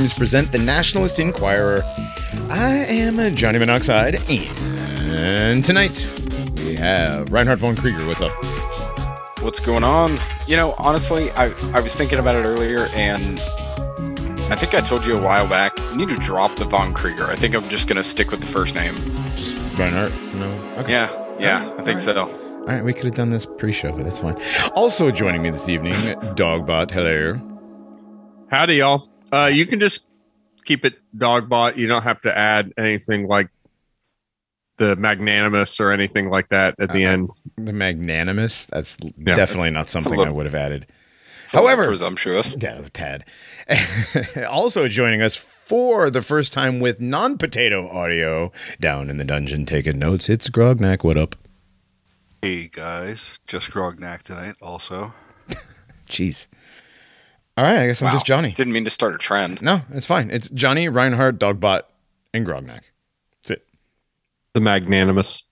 welcome to the Paranormies present the Nationalist Enquirer. I am Johnny Monoxide, and tonight we have Reinhardt von Krieger. What's up? What's going on? You know, honestly, I, I was thinking about it earlier, and I think I told you a while back, you need to drop the von Krieger. I think I'm just going to stick with the first name. Just Reinhardt? No? Okay. Yeah, yeah, I think right. so. All right, we could have done this pre-show, but that's fine. Also joining me this evening, Dogbot. Hello. Howdy, y'all. Uh, you can just keep it dog Dogbot. You don't have to add anything like the magnanimous or anything like that at the uh, end. The magnanimous? That's yeah, definitely not something little, I would have added. However, presumptuous. Yeah, Tad. also joining us for the first time with non-potato audio down in the dungeon taking notes. It's Grognak. What up? Hey guys, just Grognak tonight also. Jeez. All right, I guess I'm wow. just Johnny. Didn't mean to start a trend. No, it's fine. It's Johnny, Reinhardt, Dogbot, and Grognak. That's it. The magnanimous.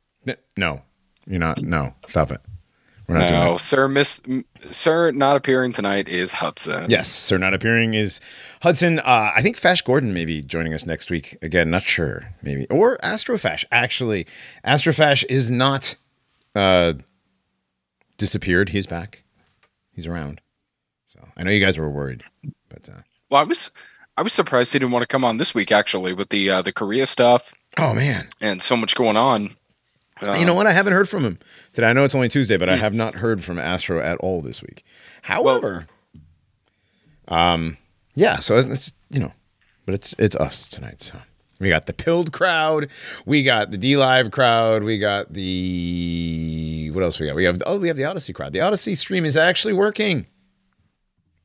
No, you're not. No, stop it. We're not doing no, sir. Miss, sir, not appearing tonight is Hudson. Yes, sir. Not appearing is Hudson. Uh, I think Fash Gordon may be joining us next week. Again, not sure. Maybe or Astrofash. Actually, Astrofash is not uh, disappeared. He's back. He's around. I know you guys were worried, but uh, well, I was I was surprised he didn't want to come on this week actually with the uh, the Korea stuff. Oh man, and so much going on. you know what? I haven't heard from him today. I know it's only Tuesday, but I have not heard from Astro at all this week. However, well, um, yeah. So it's you know, but it's it's us tonight. So we got the pilled crowd. We got the DLive crowd. We got the what else we got? We have oh we have the Odysee crowd. The Odysee stream is actually working.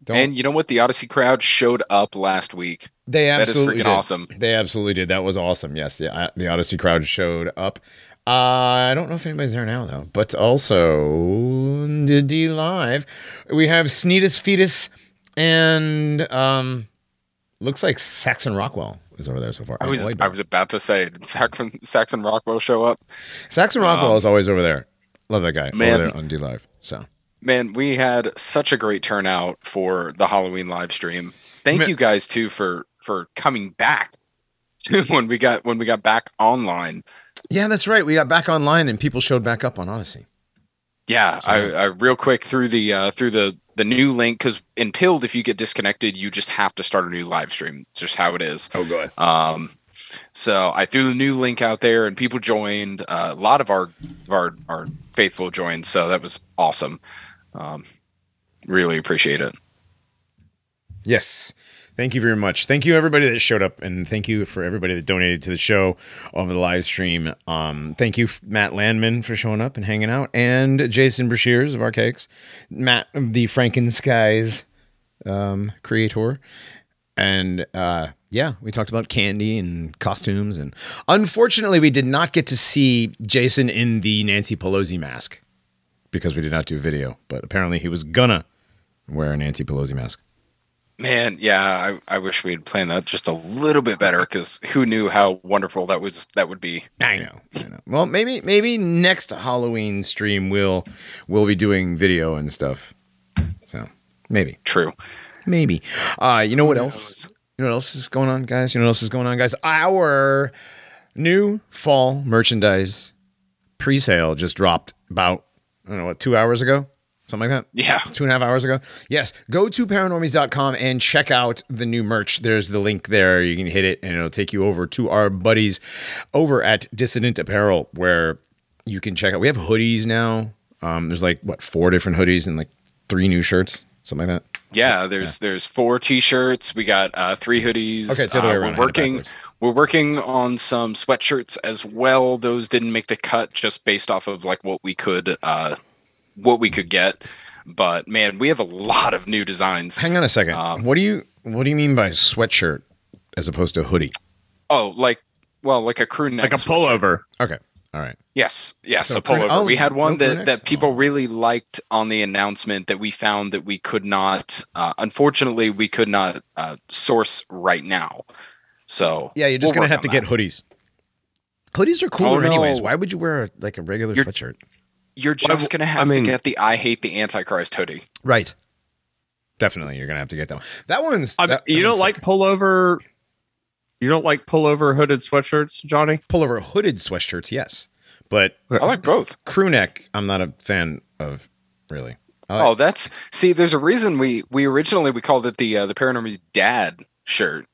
Don't, and you know what? The Odysee crowd showed up last week. They absolutely that is freaking did. awesome. They absolutely did. That was awesome. Yes, the uh, the Odysee crowd showed up. Uh, I don't know if anybody's there now though. But also the DLive, we have Sneetus Fetus and um, looks like Saxon Rockwell is over there so far. I was I was about to say, did Saxon, Saxon Rockwell show up? Saxon Rockwell um, is always over there. Love that guy. Man, over there on DLive. So man, we had such a great turnout for the Halloween live stream. Thank man. you guys too for for coming back when we got when we got back online. Yeah, that's right. We got back online and people showed back up on Odysee. Yeah, so, I, I real quick through the uh, through the the new link because in Pilled, if you get disconnected, you just have to start a new live stream. It's just how it is. Oh, good. Um, so I threw the new link out there, and people joined. Uh, a lot of our our our faithful joined, so that was awesome. Um, really appreciate it. Yes. Thank you very much. Thank you everybody that showed up, and thank you for everybody that donated to the show over the live stream. Um, thank you, Matt Landman, for showing up and hanging out, and Jason Brashears of Archaics, Matt the Frankenskies um, creator, and uh, yeah, we talked about candy and costumes, and unfortunately, we did not get to see Jason in the Nancy Pelosi mask because we did not do a video, but apparently he was gonna wear an Nancy Pelosi mask. Man, yeah, I, I wish we'd planned that just a little bit better because who knew how wonderful that was that would be. I know, I know. Well, maybe maybe next Halloween stream we'll we'll be doing video and stuff. So maybe true, maybe. Uh, you know what else? You know what else is going on, guys? You know what else is going on, guys? Our new fall merchandise pre-sale just dropped about I don't know what two hours ago something like that. Yeah. Two and a half hours ago. Yes. Go to paranormies.com and check out the new merch. There's the link there. You can hit it and it'll take you over to our buddies over at Dissident Apparel where you can check out. We have hoodies now. Um, there's like what four different hoodies and like three new shirts, something like that. Yeah, there's yeah. there's four t-shirts. We got uh, three hoodies. Okay, it's the other way uh, around. We're working we're working on some sweatshirts as well. Those didn't make the cut just based off of like what we could uh, what we could get. But man, we have a lot of new designs. Hang on a second. Um, what do you what do you mean by sweatshirt as opposed to hoodie? Oh, like well, like a crew neck, like a pullover. Okay. All right. Yes, yes, so a pullover. Oh, we had one that, that people oh. really liked on the announcement that we found that we could not, uh, unfortunately, we could not uh, source right now. So yeah, you're just we'll gonna have to that. get hoodies. Hoodies are cooler, oh, no. anyways. Why would you wear a, like a regular you're, sweatshirt? You're just well, gonna have I mean, to get the "I hate the Antichrist" hoodie. Right. definitely you're gonna have to get that one. That one's that- you that don't one's like sick. pullover. You don't like pullover hooded sweatshirts, Johnny? pullover hooded sweatshirts, yes, but I like both. crew neck, I'm not a fan of really. Like- Oh, that's see. There's a reason we we originally we called it the uh, the Paranormies dad shirt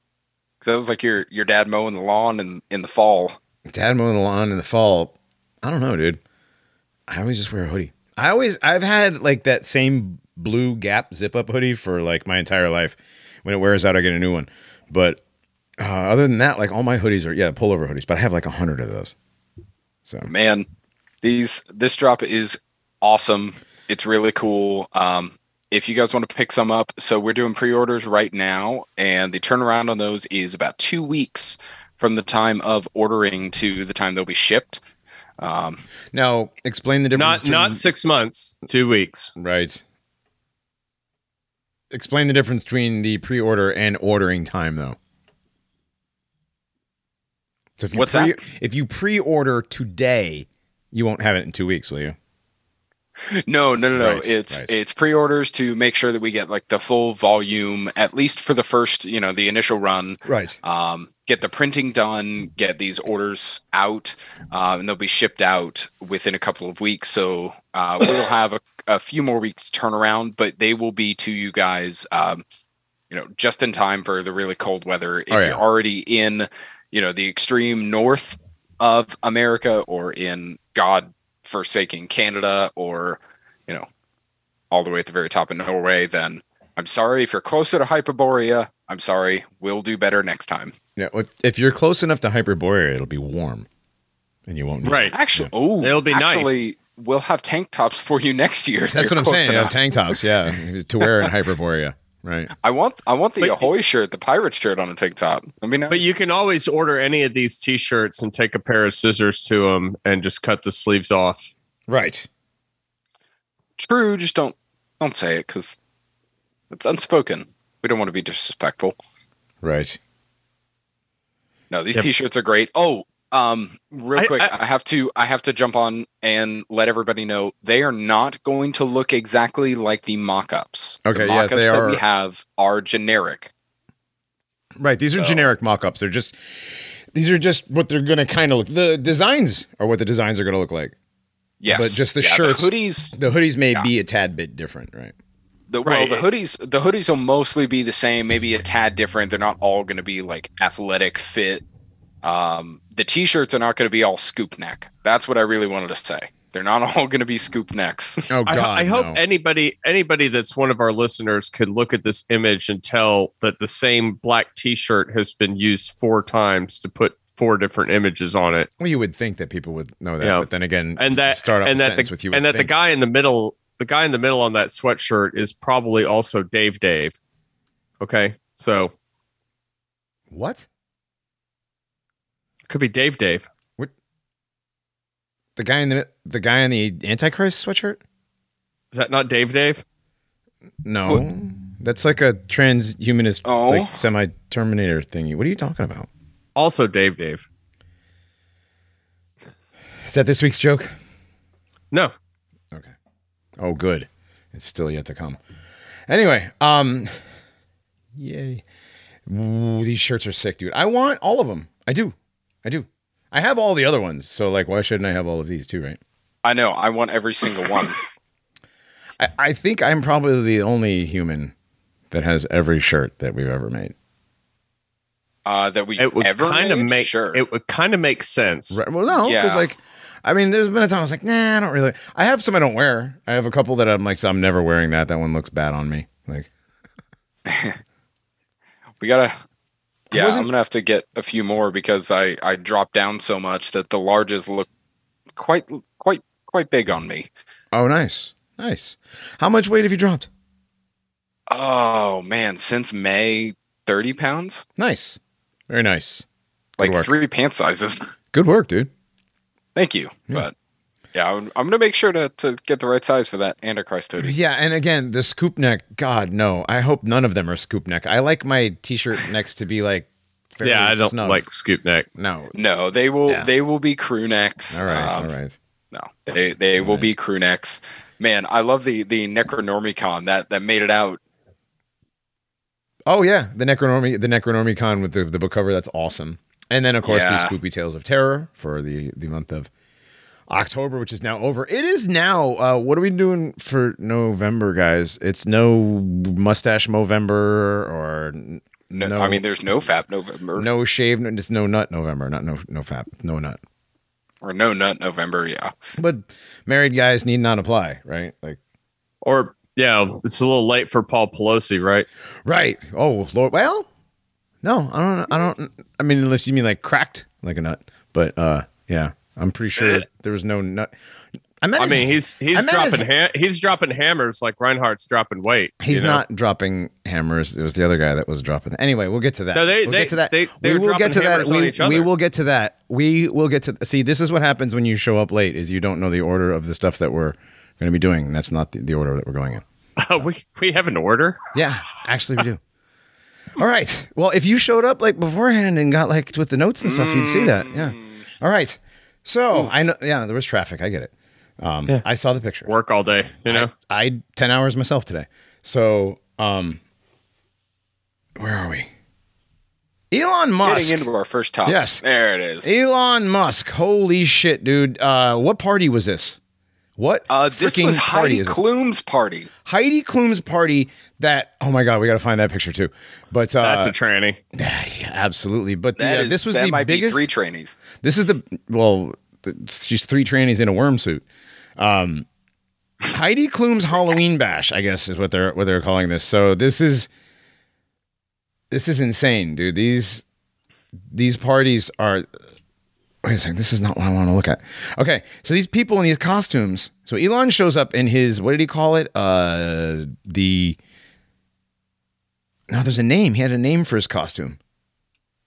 because that was like your your dad mowing the lawn in in the fall. Dad mowing the lawn in the fall. I don't know, dude. I always just wear a hoodie. I always I've had like that same blue Gap zip up hoodie for like my entire life. When it wears out, I get a new one. But uh, other than that, like all my hoodies are yeah pullover hoodies. But I have like a hundred of those. So Man, these this drop is awesome. It's really cool. Um, if you guys want to pick some up, so we're doing pre-orders right now, and the turnaround on those is about two weeks from the time of ordering to the time they'll be shipped. Um, now explain the difference. Not not six months, two weeks. right. Explain the difference between the pre-order and ordering time, though. So if you What's pre- that? If you pre-order today, you won't have it in two weeks, will you? No, no, no, no. Right, it's right. it's pre-orders to make sure that we get like the full volume, at least for the first, you know, the initial run. Right. Um, get the printing done, get these orders out, uh, and they'll be shipped out within a couple of weeks. So uh, we'll have a, a few more weeks turnaround, but they will be to you guys, um, you know, just in time for the really cold weather. If Oh, yeah. you're already in, you know, the extreme north of America or in God forsaken Canada or, you know, all the way at the very top of Norway, then I'm sorry. If you're closer to Hyperborea, I'm sorry. We'll do better next time. Yeah, if- if you're close enough to Hyperborea, it'll be warm, and you won't. Need Right. Actually, oh, It'll be nice. We'll have tank tops for you next year. That's what I'm saying. Yeah, enough. tank tops, yeah, to wear in Hyperborea. Right. I want I want the But- Ahoy shirt, the pirate shirt on a tank top. I mean, But you can always order any of these T-shirts and take a pair of scissors to them and just cut the sleeves off. Right. true. Just don't don't say it because it's unspoken. We don't want to be disrespectful. Right. No, these Yep. t-shirts are great. Oh, um, real I- quick, I- I, have to I have to jump on and let everybody know they are not going to look exactly like the mock-ups. Okay, the yeah, mock-ups they that we have are generic. Right. These are generic mock-ups. They're just these are just what they're gonna kind of look. The designs are what the designs are gonna look like. Yes, But just the Yeah, shirts- hoodies. The hoodies may Yeah. be a tad bit different, right? The, well, Right. the hoodies, the hoodies will mostly be the same, maybe a tad different. They're not all going to be like athletic fit. Um, the t-shirts are not going to be all scoop neck. That's what I really wanted to say. They're not all going to be scoop necks. Oh I, God. I hope no. anybody anybody that's one of our listeners could look at this image and tell that the same black T-shirt has been used four times to put four different images on it, Well, you would think that people would know that, Yeah. but then again, and that start off and a that sentence the with you and would that the guy in the middle the guy in the middle on that sweatshirt is probably also Dave Dave. Okay, so what could be Dave Dave. What? The guy in the the guy in the Antichrist sweatshirt? Is that not Dave Dave? No, that's like a transhumanist, Oh. like semi Terminator thingy. What are you talking about? Also Dave Dave. Is that this week's joke? No, Okay. Oh, good. It's still yet to come. Anyway, um, yay! Ooh, these shirts are sick, dude. I want all of them. I do. I do. I have all the other ones, so like, why shouldn't I have all of these too? Right? I know. I want every single one. I, I think I'm probably the only human that has every shirt that we've ever made. Uh, that we it would ever kind of made? make sure. it would kind of make sense. Right. Well, no, because Yeah. like, I mean, there's been a time I was like, nah, I don't really. I have some I don't wear. I have a couple that I'm like, so I'm never wearing that. That one looks bad on me. Like, we gotta. Yeah, I'm gonna have to get a few more because I I dropped down so much that the larges look quite quite quite big on me. oh, nice, nice. How much weight have you dropped? Oh man, since May, thirty pounds, Nice, very nice. Good like work. three pant sizes. Good work, dude. Thank you, Yeah. but yeah, I'm, I'm gonna make sure to to get the right size for that Antichrist hoodie. Yeah, and again, the scoop neck. God, no. I hope none of them are scoop neck. I like my t-shirt necks to be like. fairly Yeah, I don't snug. like scoop neck. No. No, they will Yeah. they will be crew necks. All right, Um, all right. No, they they will right. be crew necks. Man, I love the the Necronormiecon that that made it out Oh yeah, the Necronormi, the Necronormiecon with the, the book cover. That's awesome. And then of course Yeah. the Spoopy Tales of Terror for the the month of October, which is now over. It is now. Uh, what are we doing for November, guys? It's no mustache Movember or No, no. I mean, there's no Fap November no shave. no- It's no nut November. Not no no fap. No nut. or no Nut November. Yeah. But married guys need not apply, right? Like Or yeah, it's a little late for Paul Pelosi, right? right. Oh Lord. Well, no, I don't. I don't. I mean, unless you mean like cracked like a nut. But uh, yeah, I'm pretty sure eh. there was no nut. I, his- mean, he's he's dropping ha- he's dropping hammers like Reinhardt's dropping weight. He's you know? not dropping hammers. It was the other guy that was dropping. Anyway, we'll get to that. No, they- we'll they- get to that. they- they we will get to that. We, we will get to that. We will get to. See, this is what happens when you show up late. Is you don't know the order of the stuff that we're going to be doing. And that's not the, the order that we're going in. we we have an order. Yeah, actually, we do. All right. Well, if you showed up like beforehand and got like with the notes and stuff, you'd see that. Yeah. Mm. All right. So I know. Yeah, there was traffic. I get it. Um, I saw the picture. Work all day, you know. I, I 10 hours myself today. So, um, where are we? Elon Musk. Getting into our first topic. Yes. There it is. Elon Musk. Holy shit, dude. Uh, what party was this? What Uh, this was Heidi is? Klum's party. Heidi Klum's party that, oh my God, we got to find that picture too. But, uh, That's a tranny. yeah, absolutely. But the, That uh, this was that the might biggest. be three trainees. This is the well, she's three trannies in a worm suit. Um, Heidi Klum's Halloween bash, I guess, is what they're what they're calling this. So this is this is insane, dude. These these parties are. Wait a second. This is not what I want to look at. Okay, so these people in these costumes. So Elon shows up in his what did he call it? Uh, the no, there's a name. He had a name for his costume.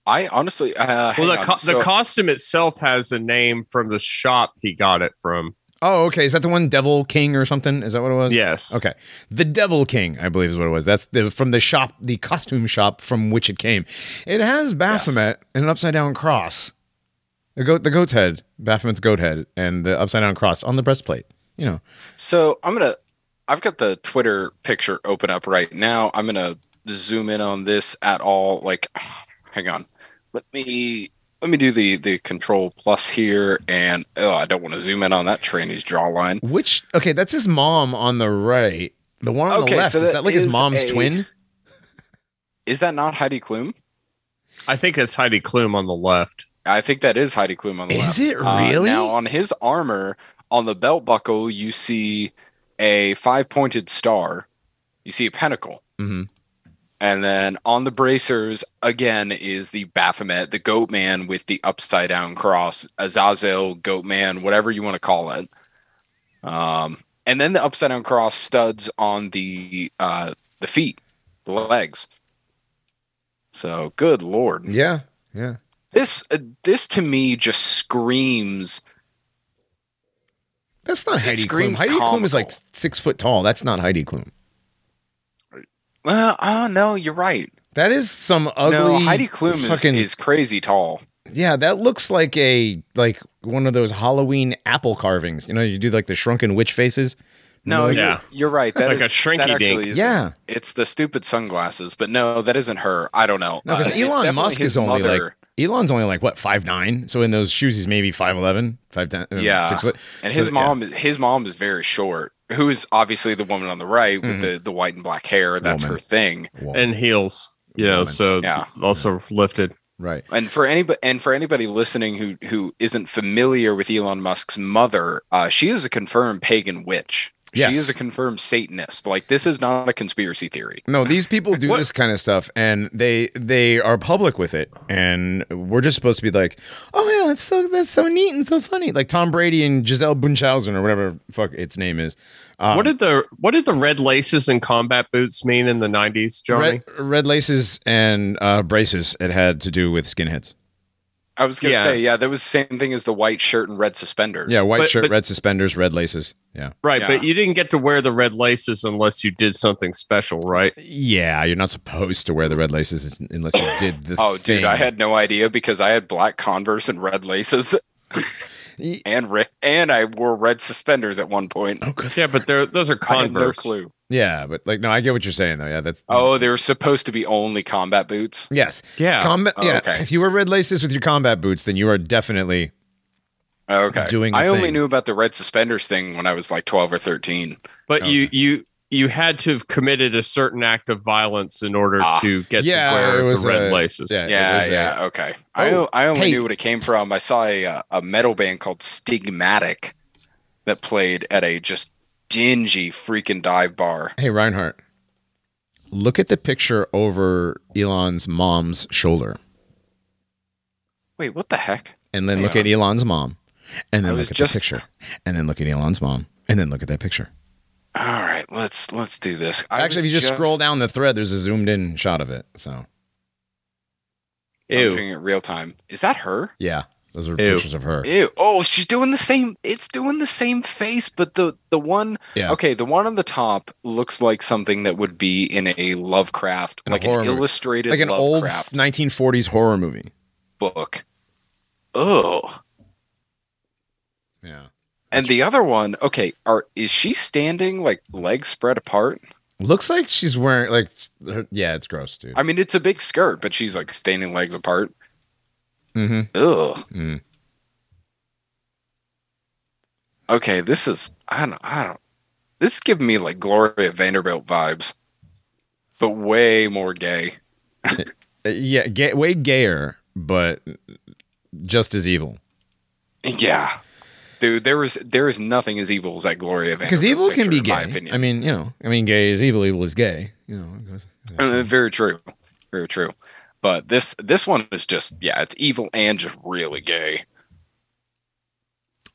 I honestly, uh, Well, the, co- So- the costume itself has a name from the shop he got it from. Oh, okay. Is that the one Devil King or something? Is that what it was? Yes. Okay. The Devil King, I believe is what it was. That's the from the shop, the costume shop from which it came. It has Baphomet and an upside down cross. The goat the goat's head, Baphomet's goat head, and the upside down cross on the breastplate. You know. So I'm gonna. I've got the Twitter picture open up right now. I'm gonna zoom in on this at all. Like, hang on. Let me let me do the the control plus here, and oh, I don't want to zoom in on that trainee's jawline. Which okay, that's his mom on the right. The one on Okay, the left, so is that that like his mom's a- twin? Is that not Heidi Klum? I think it's Heidi Klum on the left. I think that is Heidi Klum on the left. Is it Uh, really? now on his armor, on the belt buckle, you see a five pointed star. You see a pentacle. Mhm. And then on the bracers, again, is the Baphomet, the goat man with the upside down cross, Azazel, goat man, whatever you want to call it. Um, and then the upside down cross studs on the uh, the feet, the legs. So good lord. Yeah. Yeah. This uh, this to me just screams. That's not Heidi Klum. screams Heidi Klum is like six foot tall. That's not Heidi Klum. Well, oh no, you're right. That is some ugly. no, Heidi Klum is, fucking, is crazy tall. Yeah, that looks like a like one of those Halloween apple carvings. You know, you do like the shrunken witch faces. No, You know, you're, Yeah. you're right. That Like a is- shrinky that dink. is- Yeah. it's the stupid sunglasses. But no, that isn't her. I don't know. No, because Uh, Elon Musk is only mother. like Elon's only like what five nine. So in those shoes, he's maybe 5'11", 5'10", uh, Yeah. six foot. and So, his yeah. mom, his mom is very short. Who is obviously the woman on the right with the, the white and black hair? That's Mm-hmm. Woman. her thing. Whoa, And heels, you know, Woman. so Yeah. also lifted. right. And for anybody and for anybody listening who who isn't familiar with Elon Musk's mother, uh, she is a confirmed pagan witch. Yes. She is a confirmed Satanist. Like this is not a conspiracy theory. No, these people do this kind of stuff, and they they are public with it, and we're just supposed to be like, oh yeah, that's so that's so neat and so funny, like Tom Brady and Giselle Bunchausen or whatever fuck its name is. Um, what did the what did the red laces and combat boots mean in the nineties, Johnny? red, red laces and uh, braces? It had to do with skinheads. I was gonna Yeah. say, yeah, that was the same thing as the white shirt and red suspenders. Yeah, white But- shirt, but- red suspenders, red laces. Yeah, Right, Yeah. but you didn't get to wear the red laces unless you did something special, right? yeah. You're not supposed to wear the red laces unless you did the. Oh, dude, I had no idea because I had black Converse and red laces. Y- and re- and I wore red suspenders at one point. Oh, okay, Yeah, but they're those are I no clue. Yeah, but like no, I get what you're saying though. Yeah, that's Oh, they were supposed to be only combat boots. yes. yeah. Combat. Oh, yeah. okay. If you wear red laces with your combat boots, then you are definitely Okay. Doing the I only knew about the red suspenders thing when I was like 12 or 13. but Okay. you you had to have committed a certain act of violence in order Ah. to get Yeah, to it wear was the red a- laces. yeah. it Yeah, a- yeah, okay. I Oh, o- I only hey. knew what it came from. I saw a uh, a metal band called Stigmatic that played at a just dingy freaking dive bar. Hey Reinhardt, look at the picture over Elon's mom's shoulder, Wait, what the heck? and then Hang look at Elon's mom, and I then was look at just- the picture, and then look at Elon's mom, and then look at that picture. All right, let's let's do this. I Actually, if you just, scroll down the thread, there's a zoomed in shot of it. So I'm doing it real time. Is that her? yeah, those are Ew. pictures of her. Ew. Oh, she's doing the same. It's doing the same face, but the the one. Yeah. Okay, the one on the top looks like something that would be in a Lovecraft, In like horror an movie. illustrated Like an old 1940s horror movie. book. Oh. And the other one, okay, are is she standing like legs spread apart? Looks like she's wearing like her- yeah, it's gross, dude. I mean, it's a big skirt, but she's like standing legs apart. mm-hmm. Ugh. Mm. Okay, this is I don't I don't. This is giving me like Gloria Vanderbilt vibes, but way more gay. Uh, Yeah, gay, way gayer, but just as evil. Yeah, dude, there is there is nothing as evil as that Gloria Vanderbilt. Because evil can picture, be in my gay. opinion. I mean, you know, I mean, gay is evil. Evil is gay. You know. it goes- Uh, very true, very true. But this this one is just yeah, it's evil and just really gay.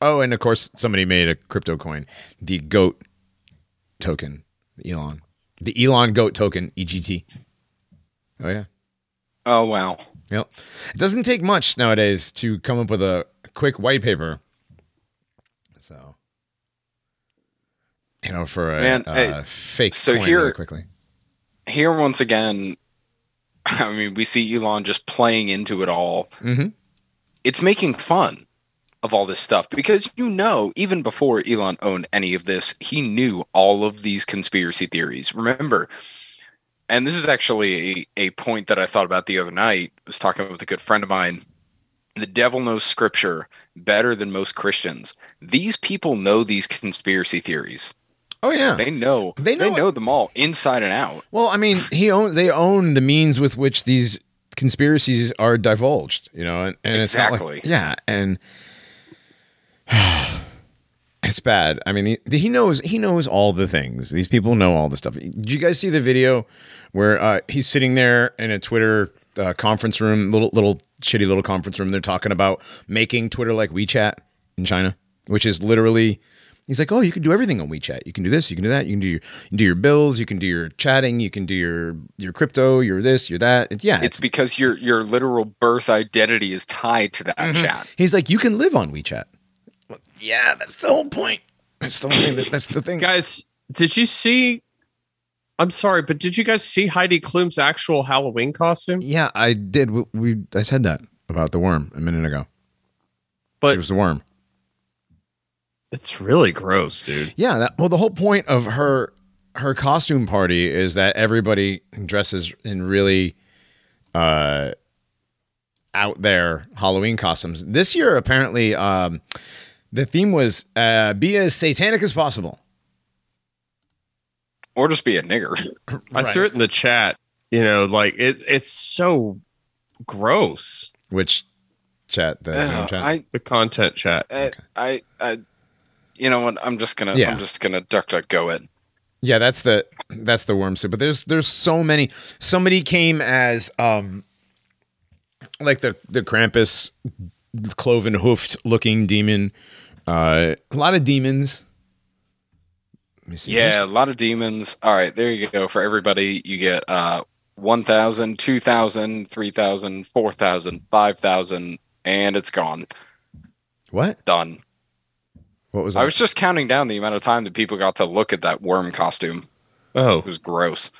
Oh, and of course, somebody made a crypto coin, the goat token, Elon, the Elon goat token, EGT. Oh yeah. Oh wow, Yep. It doesn't take much nowadays to come up with a quick white paper. So, you know, for a, Man, hey, fake so here- really quickly. here once again. I mean, we see Elon just playing into it all. Mm-hmm. it's making fun of all this stuff because you know, even before Elon owned any of this, he knew all of these conspiracy theories. Remember, and this is actually a, a point that I thought about the other night. I was talking with a good friend of mine. The devil knows scripture better than most Christians. These people know these conspiracy theories. Oh yeah. They know They they know know, it. them all inside and out. well, I mean, he own they own the means with which these conspiracies are divulged. You know, and, and not like- Exactly. yeah, and it's bad. I mean, he, he knows he knows all the things. These people know all the stuff. Did you guys see the video where uh, he's sitting there in a Twitter uh, conference room, little little shitty little conference room? They're talking about making Twitter like WeChat in China, which is literally. He's like, oh, you can do everything on WeChat. You can do this, you can do that. You can do your, you can do your bills, you can do your chatting, you can do your your crypto, your this, your that. It, yeah, It's because your your literal birth identity is tied to that Mm-hmm. chat. He's like, you can live on WeChat. Yeah, that's the whole point. That's the whole thing. That, that's the thing. Guys, did you see? I'm sorry, but did you guys see Heidi Klum's actual Halloween costume? Yeah, I did. We, we I said that about the worm a minute ago. But- it was the worm. It's really gross, dude. Yeah. That, well, the whole point of her her costume party is that everybody dresses in really uh out there Halloween costumes. This year, apparently, um, the theme was uh, be as satanic as possible. Or just be a nigger. I threw it in the chat. You know, like it. It's so gross. Which chat? The Zoom Uh, chat? I, The content chat. I, I, I, you know what? I'm just gonna, Yeah. I'm just gonna duck, duck, go it. Yeah, that's the that's the worm suit. But there's there's so many. Somebody came as um like the the Krampus cloven hoofed looking demon. Uh a lot of demons. Let me see. Yeah, a lot of demons. All right, there you go. For everybody, you get uh 1,000, 2,000, 3,000, 4,000, 5,000, and it's gone. What? Done. What was that? I was just counting down the amount of time that people got to look at that worm costume. Oh, It was gross.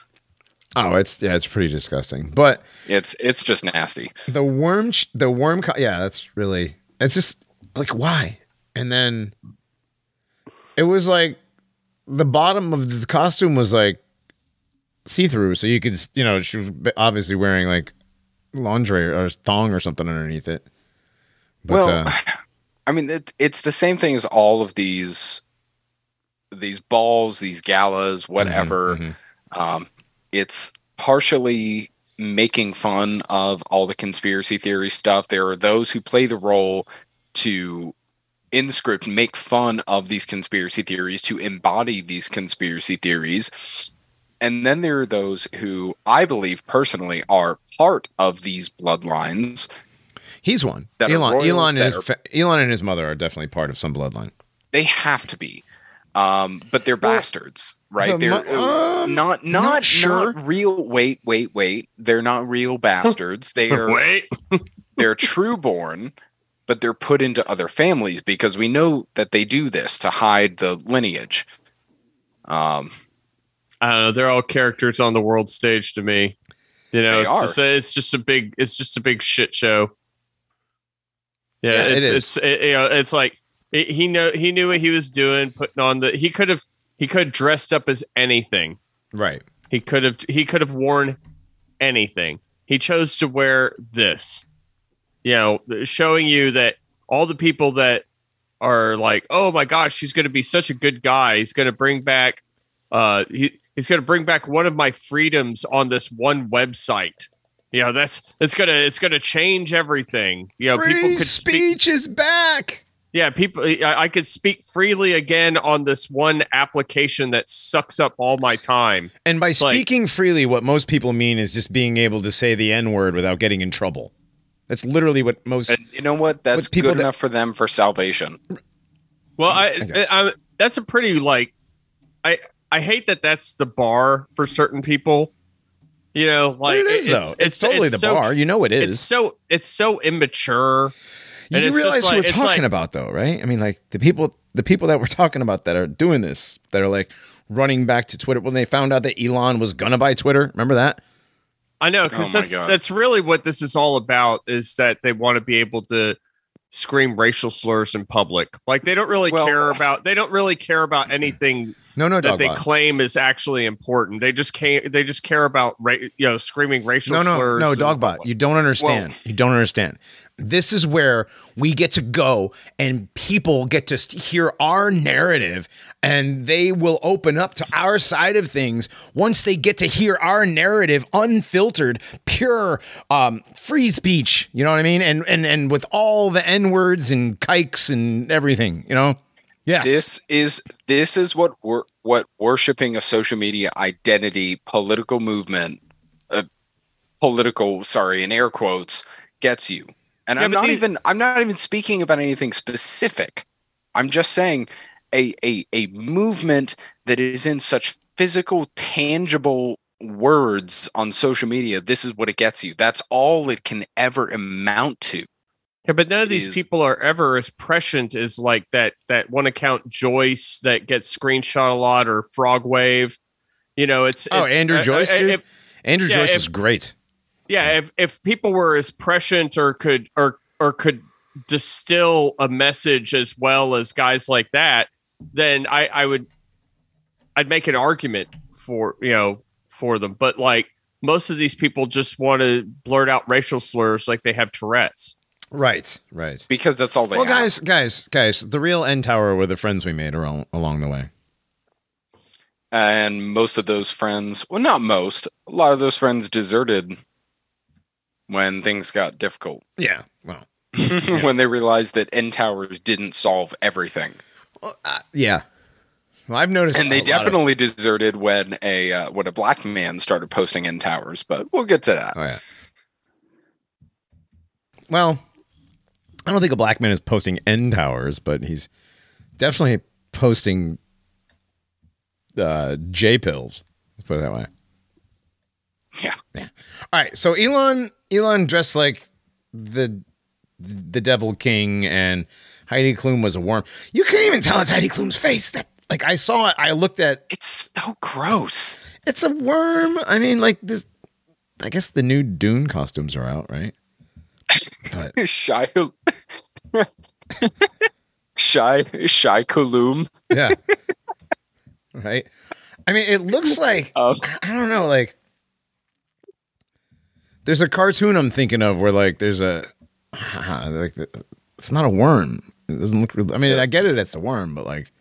oh, it's yeah, it's pretty disgusting. But It's it's just nasty. the worm the worm co- yeah, that's really it's just like why? and then it was like the bottom of the costume was like see through, so you could you know she was obviously wearing like lingerie or a thong or something underneath it. But, well, uh, I mean, it, it's the same thing as all of these these balls, these galas, whatever. mhm. Um, it's partially making fun of all the conspiracy theory stuff. There are those who play the role to in the script make fun of these conspiracy theories to embody these conspiracy theories and then there are those who i believe personally are part of these bloodlines he's one. that Elon, royals, Elon, that and his are- Elon and his mother are definitely part of some bloodline. they have to be um but they're Well, bastards right the they're mo- uh, um, not not not not real wait wait wait they're not real bastards they are Wait. they're true born but they're put into other families because we know that they do this to hide the lineage um I don't know. They're all characters on the world stage to me. You know, They it's are. just a, it's just a big it's just a big shit show. Yeah, Yeah, it it's is. it's it, you know, it's like it, he know he knew what he was doing, putting on the he could have he could have dressed up as anything. Right. He could have he could have worn anything. He chose to wear this. You know, showing you that all the people that are like, "Oh my gosh, he's going to be such a good guy. He's going to bring back uh he, he's going to bring back one of my freedoms on this one website." You know, that's it's going to it's going to change everything. You know, Free people could speak speech is back. yeah, people. I, I could speak freely again on this one application that sucks up all my time. And by like- speaking freely, what most people mean is just being able to say the N word without getting in trouble. That's literally what most. and you know what that's But people good that- enough for them for salvation Well, I, I. I, that's a pretty like, I I hate that that's the bar for certain people. You know, like it is it's, though. It's, totally it's the so- bar. You know it It's is. so it's so immature. and you it's just realize like- who we're talking like- about, though, right? I mean, like the people, the people that we're talking about that are doing this, that are like running back to Twitter when they found out that Elon was gonna buy Twitter. Remember that? I know because Oh that's God. that's really what this is all about. Is that they want to be able to scream racial slurs in public. Like they don't really Well- care uh, about. They don't really care about anything No, no, that they bot. claim is actually important. They just can't. They just care about ra- you know screaming racial no, no, slurs. no, in Dogbot. You don't understand. you don't understand. This is where we get to go, and people get to hear our narrative, and they will open up to our side of things once they get to hear our narrative, unfiltered, pure, um, free speech. You know what I mean? And and and with all the n words and kikes and everything. You know? Yes. this is this is what wor- what worshiping a social media identity political movement uh, political sorry in air quotes gets you. And Yeah, i'm not the- even i'm not even speaking about anything specific. I'm just saying a a a movement that is in such physical tangible words on social media this is what it gets you. That's all it can ever amount to Yeah, but none of these is- people are ever as prescient as like that that one account Joyce that gets screenshot a lot or Frogwave. You know, it's Oh, it's- Andrew uh, Joyce, uh, if- Andrew yeah, Joyce if- is great. yeah, if if people were as prescient or could or or could distill a message as well as guys like that, then I I would I'd make an argument for you know for them. But like most of these people just want to blurt out racial slurs like they have Tourette's. Right. Right. because that's all they well, have. guys, guys, guys, the real end Tower were the friends we made along, along the way. and most of those friends well not most a lot of those friends deserted when things got difficult Yeah. Well, when they realized that end towers didn't solve everything yeah. Well, I've noticed, and they lot of- definitely deserted when a uh, when a black man started posting end towers but we'll get to that oh yeah. Well, I don't think a black man is posting end towers, but he's definitely posting uh, J pills. Let's put it that way. yeah All right. So Elon, Elon dressed like the the Devil King, and Heidi Klum was a worm. You can't even tell it's Heidi Klum's face. That like I saw it. I looked at it's so gross it's a worm. I mean, like this. I guess the new Dune costumes are out, right? But Shia Shy Shy Kulum. Yeah. right. I mean, it looks like Um, I don't know, like there's a cartoon I'm thinking of where like there's a like it's not a worm. It doesn't look. Real, I mean, I get it. It's a worm, but like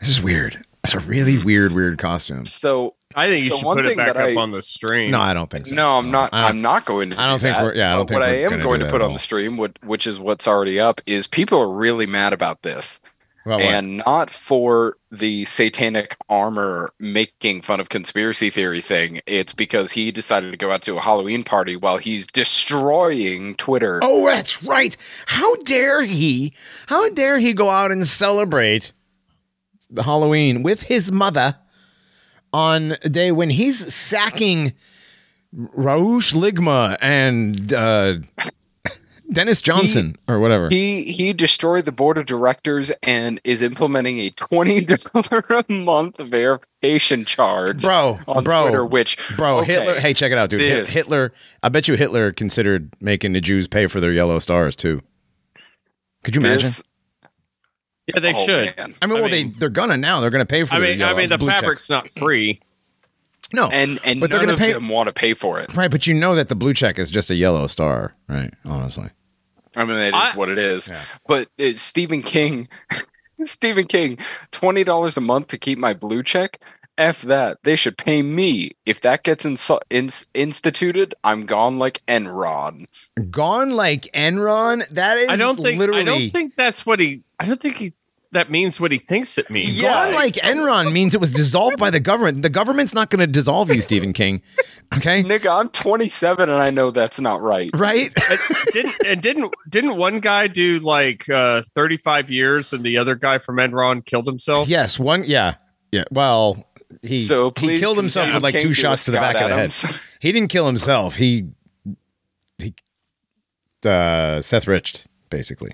this is weird. It's a really weird, weird costume. so I think you So should one put it back that up I- on the stream. No, I don't think so. no, I'm not. I don't- I'm not going to. I don't do think that. we're- yeah, I don't But think what I we're am gonna going to put on the stream, what, which is what's already up, is people are really mad about this, Well, what? and not for the satanic armor making fun of conspiracy theory thing. It's because he decided to go out to a Halloween party while he's destroying Twitter. Oh, that's right. How dare he? How dare he go out and celebrate the Halloween with his mother on a day when he's sacking Rahul Ligma and uh, Dennis Johnson or whatever. He he destroyed the board of directors and is implementing a twenty dollar a month verification charge bro, on bro, Twitter. Which bro, okay, Hitler. Hey, check it out, dude. This- Hitler. I bet you Hitler considered making the Jews pay for their yellow stars too. Could you imagine? this- Yeah, they oh, should. man. I mean, I well, mean- they they're gonna now. They're gonna pay for. It. I their mean, I mean, the fabric's checks. not free. No, and and But they're none gonna of pay- them want to pay for it. Right, but you know that the blue check is just a yellow star, right? Honestly. I mean, it is I- what it is. Yeah. But uh, Stephen King, Stephen King, twenty dollars a month to keep my blue check. F that. They should pay me. If that gets insu- ins- instituted, I'm gone like Enron. Gone like Enron. That is I don't think. literally I don't think that's what he. I don't think he. That means what he thinks it means. Yeah. Gone like Enron means it was dissolved by the government. The government's not going to dissolve you, Stephen King. Okay? Nigga, I'm 27 and I know that's not right. Right? And didn't and didn't didn't one guy do like uh 35 years and the other guy from Enron killed himself? yes, one yeah. Yeah. Well, he so he killed himself with like two shots to the Scott back of the head. He didn't kill himself. He he uh Seth Riched basically.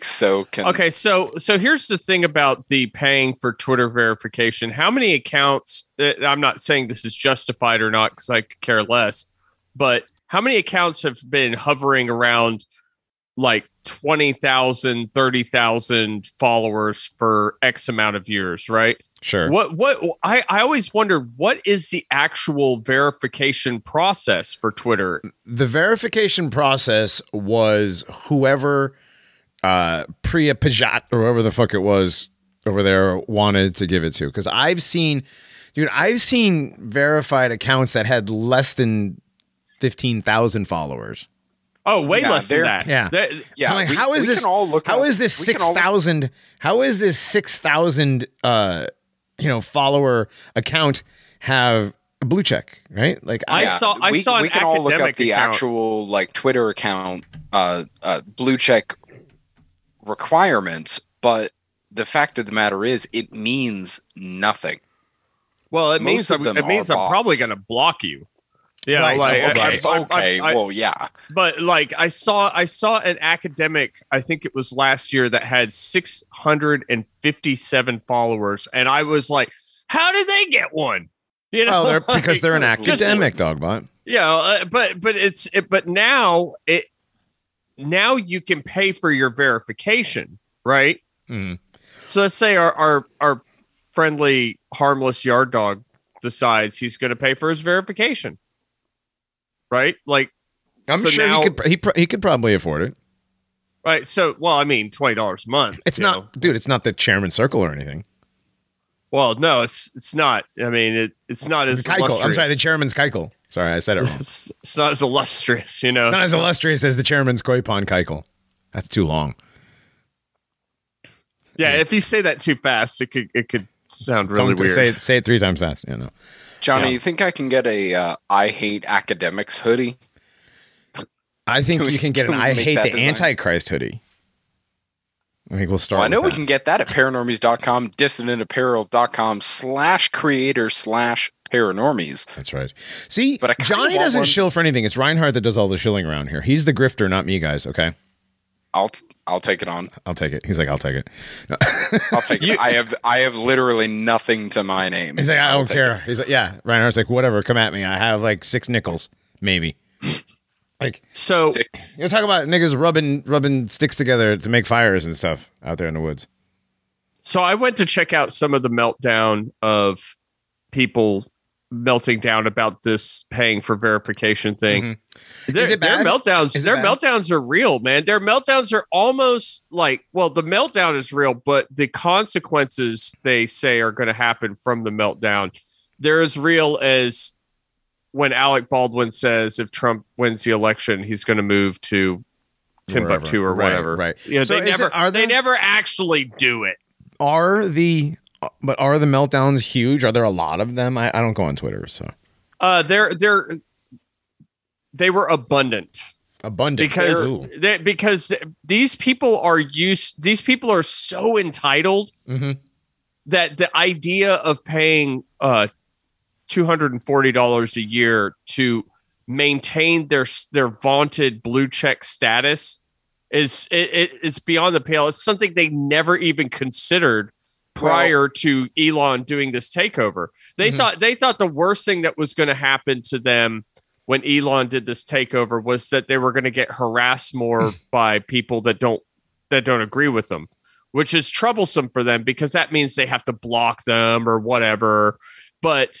So can Okay, so so here's the thing about the paying for Twitter verification. How many accounts? uh, I'm not saying this is justified or not because I care less, but how many accounts have been hovering around like 20,000, 30,000 followers for X amount of years, right? Sure. What what I I always wonder what is the actual verification process for Twitter? the verification process was whoever uh Priya Pajat or whoever the fuck it was over there wanted to give it to because I've seen dude I've seen verified accounts that had less than 15,000 followers Oh, way Yeah, less than that. Yeah. That- yeah, I'm like, we- how is this can all look how up- is this we can all- 6,000 how is this 6,000 uh you know follower account have a blue check right like I saw- I we, saw we can all look up the account. actual like Twitter account uh, uh blue check requirements, but the fact of the matter is it means nothing. Well, it Most means of I'm, it means are I'm probably going to block you. Yeah, Right, like okay. I- Okay, I- I- okay, I- well, yeah. but like I saw I saw an academic, I think it was last year that had 657 followers and I was like, how did they get one? You know, oh they're because they're an just- academic dogbot Yeah, uh, but but it's it, but now it now you can pay for your verification, right? Mhm. So let's say our our our friendly harmless yard dog decides he's going to pay for his verification, right? Like I'm So sure now- he could he, pr- he could probably afford it right. So well, I mean, twenty dollars a month. It's not, know. dude. It's not the chairman's circle or anything. Well, no, it's it's not. I mean, it it's not as Keikel. I'm sorry, the chairman's Keikel. Sorry, I said it wrong. it's, it's not as illustrious, you know. It's not as illustrious as the chairman's koi pond Keikel. That's too long. yeah, if you say that too fast, it could it could sound really Don't- weird. Say it, say it three times fast. You know. Johnny, Yeah. you think I can get a uh, I hate academics hoodie? I think Can we- you can get an can we I hate the design? Antichrist hoodie. I think we'll start. Well, I know with we that. can get that at paranormies.com, dissidentapparel.com slash creator slash paranormies. That's right. See, But Johnny doesn't one- shill for anything. It's Reinhardt that does all the shilling around here. He's the grifter, not me, guys. Okay, I'll I'll take it on. I'll take it. He's like, I'll take it. I'll take You- it. I have I have literally nothing to my name. He's like, I don't care. it. He's like, yeah. Reinhardt's like, whatever. Come at me. I have like six nickels, maybe. Like So Sick. you know, talk about niggas rubbing rubbing sticks together to make fires and stuff out there in the woods. So I went to check out some of the meltdown of people melting down about this paying for verification thing. Mhm. Their, Is it their meltdowns, Is it their bad? meltdowns are real, man. Their meltdowns are almost like, well, the meltdown is real, but the consequences they say are going to happen from the meltdown, they're as real as when Alec Baldwin says if Trump wins the election, he's going to move to Timbuktu or whatever. right. Yeah, So they is it- never, are they there- never actually do it. Are the but are the meltdowns huge? Are there a lot of them? I, I don't go on Twitter, so Uh, they're they're they were abundant abundant because they, because these people are used. These people are so entitled Mhm. that the idea of paying uh two hundred and forty dollars a year to maintain their their vaunted blue check status is it, it, it's beyond the pale. It's something they never even considered prior to Elon doing this takeover. They Mhm. thought they thought the worst thing that was going to happen to them when Elon did this takeover was that they were going to get harassed more by people that don't that don't agree with them, which is troublesome for them because that means they have to block them or whatever. But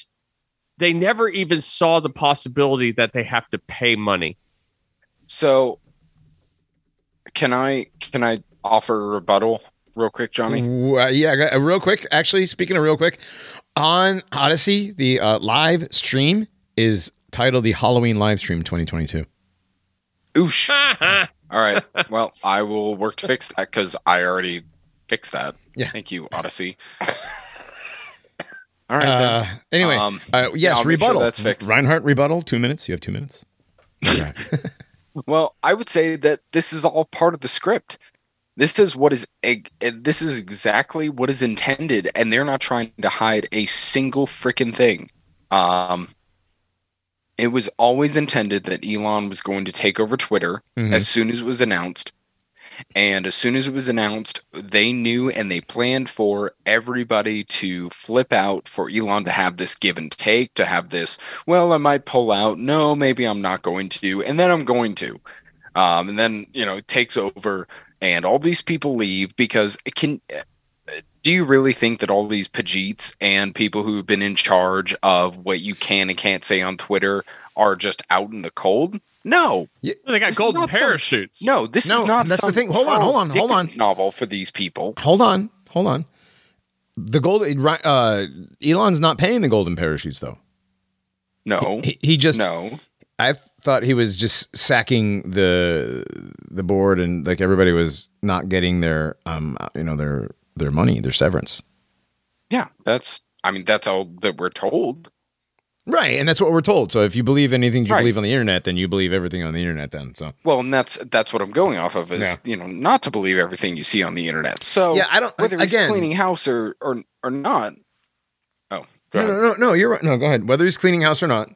they never even saw the possibility that they have to pay money. So, can I can I offer a rebuttal real quick, Johnny? Uh, yeah, I got- uh, real quick. Actually, speaking of real quick, on Odysee, the uh, live stream is titled the Halloween live stream 2022. Oosh. All right. Well, I will work to fix that because I already fixed that. Yeah. Thank you, Odysee. All right. then. Uh, anyway, Um, uh, yes, I'll make sure rebuttal. that's fixed. Reinhardt rebuttal. Two minutes. You have two minutes. Well, I would say that this is all part of the script. This is what is this is exactly what is intended, and they're not trying to hide a single freaking thing. Um, it was always intended that Elon was going to take over Twitter Mhm. as soon as it was announced. And as soon as it was announced, they knew and they planned for everybody to flip out, for Elon to have this give and take, to have this, well, I might pull out. No, maybe I'm not going to. And then I'm going to. Um, and then, you know, it takes over and all these people leave because it can. Do you really think that all these Pajits and people who've been in charge of what you can and can't say on Twitter are just out in the cold? No, They got This golden not some- parachutes. no, this No, is not. that's the thing. Hold on, hold Charles on, hold on. Novel for these people. Hold on, hold on. The gold. Uh, Elon's not paying the golden parachutes though. No, He, he just. no. I thought he was just sacking the the board and like everybody was not getting their um you know their their money their severance. Yeah, that's. I mean, that's all that we're told. Right, and that's what we're told. So if you believe anything you Right. believe on the internet, then you believe everything on the internet. Then so Well, and that's that's what I'm going off of is you know not to believe everything you see on the internet. So yeah, I don't. whether he's cleaning house or or or not. Oh, go no, ahead. no, no, no. You're right. No, go ahead. Whether he's cleaning house or not.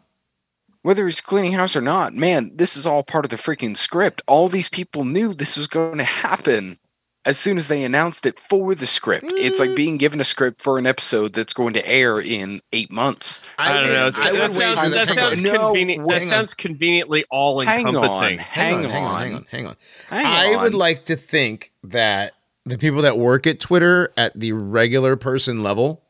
Whether he's cleaning house or not, man, this is all part of the freaking script. All these people knew this was going to happen as soon as they announced it for the script. It's like mm. being given a script for an episode that's going to air in eight months. I don't know. I That, sounds that sounds. No, convenient. that sounds conveniently all Hang on, encompassing. hang on, hang on, hang on, hang on. Hang I would like to think that the people that work at Twitter at the regular person level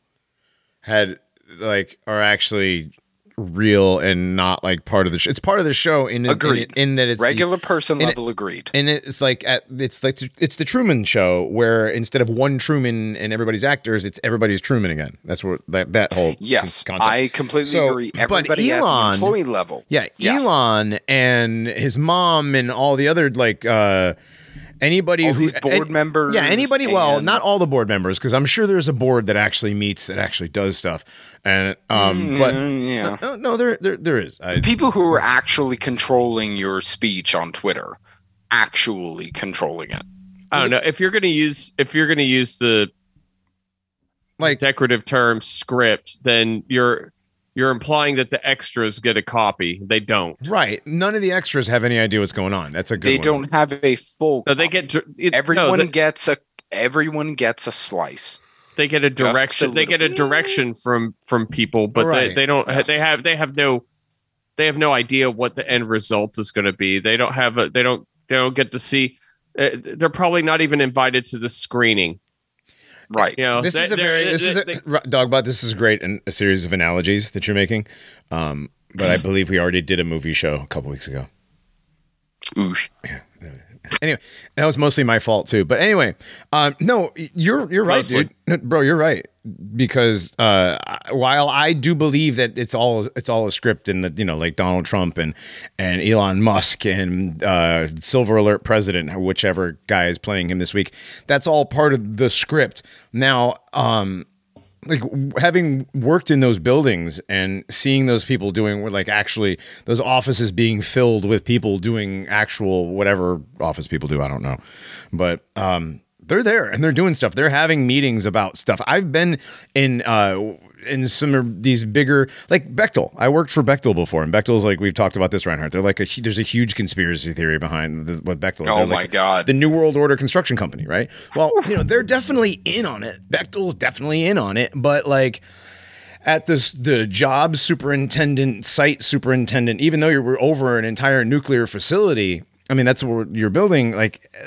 had like are actually real and not like part of the show. It's part of the show in in, Agreed. in, that it's the- Regular person in it- level agreed. and it's like at it's like it's the Truman Show where instead of one Truman and everybody's actors, it's everybody's Truman again. That's what that that whole Yes, concept. I completely So, agree. but Everybody at Elon- the employee level. Yeah, Yes. Elon and his mom and all the other like uh anybody All who these board any- members Yeah, anybody. Well, not all the board members because I'm sure there's a board that actually meets that actually does stuff. And um, but Mm, yeah. no, no, there there there is. I, people who are actually controlling your speech on Twitter, actually controlling it. I don't know if you're going to use if you're going to use the like decorative term script, then you're you're implying that the extras get a copy. They don't. right. None of the extras have any idea what's going on. That's a good. They one. don't have a full. No, they get dr- it- no, everyone they- gets a everyone gets a slice. they get a Just a direction. They get a direction from from people, but Right. they, they don't. Yes. They have they have no they have no idea what the end result is going to be. They don't have a they don't they don't get to see. Uh, they're probably not even invited to the screening. Right. You know, this they- is a they're- very this they- is a they- R- dogbot this is great and a series of analogies that you're making um but i believe we already did a movie show a couple weeks ago Oosh. Anyway that was mostly my fault too. But anyway um no you're you're right Mostly. dude. bro you're right. Because uh while i do believe that it's all it's all a script and that you know like donald trump and and elon musk and uh silver alert president whichever guy is playing him this week that's all part of the script. Now um like having worked in those buildings and seeing those people doing like actually those offices being filled with people doing actual whatever office people do i don't know. But um they're there and they're doing stuff they're having meetings about stuff i've been in uh in some of these bigger like Bechtel. I worked for Bechtel before, and Bechtel's like we've talked about this, Reinhardt. They're like a there's a huge conspiracy theory behind the, what Bechtel. is. Oh They're my like God. the New World Order construction company, right? Well, you know they're definitely in on it. Bechtel's definitely in on it, but like at this the job superintendent, site superintendent, even though you're over an entire nuclear facility, I mean that's what you're building. Like uh,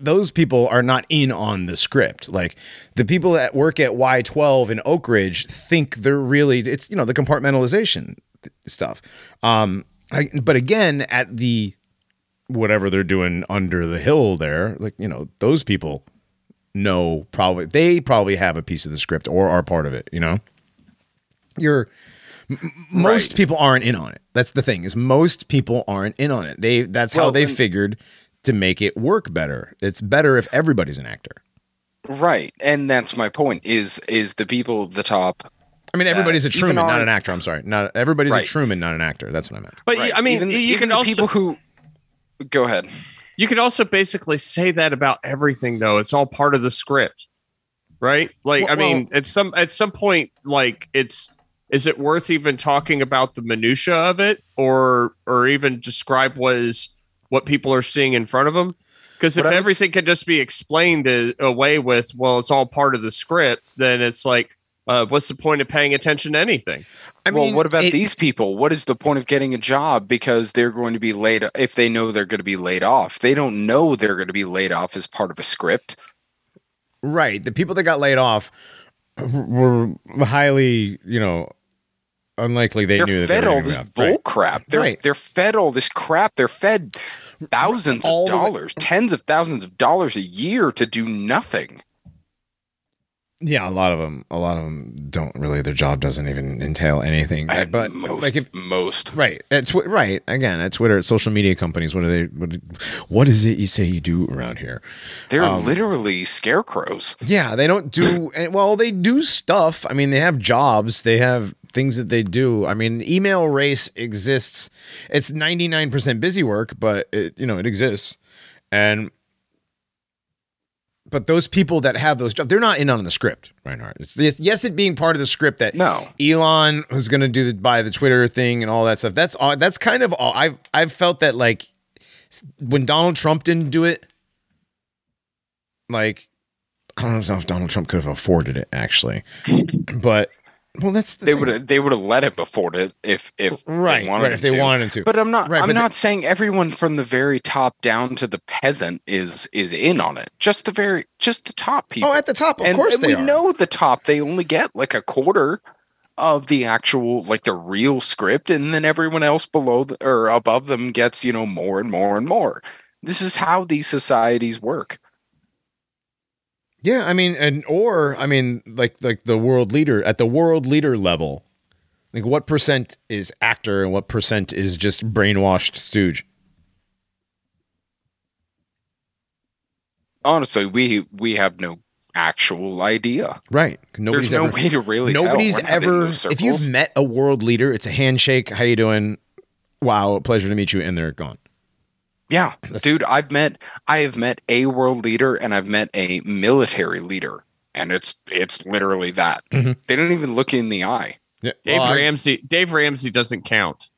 those people are not in on the script. Like the people that work at Y12 in Oak Ridge think they're really it's you know the compartmentalization th- stuff. Um, I, but again, at the whatever they're doing under the hill there, like you know those people know probably they probably have a piece of the script or are part of it. You know, you're most Right. people aren't in on it. That's the thing is most people aren't in on it. They that's how they figured to make it work better. It's better if everybody's an actor. Right. And that's my point is is the people at the top I mean, everybody's a uh, even Truman, not an actor. I'm sorry, not everybody's a Right. Truman, not an actor. That's what I meant. But right, I mean, even, you even can the also people who go ahead. you could also basically say that about everything though it's all part of the script right like i Well- mean at some at some point like it's is it worth even talking about the minutia of it or or even describe what is what people are seeing in front of them because if What s- everything can just be explained a- away with well it's all part of the script then it's like uh, what's the point of paying attention to anything I well, mean, what about it- these people? What is the point of getting a job because they're going to be laid if they know they're going to be laid off? They don't know they're going to be laid off as part of a script. Right. The people that got laid off were highly, you know, unlikely they They're knew that fed they were all this be bull Right. crap. They're Right. they're fed all this crap. They're fed thousands All of the way- dollars, tens of thousands of dollars a year to do nothing. Yeah, a lot of them. A lot of them don't really. Their job doesn't even entail anything. At but most, like if most. right at tw- right again at Twitter, at social media companies, what are they? What, what is it you say you do around here? They're Um, literally scarecrows. Yeah, they don't do well. They do stuff. I mean, they have jobs. They have things that they do. I mean, email race exists. It's ninety nine percent busy work, but it you know it exists, and but those people that have those jobs, they're not in on the script, Reinhardt. It's yes, yes, it being part of the script that No. Elon who's going to do the buy the Twitter thing and all that stuff. That's all. That's kind of all. I've I've felt that like when Donald Trump didn't do it, like I don't know if Donald Trump could have afforded it actually, but well, that's the They would have they would have let it before it if if right, they wanted right if they to. wanted to. But I'm not. Right, I'm not saying everyone from the very top down to the peasant is is in on it. Just the very, just the top oh, people. oh, at the top, of and, course and they we are. know the top. They only get like a quarter of the actual, like the real script, and then everyone else below the, or above them gets you know more and more and more. This is how these societies work. Yeah, I mean, and or I mean, like like the world leader at the world leader level, like what percent is actor and what percent is just brainwashed stooge? Honestly, we we have no actual idea. Right? Nobody's There's no ever, way to really. nobody's We're not in ever. If you've met a world leader, it's a handshake. How you doing? Wow, pleasure to meet you, and they're gone. Yeah, That's- dude, I've met I have met a world leader and I've met a military leader, and it's it's literally that. Mhm. They didn't even look you in the eye. Yeah, dave well, I- ramsey dave ramsey doesn't count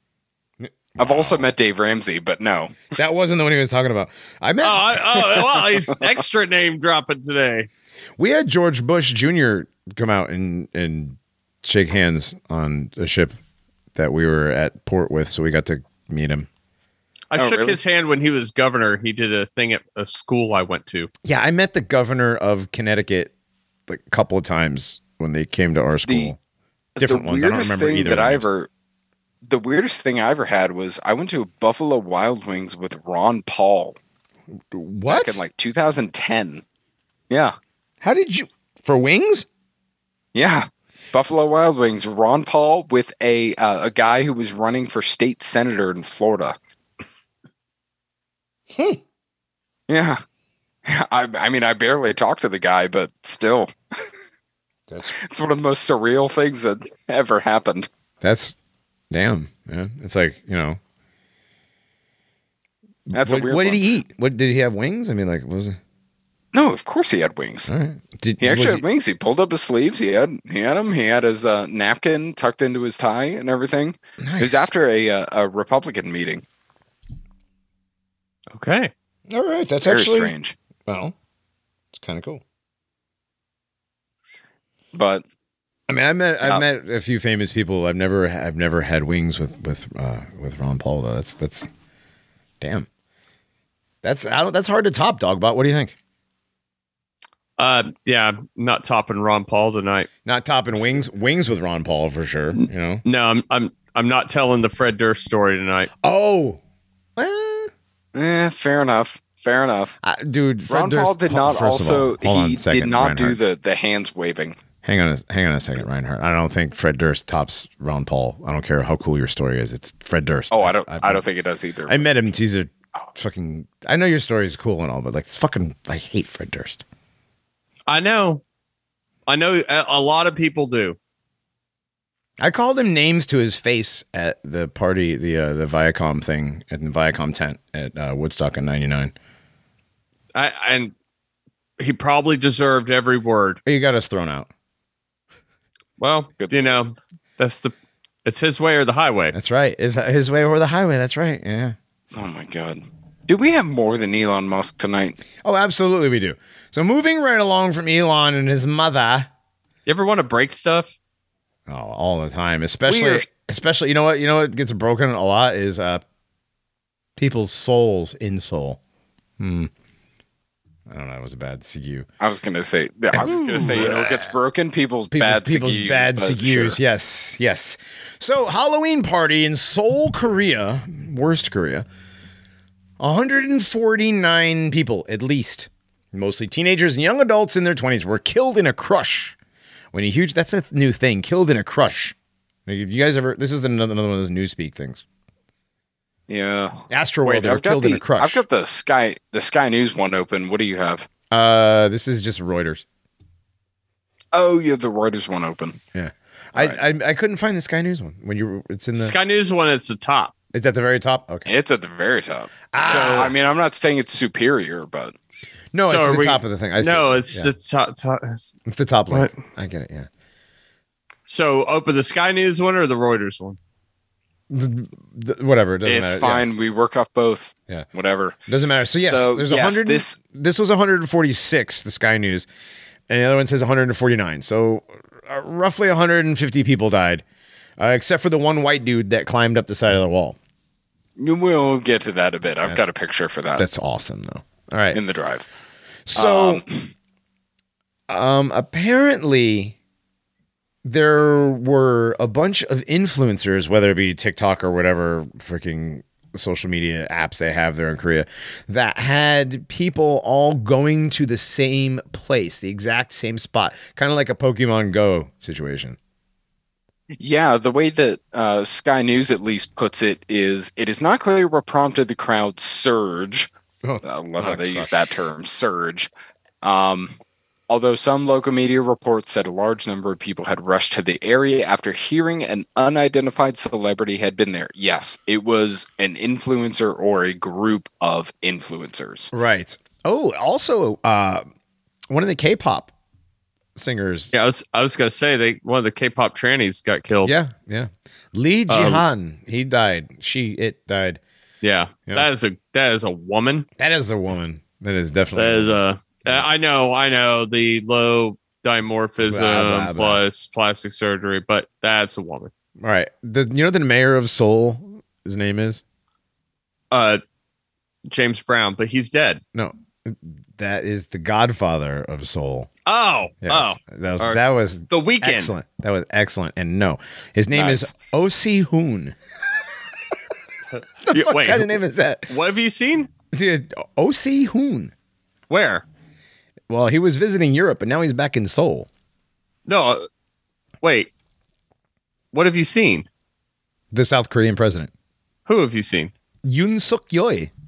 I've also met Dave Ramsey, but no. that wasn't the one he was talking about. I met. oh, I, oh well he's extra name dropping today we had George Bush Jr. come out and and shake hands on a ship that we were at port with, so we got to meet him. I Oh, shook really? his hand when he was governor. He did a thing at a school I went to. Yeah, I met the governor of Connecticut like a couple of times when they came to our school. Different the ones. I don't remember thing either that I ever, the weirdest thing I ever had was I went to Buffalo Wild Wings with Ron Paul what? back in like 2010. Yeah, How did you for wings? yeah. Buffalo Wild Wings, Ron Paul with a uh, a guy who was running for state senator in Florida. Hmm. Yeah. I, I mean, I barely talked to the guy, but still, That's it's one of the most surreal things that ever happened. that's damn. Yeah, it's like you know. That's a what, weird what did he eat? What did he have wings? I mean, like, was it? No, of course he had wings. Right. Did He actually had wings. He pulled up his sleeves. He had he had them. He had his uh, napkin tucked into his tie and everything. It was after a uh, a Republican meeting. Okay. All right, that's Very actually strange. well, it's kind of cool. But I mean, I met I've Yeah. met a few famous people. I've never I've never had wings with with uh, with Ron Paul though. That's that's damn. That's I don't, that's hard to top, dog. But what do you think? Uh, yeah, I'm not topping Ron Paul tonight. Not topping wings wings with Ron Paul for sure. You know. No, I'm I'm I'm not telling the Fred Durst story tonight. Oh, well, eh, fair enough. Fair enough. uh, dude. Fred Ron Paul did not first of all, also he second, did not do the the hands waving. Hang on, a, hang on a second, Reinhardt. I don't think Fred Durst tops Ron Paul. I don't care how cool your story is. It's Fred Durst. Oh, I don't I've- I don't think it does either. I met him. He's a fucking. I know your story is cool and all, but like, it's fucking. I hate Fred Durst. I know, I know. A, a lot of people do. I called him names to his face at the party, the uh, the Viacom thing at the Viacom tent at uh, Woodstock in '99. I and he probably deserved every word. He got us thrown out. Well, Good. you know, that's the it's his way or the highway. That's right. Is that his way or the highway? That's right. Yeah. oh my god. Do we have more than Elon Musk tonight? Oh, absolutely, we do. So moving right along from Elon and his mother. You ever want to break stuff? Oh, all the time, especially Weird. especially you know what you know what gets broken a lot is uh people's souls in soul. Hmm. I don't know. It was a bad CU. I was gonna say I was gonna say you know it gets broken. People's, People's, bad people's segues, bad segues. sure. Yes, yes. So Halloween party in Seoul, Korea, worst Korea. 149 people at least, mostly teenagers and young adults in their 20s, were killed in a crush. When a huge, that's a new thing, killed in a crush. Like, have you guys ever? This is another, another one of those newspeak things. Yeah. Astro World, Wait, they were I've killed in a crush. I've got the Sky the Sky News one open. What do you have? uh, this is just Reuters. Oh, you have the Reuters one open. Yeah, I, Alright. I I couldn't find the Sky News one when you. were It's in the. Sky News one It's the top. It's at the very top. Okay. It's at the very top. Ah. So I mean, I'm not saying it's superior, but No, So it's the we- top of the thing. I see no, it. it's Yeah. the top. top. It's the top link. I get it. Yeah. So open the Sky News one or the Reuters one. The- the- whatever. It doesn't it's matter. fine. We work off both. Yeah. Whatever. Doesn't matter. So yes, So, there's yes, 100. This this- this was 146. The Sky News, and the other one says 149. So uh, roughly 150 people died, uh, except for the one white dude that climbed up the side of the wall. We'll get to that a bit. I've got a picture for that That's awesome, though. All right. in the drive. So, Um, um, apparently, there were a bunch of influencers, whether it be TikTok or whatever freaking social media apps they have there in Korea, that had people all going to the same place, the exact same spot, kind of like a Pokemon Go situation. Yeah, the way that uh, Sky News at least puts it is it is not clear what prompted the crowd surge. Oh, I love how they use that term, surge. Um, although some local media reports said a large number of people had rushed to the area after hearing an unidentified celebrity had been there. Yes, it was an influencer or a group of influencers. Right. Oh, also, uh, one of the K-pop singers. Yeah, I was I was gonna say they one of the K-pop trannies got killed. Yeah, yeah. Lee Um, Jihan, he died. She, it died. Yeah. Yeah. That is a that is a woman. That is a woman. That is definitely. That is a. I know, I know the low dimorphism Blah, blah, blah. plus plastic surgery, but that's a woman. All right. The you know the mayor of Seoul, his name is? Uh, James Brown, but he's dead. No. That is the godfather of Seoul. Oh, Yes. That was right. that was oh, the weekend. excellent. That was excellent. And no, his name is Nice. O.C. Hoon. You- What wait, kind of name is that? what have you seen? Dude, O.C. Hoon. Where? Well, he was visiting Europe, but now he's back in Seoul. No, uh, wait. What have you seen? The South Korean president. Who have you seen? Yoon Suk Yeol.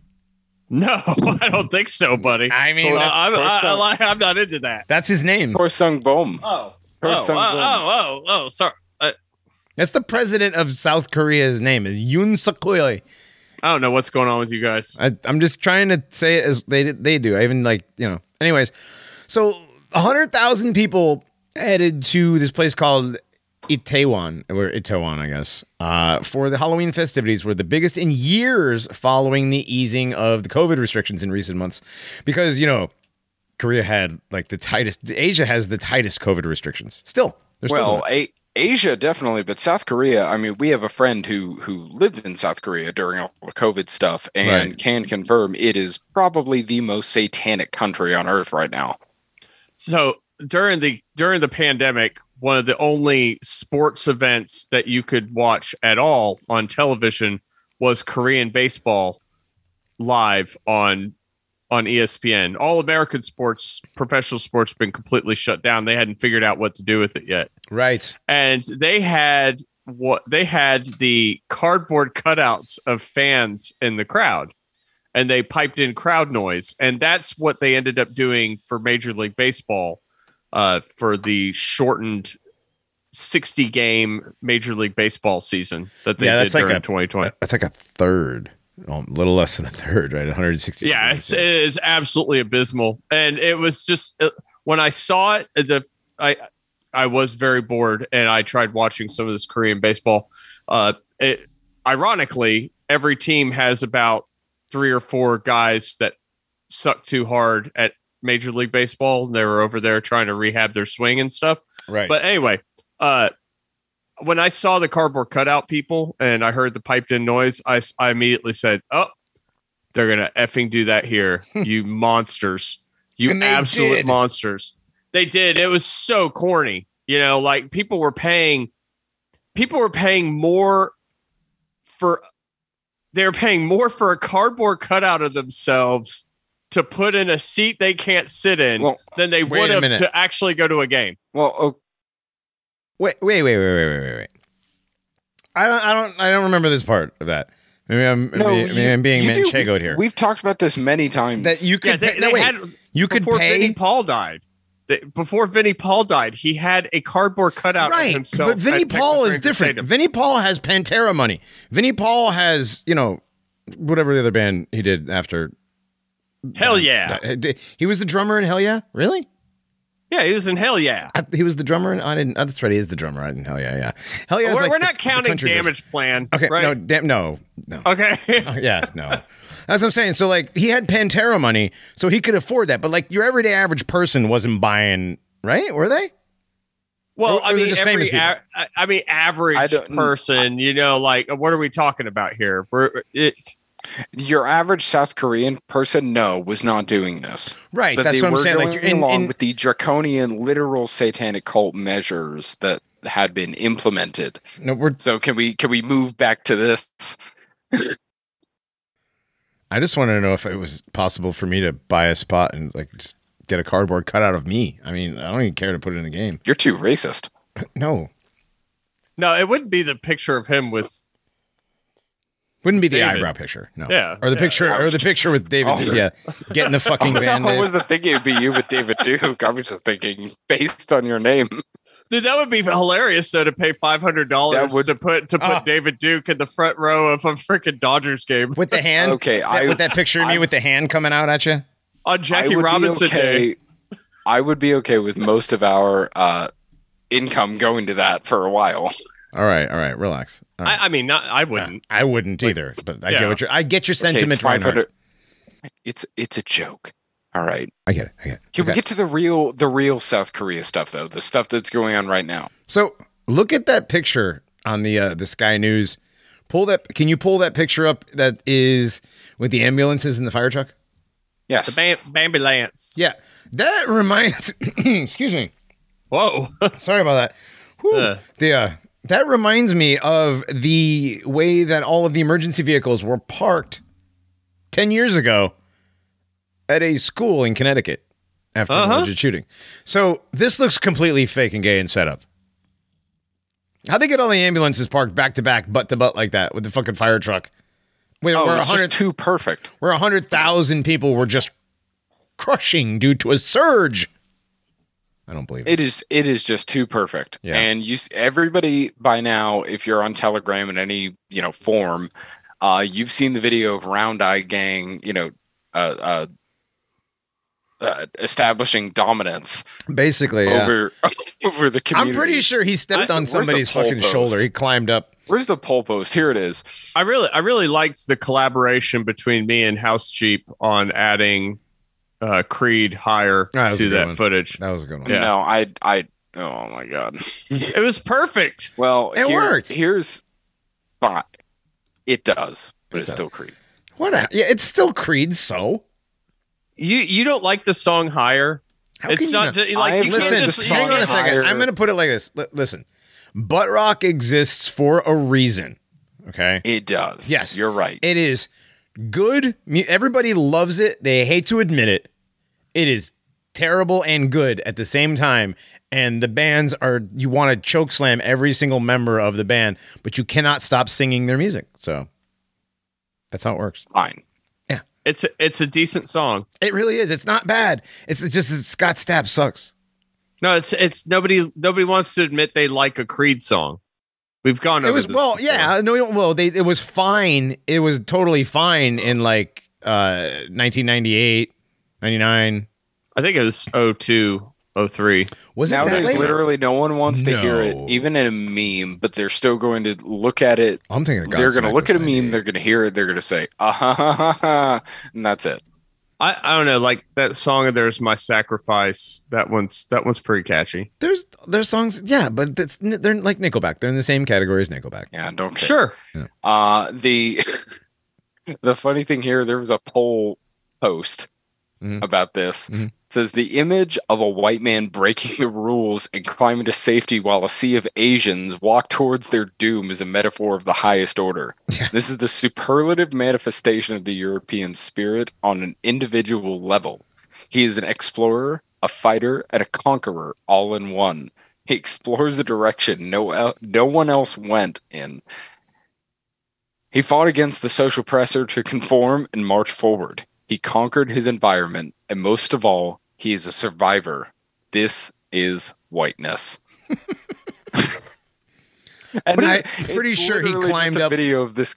No, I don't think so, buddy. I mean, that's- I'm, that's I, I, I'm not into that. that's his name. Poor Sung Bom. Oh, Heard oh, some oh, good. oh, oh, oh, sorry. Uh, That's the president of South Korea's name is Yoon Suk Yeol. I don't know what's going on with you guys. I, I'm just trying to say it as they they do. I even like you know. Anyways, so hundred thousand people headed to this place called Itaewon or Itaewon, I guess, uh, for the Halloween festivities. Were the biggest in years following the easing of the COVID restrictions in recent months, because you know Korea had like the tightest. Asia has the tightest COVID restrictions. Still, they're Well, doing a- Asia definitely, but South Korea. I mean, we have a friend who who lived in South Korea during all the COVID stuff, and Right. can confirm it is probably the most satanic country on earth right now. So during the during the pandemic, one of the only sports events that you could watch at all on television was Korean baseball live on on ESPN. All American sports, professional sports, been completely shut down. They hadn't figured out what to do with it yet. right. and they had what they had the cardboard cutouts of fans in the crowd and they piped in crowd noise and that's what they ended up doing for major league baseball uh, for the shortened 60 game major league baseball season that they Yeah, did that's like during a- 2020 That's like a third, a little less than a third, right? 160. yeah it's, it is absolutely abysmal and it was just when i saw it the i i was very bored and i tried watching some of this korean baseball uh it ironically every team has about three or four guys that suck too hard at major league baseball they were over there trying to rehab their swing and stuff right. but anyway, uh, when I saw the cardboard cutout people and I heard the piped in noise, I, I immediately said, "Oh, they're gonna effing do that here, you monsters, you absolute did. monsters." They did. It was so corny. You know, like people were paying, people were paying more for. They were paying more for a cardboard cutout of themselves to put in a seat they can't sit in Well, than they would have to actually go to a game. well, Wait, wait, wait, wait, wait, wait, wait, wait. I don't, I don't, I don't remember this part of that. Maybe I'm, no, maybe, maybe I'm being you do. manchegoed here. We've talked about this many times. that you Yeah, could, they, pay, no, wait, had you could before pay, Vinny Paul died. They, before Vinny Paul died, he had a cardboard cutout of himself. But Vinny at Texas Paul is Ranger different. Stadium. Vinny Paul has Pantera money. Vinny Paul has, you know, whatever the other band he did after. Hell yeah, He was the drummer in Hell Yeah. Really? Yeah, he was in Hell yeah. I, he was the drummer. In, I didn't. Oh, that's right. He is the drummer in Hell Yeah. Yeah. Hell Yeah. we're like we're the- not the counting country version. Damageplan. Okay. right? No. Damn. No. No. Okay. Oh, yeah, no. That's what I'm saying. So like he had Pantera money, so he could afford that. But like your everyday average person wasn't buying, right? Were they? well, Or- I or is mean, just every, famous people? a- I- I mean, average I don't- mm, person. You know, like what are we talking about here? We're it's your average South Korean person, no, was not doing this. Right. But that's they what I'm were saying. going Like you're in, along in with the draconian, literal satanic cult measures that had been implemented. no, we're. So can we can we move back to this? I just wanted to know if it was possible for me to buy a spot and like just get a cardboard cutout of me. I mean, I don't even care to put it in the game. You're too racist. No, no, it wouldn't be the picture of him with wouldn't be the David. eyebrow picture. No. Yeah, Or the yeah. picture, or the picture with David. Oh. Yeah, getting the fucking band. I wasn't thinking it'd be you with David Duke. I was just thinking based on your name. Dude, that would be hilarious though to pay five hundred dollars to put to put Ah. David Duke in the front row of a freaking Dodgers game with the hand. Okay, that- I with that picture of me with the hand coming out at you. on Jackie I would be Robinson Day. okay- I would be okay with most of our uh, income going to that for a while. All right, all right, relax. All right. I, I mean, not I wouldn't. I wouldn't either, but I yeah. get what you're. I get your Okay, sentiment. it's five It's it's a joke. All right. I get it. I get it. Can we get to the real the real South Korea stuff though? The stuff that's going on right now. So look at that picture on the uh, the Sky News. Pull that. Can you pull that picture up? That is with the ambulances and the fire truck. Yes. The Bam- Bambi Lance. Yeah, that reminds. excuse me. Whoa. Sorry about that. Whew. Uh. The uh, that reminds me of the way that all of the emergency vehicles were parked ten years ago at a school in Connecticut after Uh-huh. alleged shooting. So this looks completely fake and gay and set up. How'd they get all the ambulances parked back to back, butt to butt like that with the fucking fire truck? Where, Oh, where it's just too perfect. where a hundred thousand people were just crushing due to a surge. I don't believe it. It is it is just too perfect. Yeah. And you s- everybody by now, if you're on Telegram in any you know form, uh, you've seen the video of Round Eye Gang, you know, uh, uh, uh, establishing dominance Basically, yeah. over over the community. I'm pretty sure he stepped Where's on the- where's the somebody's fucking post? shoulder. He climbed up. Where's the pole post? Here it is. I really, I really liked the collaboration between me and House Cheap on adding uh, Creed higher that to that one. footage. That was a good one. Yeah. No, I I oh my god. It was perfect. Well, It here- worked. Here's fine. It does, but It it's does. still Creed. What? A, yeah, it's still Creed. So You you don't like the song higher? How it's can you not, not- like you have can't listen. the just- hang on a second. higher- I'm going to put it like this. Li- listen, butt rock exists for a reason. Okay. It does. Yes. you're right. It is good. Everybody loves it. They hate to admit it. It is terrible and good at the same time. And the bands are, you want to choke slam every single member of the band, but you cannot stop singing their music. So that's how it works. Fine. Yeah. It's a, it's a decent song. It really is. It's not bad. It's just that Scott Stapp sucks. No, it's it's nobody nobody wants to admit they like a Creed song. We've gone It over was this well, before. yeah. No, well, they it was fine. It was totally fine in like uh 1998, 99. I think it was 02, 03. Was it that Nowadays, literally, no one wants to hear No. it, even in a meme. But they're still going to look at it. I'm thinking of they're going to Godsmack look at a was meme. 98. They're going to hear it. They're going to say, "Ah ha ha ha ha," and that's it. I, I don't know, like that song of "There's My Sacrifice." That one's that one's pretty catchy. There's there's songs, yeah, but that's, they're like Nickelback. They're in the same category as Nickelback. Yeah, don't care. Sure. Uh, the the funny thing here, there was a poll post Mhm. about this. Mhm. It says the image of a white man breaking the rules and climbing to safety while a sea of Asians walk towards their doom is a metaphor of the highest order. Yeah. This is the superlative manifestation of the European spirit on an individual level. He is an explorer, a fighter, and a conqueror all in one. He explores a direction no el- no one else went in. He fought against the social pressure to conform and march forward. He conquered his environment, and most of all, he is a survivor. This is whiteness. and I'm pretty sure he climbed a up- video of this.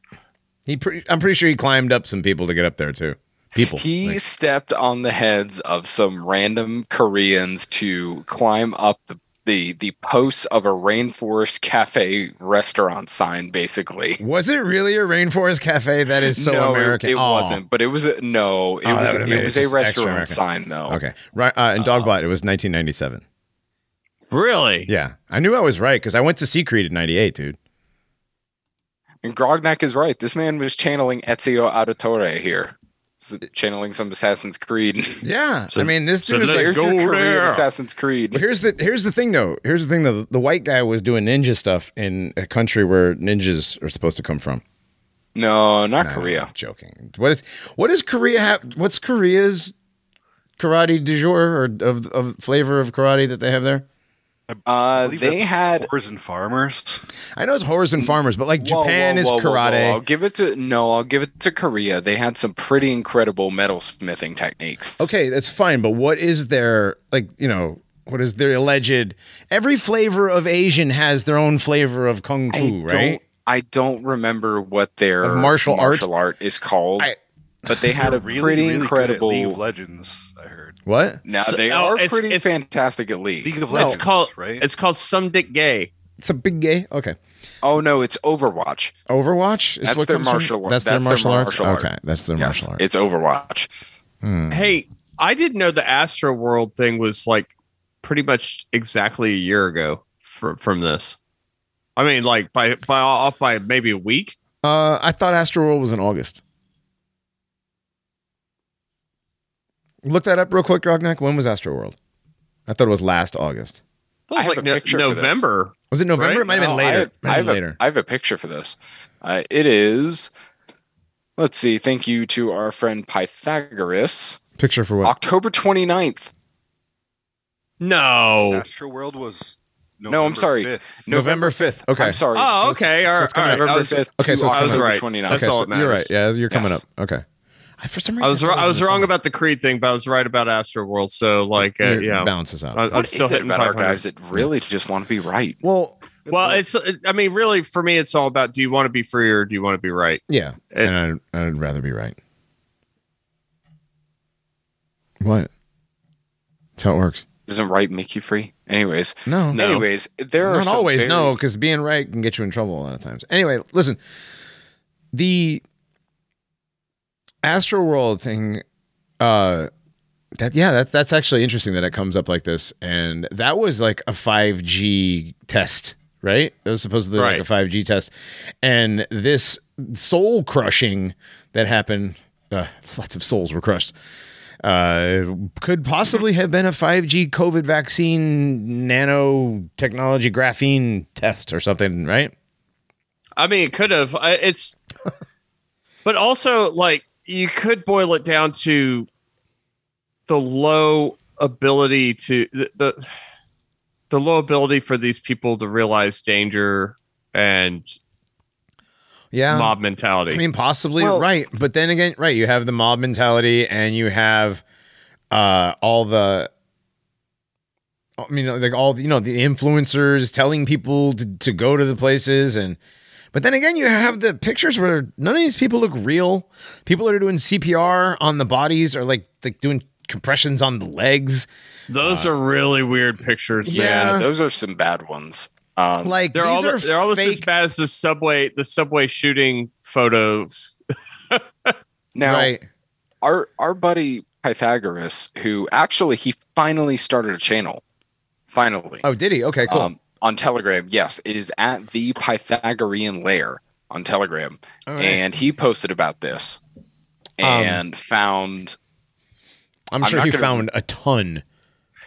He pretty, I'm pretty sure he climbed up some people to get up there too. People. He Like, stepped on the heads of some random Koreans to climb up the the, the posts of a rainforest cafe restaurant sign, basically. was it really a rainforest cafe? That is so no, it- American. It, Aw. wasn't, but it was a no. It Oh, was it it was a restaurant sign though. Okay, right. Uh, and Dogbot, it was 1997. Really? Yeah, I knew I was right because I went to see Creed in '98, dude. And Grognak is right. This man was channeling Ezio Auditore here. S- Channeling some Assassin's Creed. Yeah, So- I mean this so dude was let's like, Here's your go Korean there. Assassin's Creed. But here's the here's the thing though. Here's the thing though. The white guy was doing ninja stuff in a country where ninjas are supposed to come from. No, not Nah, Korea. I'm joking. What is what does Korea have? What's Korea's karate du jour or of of flavor of karate that they have there? Uh, they had Whores and farmers. I know it's whores and farmers, but like Whoa, Japan whoa, is whoa, whoa, whoa. karate. I'll give it to no. I'll give it to Korea. They had some pretty incredible metal smithing techniques. Okay, that's fine, but what is their like? You know, what is their alleged? Every flavor of Asian has their own flavor of kung I fu, right? don't. I don't remember what their Of martial art? martial art is called, I- but they had a really, pretty really good at incredible. League of Legends. I heard. What? now So- they are it's- pretty it's- fantastic at League. League of Legends, It's called right? it's called Some Dick Gay. It's a big gay. Okay. Oh no, it's Overwatch. Overwatch. Is That's what their comes from- martial art. That's, their That's their martial arts. art. Okay, that's their Yes, martial art. it's Overwatch. Hmm. Hey, I didn't know the Astro World thing was like pretty much exactly a year ago from from this. I mean, like by by off by maybe a week. Uh, I thought Astro World was in August. Look that up real quick, Grognak. When was Astroworld? I thought it was last August. It was I have like a no- picture for this. November. Was it November? Right? It might have been later. I have, I have have a- later. I have a picture for this. Uh, it is. Let's see. Thank you to our friend Pythagoras. Picture for what? October 29th. No. Astro World was. November no, I'm sorry. 5th. November fifth. Okay. I'm sorry. Oh, So it's- okay. All so it's coming all up. right. I November 5th Okay, so it's I was right. 29th. That's okay, all so that you're right. Yeah, you're coming Yes. up. Okay. I, for some reason, I was thought wrong. I was wrong summer. about the Creed thing, but I was right about Astro World. So like, uh, It yeah, balances out. I, I'm What still is it hitting about our guys that really just want to be right? well, Well, it's. I mean, really, for me, it's all about: do you want to be free or do you want to be right? yeah, It- and I'd, I'd rather be right. What? That's how it works. Doesn't right make you free? Anyways, No, No. anyways, there are not always. very- No, because being right can get you in trouble a lot of times. Anyway, listen, the Astro World thing. Uh, that yeah, that's that's actually interesting that it comes up like this, and that was like a five G test, right? That was supposed supposedly like Right. a five G test, and this soul crushing that happened. Uh, lots of souls were crushed. Uh, could possibly have been a 5G COVID vaccine nanotechnology graphene test or something, right? I mean, it could have. It's, but also like you could boil it down to the low ability to the the, the low ability for these people to realize danger and Yeah. mob mentality. I mean, possibly Well- right, but then again, right? You have the mob mentality, and you have uh, all the. I mean, like all the- you know, the influencers telling people to, to go to the places, and but then again, you have the pictures where none of these people look real. People that are doing CPR on the bodies are like like doing compressions on the legs. Those are really weird pictures, Yeah. man. those are some bad ones. Um, Like They're these all are they're almost as bad as the subway the subway shooting photos. now, right. our our buddy Pythagoras, who actually he finally started a channel, finally Oh, did he? Okay, cool. um, on Telegram. Yes, it is at the Pythagorean Lair on Telegram, right. and he posted about this Um, and found I'm I'm sure he gonna- found a ton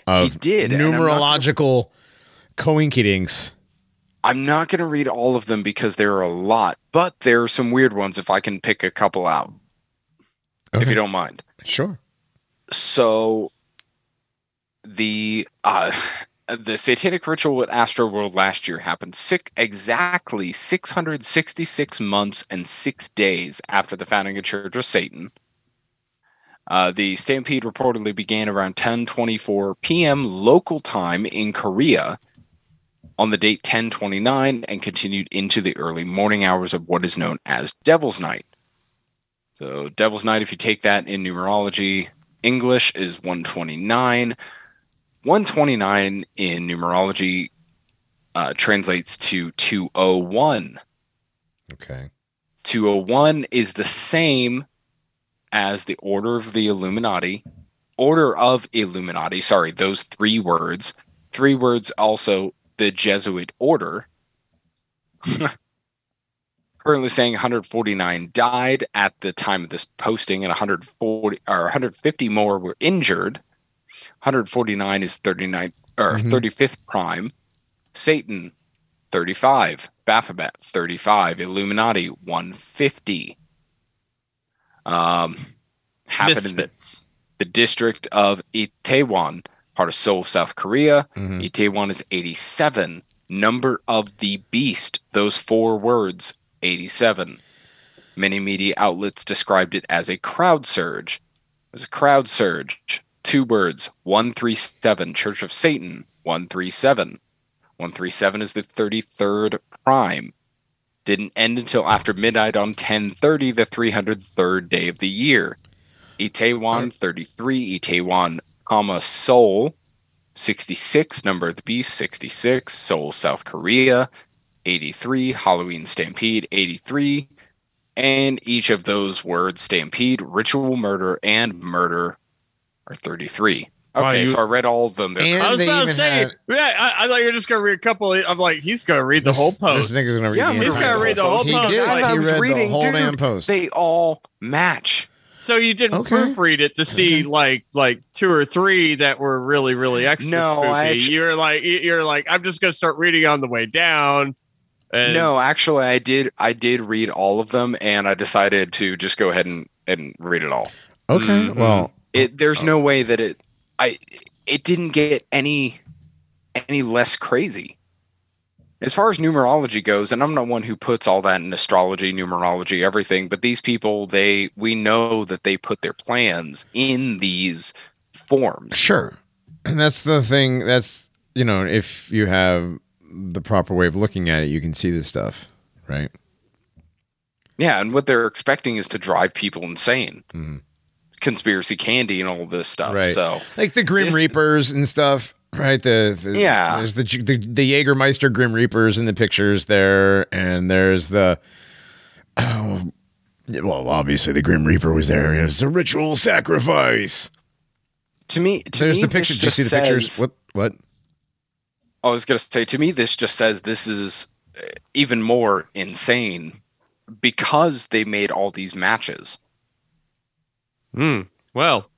of he did and I'm not gonna- numerological coinkydinks. I'm not going to read all of them because there are a lot, but there are some weird ones if I can pick a couple out, if you don't mind. Sure. So the uh the satanic ritual at Astro World last year happened six, exactly 666 months and 6 days after the founding of Church of Satan. Uh, the stampede reportedly began around 10:24 p.m. local time in Korea on the date 1029 and continued into the early morning hours of what is known as Devil's Night. So Devil's Night if you take that in numerology, English is 129. 129 in numerology uh, translates to 201. Okay. 201 is the same as the Order of the Illuminati. Order of Illuminati, sorry, those three words. Three words also the Jesuit Order. Currently saying 149 died at the time of this posting, and 140 or 150 more were injured. 149 is 39 or Mhm. 35th prime. Satan 35, Baphomet 35, Illuminati 150. Um, happened in the, Misfits. the district of Itaewon, part of Seoul, South Korea. Mhm. Itaewon is 87. Number of the beast, those four words, 87. Many media outlets described it as a crowd surge. It was a crowd surge. Two words, 137, Church of Satan, 137. 137 is the 33rd prime. Didn't end until after midnight on 1030, the 303rd day of the year. Itaewon 33, Itaewon, comma, Seoul 66, number of the beast 66, Seoul, South Korea 83, Halloween Stampede 83, and each of those words, Stampede, Ritual Murder, and Murder, are 33. Wow, Okay, you- so I read all of them. They're I was about to say, had- yeah, I, I thought you were just gonna read a couple. Of, I'm like, he's gonna read the whole post. This gonna read Yeah, the He's gonna read the whole He post. did. Like, As I was read reading, the whole dude, damn post. They all match. So you didn't Okay. proofread it to see like like two or three that were really really extra No, spooky. I actu- you're like you're like I'm just gonna start reading on the way down. And no, actually, I did. I did read all of them, and I decided to just go ahead and, and read it all. Okay. Mhm. Well, It there's no way that it. I it didn't get any any less crazy. As far as numerology goes, and I'm not one who puts all that in astrology, numerology, everything, but these people, they we know that they put their plans in these forms. sure. And that's the thing. That's you know, if you have the proper way of looking at it, you can see this stuff, right? Yeah, and what they're expecting is to drive people insane. Mhm. Conspiracy candy and all this stuff. Right. So Like the Grim Reapers and stuff, right? The, the Yeah. There's the, the the Jägermeister Grim Reapers in the pictures there, and there's the. Oh, well, obviously the Grim Reaper was there. It's a ritual sacrifice. to me, to there's me, the this picture. Did you just see the pictures? What? What? I was gonna say to me, this just says this is uh, even more insane because they made all these matches. Hmm. well,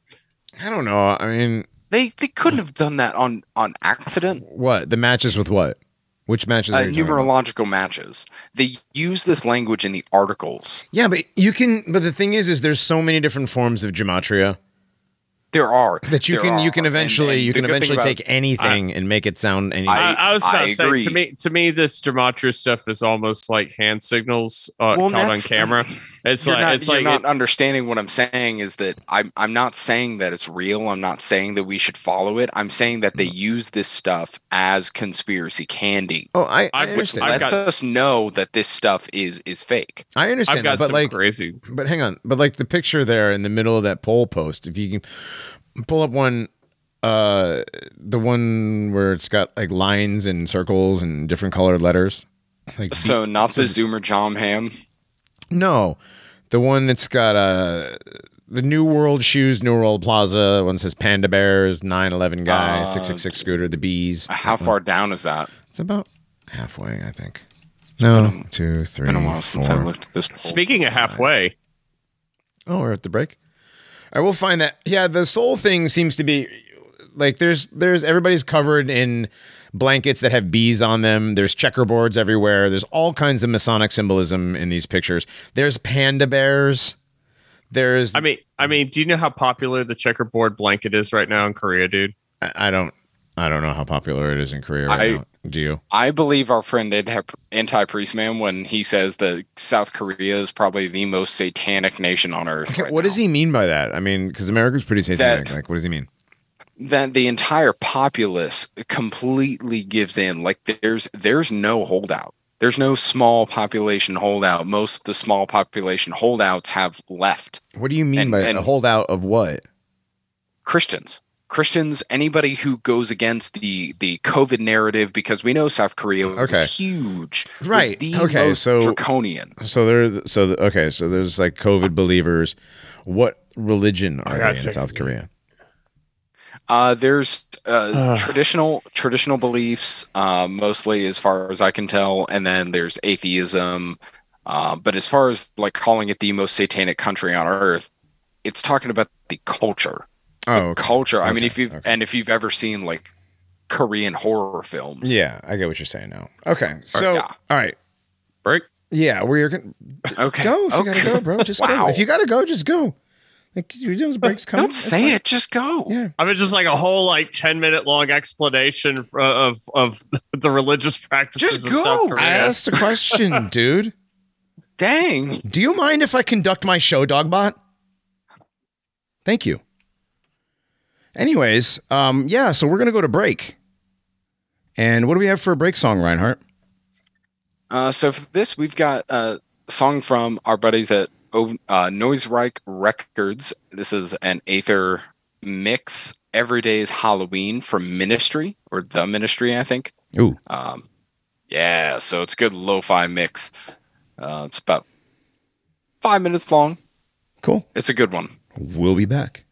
I don't know. I mean, They they couldn't have done that on on accident. what? The matches with what? Which matches? Uh, are you talking about? numerological matches. They use this language in the articles. Yeah, but you can. But the thing is, is there's so many different forms of gematria There are that you there can you can eventually and you can good thing eventually about- take anything and make it sound anything. I, I was about I to say agree. to me to me this gematria stuff is almost like hand signals uh, Well, caught on that's- camera. It's you're like not, it's you're like not understanding what I'm saying is that I'm I'm not saying that it's real. I'm not saying that we should follow it. I'm saying that they Mm-hmm. use this stuff as conspiracy candy, oh, I, I I- which understand. I've lets got- us know that this stuff is is fake. I understand, I've got that, but some like, crazy. but hang on, but like the picture there in the middle of that poll post, if you can pull up one, uh, the one where it's got like lines and circles and different colored letters. Like So not the Zoomer Jom Ham. No, the one that's got uh the New World Shoes, New World Plaza. One says Panda Bears, 911 guy, Uh, six six six scooter, the bees. How far down is that? It's about halfway, I think. No, two, three, Been a while since I four. looked at this. poll. Speaking of halfway, Oh, we're at the break. I will find that. Yeah, the soul thing seems to be like there's there's everybody's covered in blankets that have bees on them. There's checkerboards everywhere. There's all kinds of Masonic symbolism in these pictures. There's panda bears. There's I mean, I mean, do you know how popular the checkerboard blanket is right now in Korea, dude? I, I don't I don't know how popular it is in Korea right I- now. Do you? I believe our friend Anti Priest Man when he says that South Korea is probably the most satanic nation on earth. Okay, right what now. does he mean by that? I mean, because America's pretty satanic. That- like, what does he mean? That the entire populace completely gives in. Like there's there's no holdout. There's no small population holdout. Most of the small population holdouts have left. What do you mean And- by and- a holdout of what? Christians. Christians, anybody who goes against the the COVID narrative, because we know South Korea was Okay. huge, was Right. the Okay, most so- draconian. So there, so the, okay, so there's like COVID believers. What religion are they in South it. Korea? Uh, there's uh, traditional traditional beliefs, uh, mostly as far as I can tell, and then there's atheism. Uh, but as far as like calling it the most satanic country on earth, it's talking about the culture. Oh, okay. Culture. I mean, if you've okay. and if you've ever seen like Korean horror films, yeah, I get what you're saying now. Okay, so yeah. all right, Break. yeah, we're gonna Okay, go if you gotta go, bro. Just go. If you gotta go, just go. Like you know, those breaks coming. Don't say it. Just go. Yeah, I mean, just like a whole like ten minute long explanation for, of of the religious practices Just of South go. Korea. I asked a question, dude. Dang. Do you mind if I conduct my show, Dogbot? Thank you. Anyways, um, yeah, so we're gonna go to break. And what do we have for a break song, Reinhardt? Uh, so for this, we've got a song from our buddies at Uh, Noisereich Records. This is an Aether mix. Every day is Halloween from Ministry or the Ministry, I think. Ooh, Um, yeah, so it's a good lo-fi mix. Uh, it's about five minutes long. cool. It's a good one. We'll be back.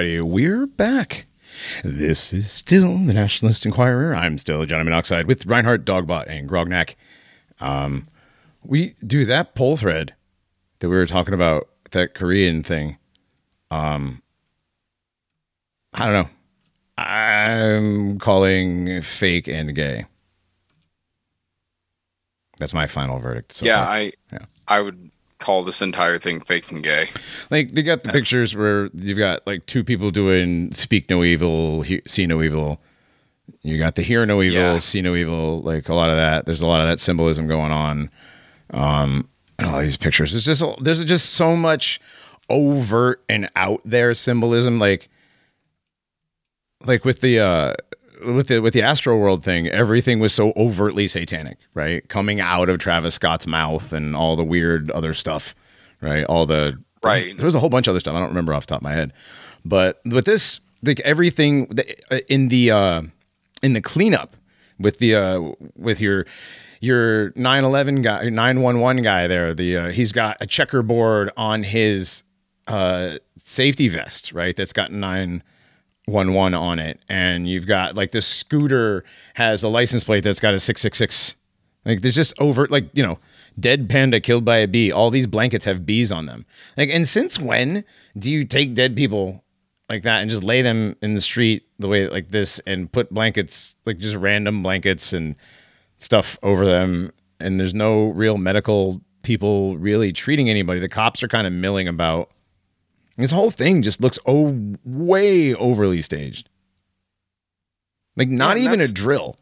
Everybody, we're back. This is still the Nationalist Enquirer. I'm still Johnny Monoxide with Reinhardt, Dogbot, and Grognak. Um, we do that poll thread that we were talking about, that Korean thing. Um, I don't know. I'm calling fake and gay. That's my final verdict. So yeah, far. I Yeah. I would call this entire thing fake and gay. Like they got the That's- pictures where you've got like two people doing "Speak No Evil, he, See No Evil." You got the "Hear No Evil, Yeah. See No Evil." Like a lot of that. There's a lot of that symbolism going on. Um, and all these pictures. There's just there's just so much overt and out there symbolism. Like like with the uh with the with the Astroworld thing, everything was so overtly satanic, right? Coming out of Travis Scott's mouth and all the weird other stuff, right? All the Right. There was a whole bunch of other stuff I don't remember off the top of my head, but with this, like everything uh, in the uh in the cleanup with the uh with your your 911 guy 911 guy there the uh, he's got a checkerboard on his uh safety vest right that's got 911 on it and you've got like the scooter has a license plate that's got a 666 like there's just over like you know dead panda killed by a bee. All these blankets have bees on them. Like and since when do you take dead people like that and just lay them in the street the way like this and put blankets like just random blankets and stuff over them and there's no real medical people really treating anybody? The cops are kind of milling about this whole thing just looks oh way overly staged like not and even a drill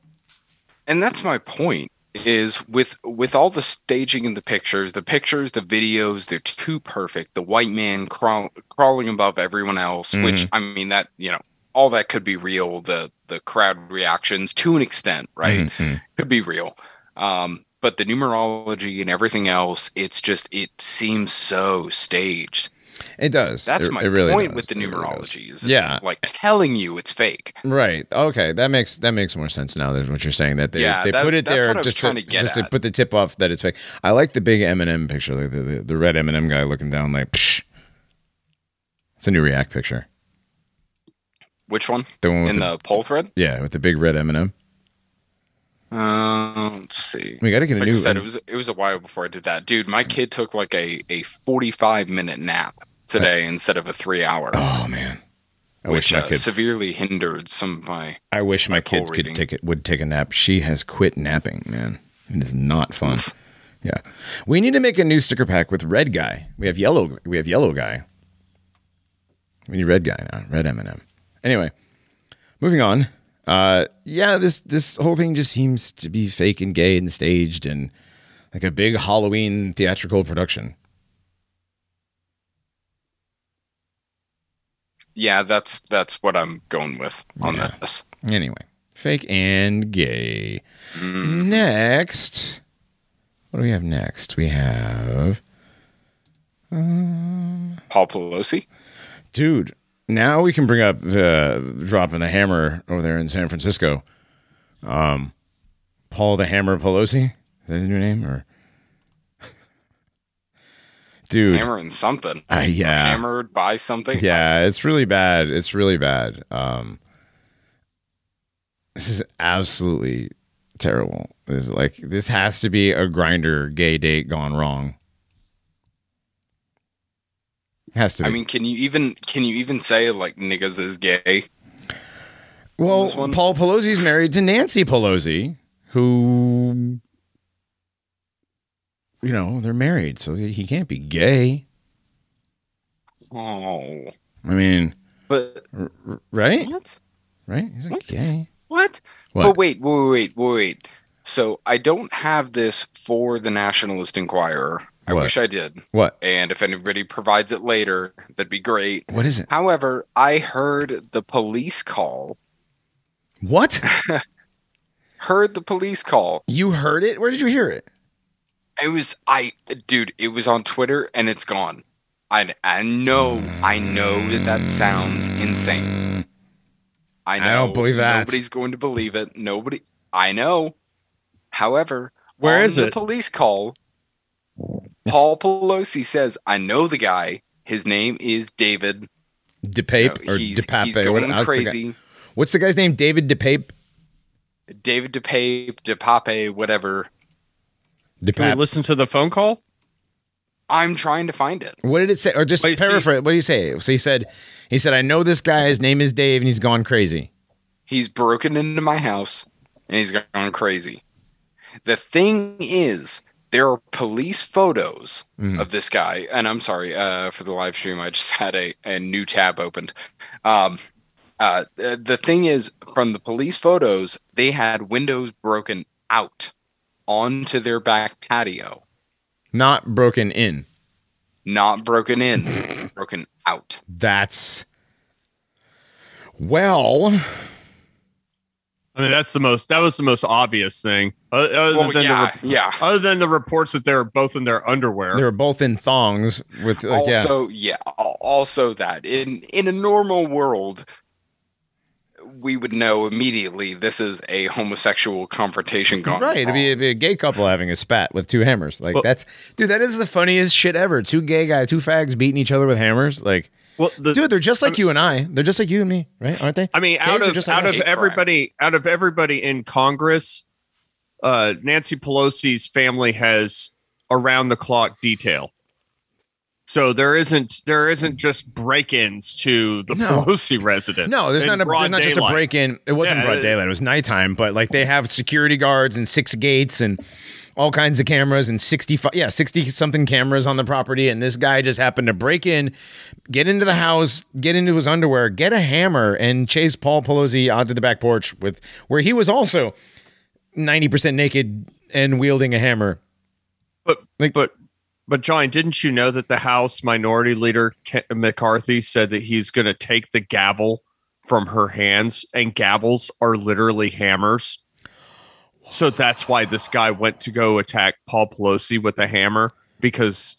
And that's my point is with with all the staging in the pictures, the pictures, the videos, they're too perfect. The white man crawl, crawling above everyone else, which I mean that you know all that could be real. The the crowd reactions to an extent, right, Mhm. could be real. Um, but the numerology and everything else, it's just it seems so staged. It does. That's It- my it really point does. with the numerology. is it's Yeah. like telling you it's fake. Right. Okay. That makes that makes more sense now than what you're saying. That they, Yeah, they that- put it there what I was just to, to get just to put the tip off that it's fake. I like the big M&M picture, like the, the, the red M&M guy looking down like Psh. It's a new react picture. Which one The one in the, the poll thread? yeah, with the big red M&M. Uh, let's see. We got to get a Like new I said, it was it was a while before I did that, dude. My kid took like a a forty five minute nap today instead of a three hour, Oh man. I which wish my uh, kid severely hindered some of my. I wish my kids could take it would take a nap. She has quit napping, man. It is not fun. Yeah. We need to make a new sticker pack with red guy. We have yellow we have yellow guy. We need red guy now. Red M and M. Anyway, moving on. Uh yeah, this this whole thing just seems to be fake and gay and staged and like a big Halloween theatrical production. Yeah, that's that's what I'm going with on Yeah. this. Anyway, fake and gay. Mm. Next, what do we have next? We have, Paul Pelosi. dude. Now we can bring up uh, dropping the hammer over there in San Francisco. Um, Paul the Hammer Pelosi. Is that his new name or? Dude, hammering something. uh, yeah, Hammered by something. yeah, it's really bad. It's really bad. Um, this is absolutely terrible. This is like this has to be a Grindr gay date gone wrong. Has to be. I mean, can you even can you even say like niggas is gay? well, Paul Pelosi's married to Nancy Pelosi, who, you know, they're married, so he can't be gay. Oh, I mean, but r- r- right? what? Right? He's What? gay. What? What? But wait, wait, wait, wait, wait. So I don't have this for the Nationalist Enquirer. I What? wish I did. What? And if anybody provides it later, that'd be great. What is it? However, I heard the police call. What? Heard the police call. You heard it? Where did you hear it? It was I dude, it was on Twitter and it's gone. I I know, I know that that sounds insane. I know. I don't believe that. Nobody's going to believe it. Nobody. I know. However, Where is the it? police call, Paul Pelosi says, "I know the guy. His name is David. DePape No, or he's, DePape? he's going what- crazy. What's the guy's name? David DePape? David DePape, DePape, whatever. Can we listen to the phone call? I'm trying to find it. What did it say? Or just Wait, see- paraphrase. What did he say? So he said, he said, I know this guy. His name is Dave, and he's gone crazy. He's broken into my house and he's gone crazy. The thing is, there are police photos Mhm. of this guy, and I'm sorry uh, for the live stream. I just had a, a new tab opened. Um, uh, the the thing is, from the police photos, they had windows broken out onto their back patio, Not broken in. not broken in, broken out. That's well. I mean, that's the most. That was the most obvious thing. Uh, Other Well, than yeah, the, yeah. other than the reports that they were both in their underwear. They were both in thongs with like yeah. also yeah. al- also that in in a normal world we would know immediately this is a homosexual confrontation gone Right, it'd be, it'd be a gay couple having a spat with two hammers. Like Well- that's, dude, that is the funniest shit ever. Two gay guys, two fags beating each other with hammers. Like, well, the, dude, they're just like you and I. They're just like you and me, right? Aren't they? I mean, Gays out of just out us. of Hate crime. everybody, out of everybody in Congress, uh, Nancy Pelosi's family has around the clock detail. So there isn't there isn't just break-ins to the No. Pelosi residence. No, there's not a there's not just a break in. It wasn't Yeah, broad daylight. It was nighttime, but like they have security guards and six gates and all kinds of cameras and 65 yeah 60 something cameras on the property and this guy just happened to break in get into the house get into his underwear get a hammer and chase paul pelosi onto the back porch with where he was also ninety percent naked and wielding a hammer. But Like- but but John, didn't you know that the House Minority Leader Ke- McCarthy said that he's going to take the gavel from her hands, and gavels are literally hammers. So that's why this guy went to go attack Paul Pelosi with a hammer because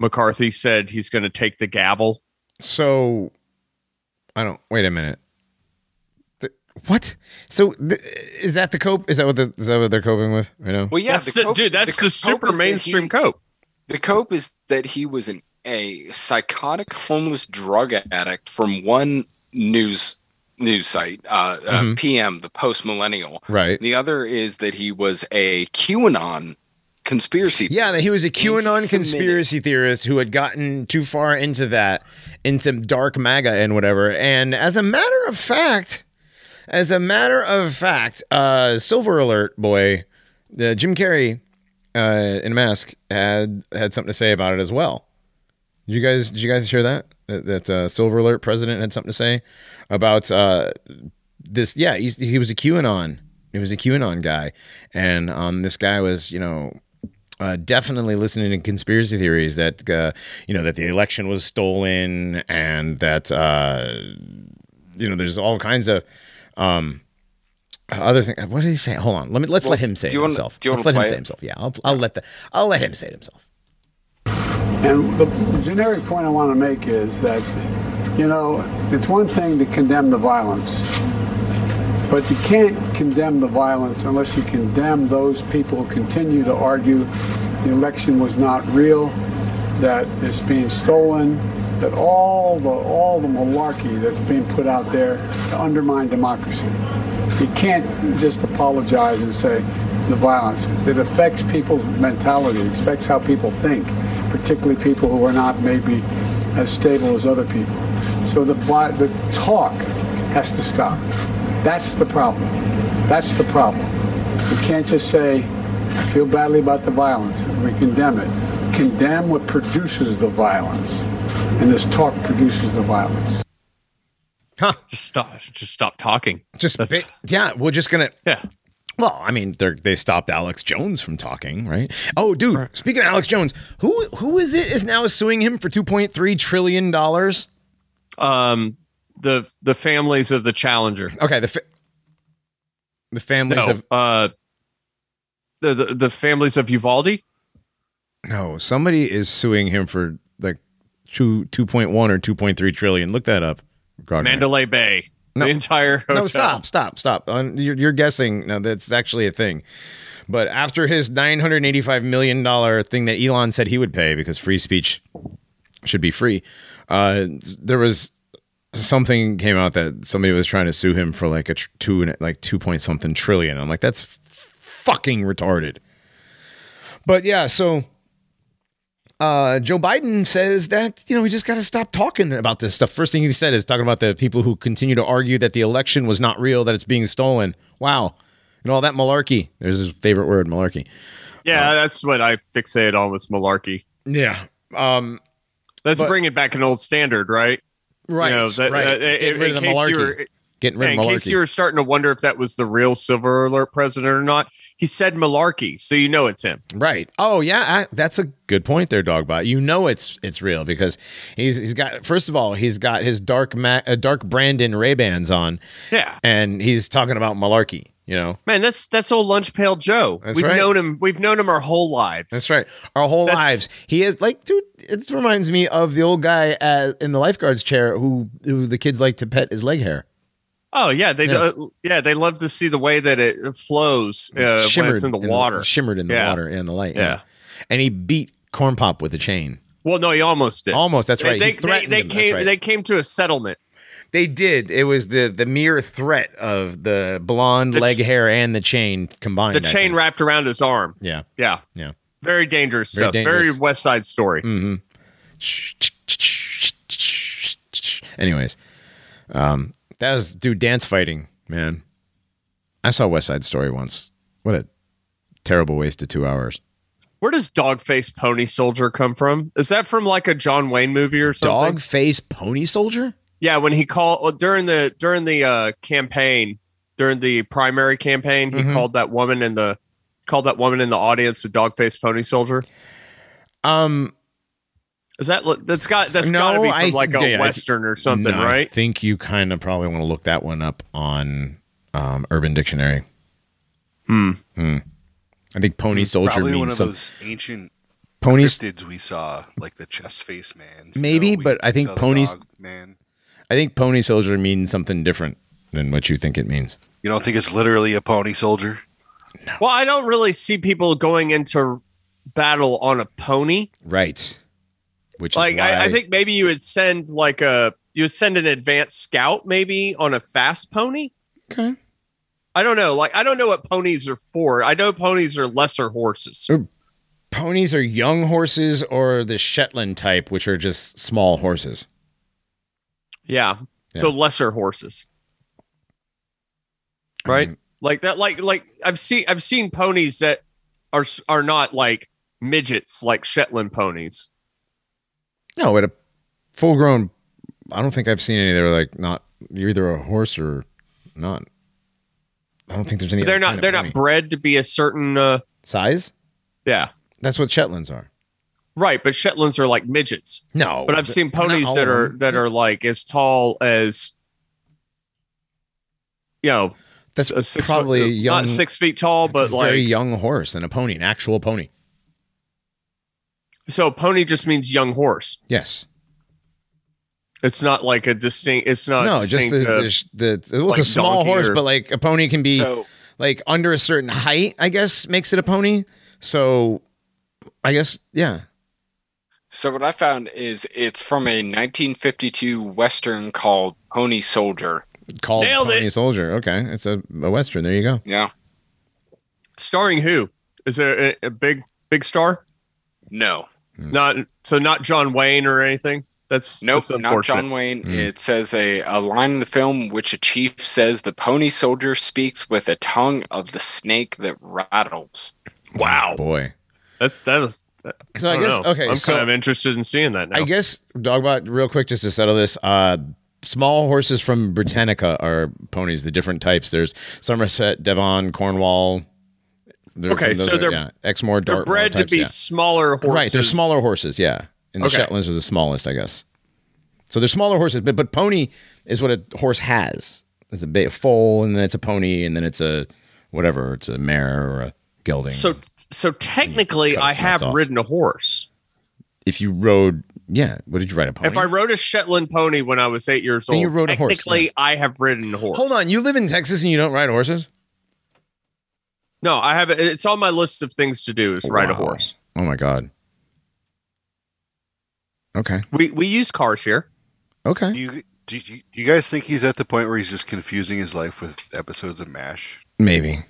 McCarthy said he's going to take the gavel. So I don't. Wait a minute. The- what? So th- is that the cope? Is that what the, is that what they're coping with? You know. Well, yeah, That's the the- cope- dude, that's the, cope super is that mainstream he- cope. The cope is that he was an a psychotic homeless drug addict from one news news site, uh, uh, Mhm. PM, the Post Millennial. Right. The other is that he was a QAnon conspiracy. Yeah, that he was a QAnon conspiracy theorist who had gotten too far into that, into dark MAGA and whatever. And as a matter of fact, as a matter of fact, uh, Silver Alert boy, uh, Jim Carrey uh, in a mask had had something to say about it as well. Did you guys did you guys hear that that, uh, Silver Alert president had something to say about uh, this? Yeah, he's, he was a QAnon. He was a QAnon guy, and um, this guy was you know uh, definitely listening to conspiracy theories that uh, you know that the election was stolen and that uh, you know there's all kinds of um, other thing. What did he say? Hold on, let me let's Well, let him say do it you wanna- himself. do you let's wanna let him play say it? himself. Yeah, I'll, I'll let the I'll let him say it himself. And the generic point I want to make is that, you know, it's one thing to condemn the violence, but you can't condemn the violence unless you condemn those people who continue to argue the election was not real, that it's being stolen, that all the all the malarkey that's being put out there to undermine democracy. You can't just apologize and say the violence. It affects people's mentality. It affects how people think, particularly people who are not maybe as stable as other people. So the the talk has to stop. That's the problem. That's the problem. You can't just say, I feel badly about the violence, and we condemn it. Condemn what produces the violence. And this talk produces the violence. Huh? Just stop. Just stop talking. Just ba- yeah, we're just gonna. Yeah. Well, I mean, they they stopped Alex Jones from talking, right? Oh, dude, speaking of Alex Jones, who who is it is now suing him for two point three trillion dollars? Um, the the families of the challenger. Okay, the fa- the families No, of uh, the, the the families of Uvalde. no, somebody is suing him for like two two point one or two point three trillion. Look that up. Grognak. Mandalay Bay. No. The entire hotel. No, stop, stop, stop. You're, you're guessing. No, that's actually a thing. But after his nine hundred eighty-five million dollar thing that Elon said he would pay because free speech should be free, uh, there was something came out that somebody was trying to sue him for like a tr- two and like two point something trillion. I'm like, that's f- fucking retarded. But yeah, so uh, Joe Biden says that you know we just got to stop talking about this stuff. First thing he said is talking about the people who continue to argue that the election was not real, that it's being stolen. Wow, and all that malarkey. There's his favorite word, malarkey. Yeah, that's what I fixate on with malarkey. Yeah. Um. Let's But- bring it back an old standard, right? Right. You know, that- right. uh, in, in case you were, Getting rid yeah, in case you were starting to wonder if that was the real Silver Alert president or not, he said malarkey, so you know it's him. Right. Oh yeah, I, that's a good point there, Dogbot. You know it's it's real because he's he's got first of all he's got his dark Ma- uh, dark Brandon Ray Bans on, Yeah, and he's talking about malarkey. You know, man, that's that's old lunch pail Joe. That's we've right. known him. We've known him our whole lives. That's right. Our whole That's- lives. He is like, dude. It reminds me of the old guy uh, in the lifeguard's chair who who the kids like to pet his leg hair. Oh yeah, they Yeah. yeah. Uh, yeah they love to see the way that it flows uh, when it's in the water. shimmered in the Yeah. water and the light. Yeah. and he beat Corn Pop with a chain. well, no, he almost did. Almost. That's right. They, He they, they. Came. right. They came to a settlement. They did. It was the the mere threat of the blonde The leg ch- hair and the chain combined. The I chain think. wrapped around his arm. Yeah. Yeah, Yeah. very dangerous Very stuff. Very. West Side Story. Mm-hmm. Anyways, um, that was dude dance fighting, man. I saw West Side Story once. What a terrible waste of two hours. Where does Dogface Pony Soldier come from? Is that from like a John Wayne movie or something? Dog face pony soldier? Yeah, when he called well, during the during the uh, campaign during the primary campaign. He Mhm. called that woman in the called that woman in the audience a dog faced pony soldier. Um, Is that that's got that's No, got to be from I- like a yeah, western or something, no, I right? think you kind of probably want to look that one up on um, Urban Dictionary. Hmm. I think pony soldier Probably one means of some those ancient ponies. cryptids we saw, like the chest face man. Maybe, So but I think ponies- Man, I think pony soldier means something different than what you think it means. you don't think it's literally a pony soldier? Well, I don't really see people going into battle on a pony. Right. Which Like is why I, I think maybe you would send like a you would send an advanced scout maybe on a fast pony. Okay. I don't know. Like I don't know what ponies are for. I know ponies are lesser horses. ponies are young horses or the Shetland type, which are just small horses. Yeah. So lesser horses. I Right? mean, Like that like like I've seen I've seen ponies that are are not like midgets like Shetland ponies. No, at a full grown. I don't think I've seen any that are like not. You're either a horse or not. I don't think there's any. they're not they're not bred to be a certain uh size. yeah. That's what Shetlands are. Right, but Shetlands are like midgets. No, But I've seen ponies that are that are like as tall as you know That's a probably foot, young, not six feet tall, a but very like young horse and a pony, an actual pony. So pony just means young horse. Yes. It's not like a distinct. It's not no, just the distinct, uh, the, the well, like it's a small horse, or- but like a pony can be So like under a certain height. I guess makes it a pony. So, I guess yeah. So what I found is it's from a 1952 western called Pony Soldier. Called Nailed Pony it. Soldier. Okay, it's a, a western. There you go. Yeah. starring who? Is there a, a big big star? No. Hmm. Not so not John Wayne or anything. That's Nope, that's not. John Wayne. Hmm. It says a, a line in the film which a chief says the pony soldier speaks with a tongue of the snake that rattles. Wow, boy. that's that is. So I, don't guess know. okay. I'm so kind of interested in seeing that now. I guess Dogbot, real quick, just to settle this. Uh, small horses from Britannica are ponies. The different types. There's Somerset, Devon, Cornwall. They're Okay, so they're- yeah, Exmoor, They're Dartmoor bred to be yeah. smaller horses. Right, they're smaller horses, yeah. And the Okay. Shetlands are the smallest, I guess. So they're smaller horses, but but pony is what a horse has. It's a, a foal, and then it's a pony, and then it's a whatever. It's a mare or a gelding. So so technically, I have off. ridden a horse. if you rode, yeah, what did you ride a pony? If I rode a Shetland pony when I was eight years Then old, you rode a horse, technically yeah. I have ridden a horse. Hold on, you live in Texas and you don't ride horses? No, I have. It's on my list of things to do is ride a horse. Oh my god. Okay. We we use cars here. Okay. Do you, do you do you guys think he's at the point where he's just confusing his life with episodes of MASH? Maybe.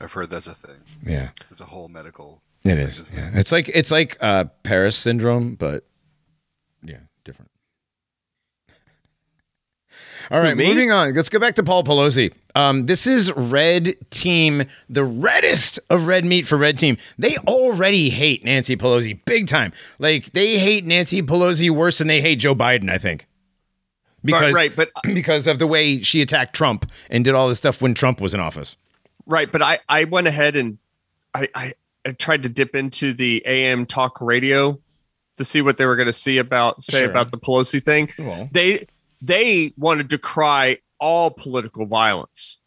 I've heard that's a thing. Yeah. It's a whole medical. It is. Yeah. It's like it's like uh Paris syndrome, but yeah, different. All right, me? moving on. Let's go back to Paul Pelosi. Um, this is Red Team, the reddest of red meat for Red Team. They already hate Nancy Pelosi big time. Like they hate Nancy Pelosi worse than they hate Joe Biden, I think. Because right, but because of the way she attacked Trump and did all this stuff when Trump was in office. right, but I I went ahead and I I, I tried to dip into the AM talk radio to see what they were going to see about say Sure. about the Pelosi thing. Well. They they wanted to cry all political violence,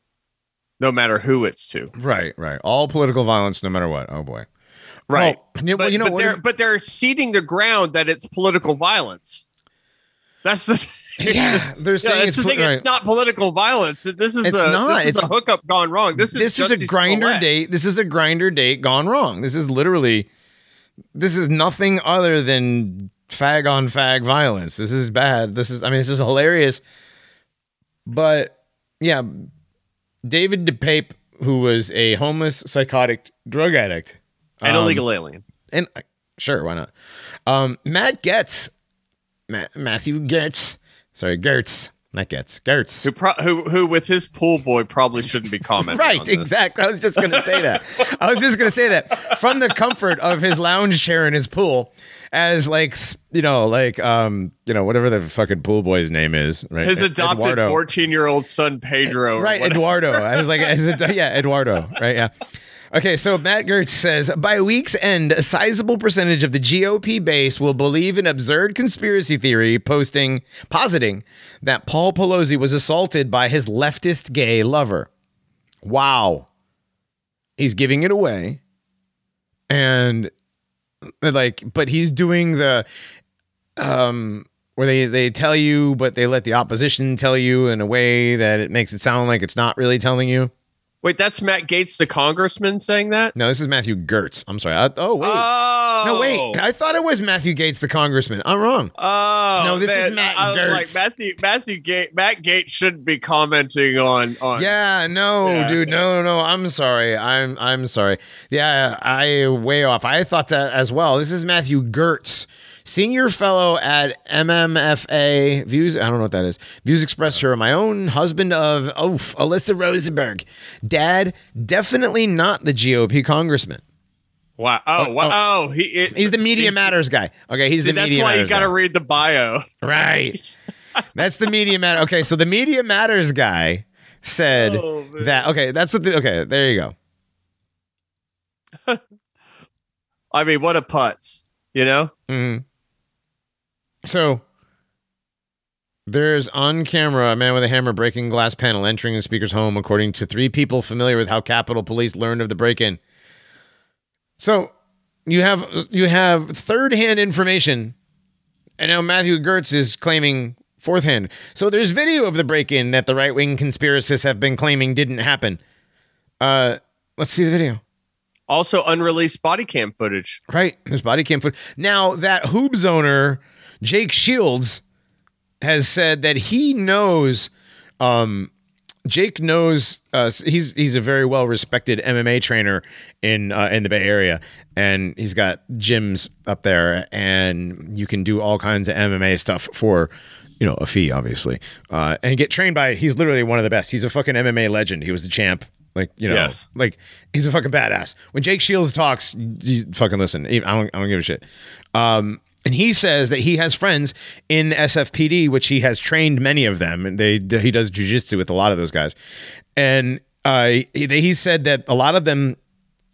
no matter who it's to. Right, right. All political violence, no matter what. Oh boy. Right. Well, yeah, but, you know but they're but they're ceding the ground that it's political violence. That's the yeah, they're saying that's it's the thing. right. It's not political violence. This is It's a not. this is It's- a hookup gone wrong. This is this is a Grindr date. This is a Grindr date gone wrong. This is literally this is nothing other than fag on fag violence. This is bad. This is I mean this is hilarious. But yeah, David DePape, who was a homeless psychotic drug addict and um, illegal alien. and uh, sure, why not? Um, Matt Gaetz, Ma- Matthew Gertz, sorry, Gertz. That gets Gertz. Who, pro- who who with his pool boy probably shouldn't be commenting. Right, exactly. I was just going to say that. I was just going to say that from the comfort of his lounge chair in his pool, as like you know, like um, you know, whatever the fucking pool boy's name is, right? His adopted fourteen-year-old son Pedro. right, whatever. Eduardo. I was like, yeah, Eduardo. Right, yeah. Okay, so Matt Gertz says by week's end, a sizable percentage of the GOP base will believe an absurd conspiracy theory, posting positing that Paul Pelosi was assaulted by his leftist gay lover. Wow, he's giving it away, and like, but he's doing the um where they they tell you, but they let the opposition tell you in a way that it makes it sound like it's not really telling you. Wait, that's Matt Gaetz, the congressman, saying that. No, this is Matthew Gertz. I'm sorry. I, oh wait, Oh no wait. I thought it was Matthew Gaetz, the congressman. I'm wrong. Oh No, this is Matt I was Gertz. like Matthew Matthew Gate Matt Gaetz shouldn't be commenting on on. Yeah, no, Yeah. dude, no, no. I'm sorry. I'm I'm sorry. Yeah, I way off. I thought that as well. This is Matthew Gertz, senior fellow at MMFA Views. I don't know what that is. Views expressed here. My own husband of oof, Alyssa Rosenberg, dad, definitely not the GOP congressman. Wow. Oh, wow. Oh, he it, He's the Media see, Matters guy. Okay, he's see, the that's why you got to read the bio. Right. That's the Media Matter. Okay, so the Media Matters guy said Oh, that. Okay, that's what. The, okay, there you go. I mean, what a putz, you know? Mhm. So there's on camera a man with a hammer breaking glass panel entering the speaker's home, according to three people familiar with how Capitol Police learned of the break-in. So you have you have third-hand information, and now Matthew Gertz is claiming fourth-hand. So there's video of the break-in that the right-wing conspiracists have been claiming didn't happen. Uh, let's see the video. Also, unreleased body cam footage. Right. There's body cam footage. Now, that Hoops owner, Jake Shields, has said that he knows um Jake knows uh he's he's a very well respected MMA trainer in uh, in the Bay Area and he's got gyms up there and you can do all kinds of MMA stuff for you know a fee obviously uh and get trained by he's literally one of the best. He's a fucking MMA legend. He was the champ like you know Yes. like he's a fucking badass. When Jake Shields talks you fucking listen. I don't I don't give a shit. Um and he says that he has friends in SFPD, which he has trained many of them, and they he does jujitsu with a lot of those guys. And uh, he, he said that a lot of them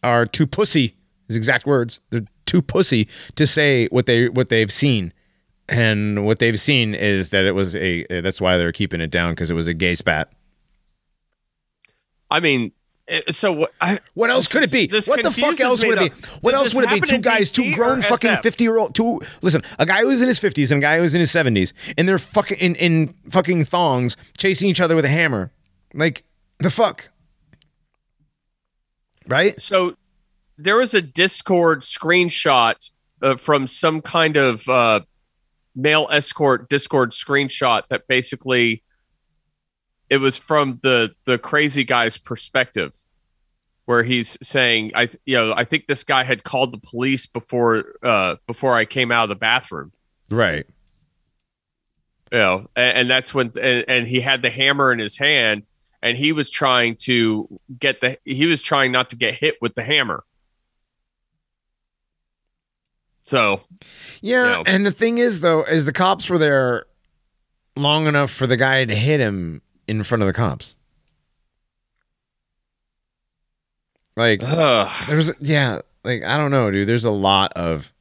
are too pussy. His exact words: they're too pussy to say what they what they've seen. And what they've seen is that it was a. That's why they're keeping it down because it was a gay spat. I mean, so what? I, What else this could it be? What the fuck else would it be? What else would it be? Two guys, two grown fucking fifty year old. Two listen, a guy who's in his fifties and a guy who's in his seventies, and they're fucking in, in fucking thongs chasing each other with a hammer. Like the fuck, right? So there was a Discord screenshot uh, from some kind of uh, male escort Discord screenshot that basically it was from the the crazy guy's perspective, where he's saying, "I you know I think this guy had called the police before uh, before I came out of the bathroom." Right. you know and, and that's when and, and he had the hammer in his hand and he was trying to get the he was trying not to get hit with the hammer so Yeah, Yeah. and the thing is though, is the cops were there long enough for the guy to hit him in front of the cops. Like there's yeah, like I don't know, dude. There's a lot of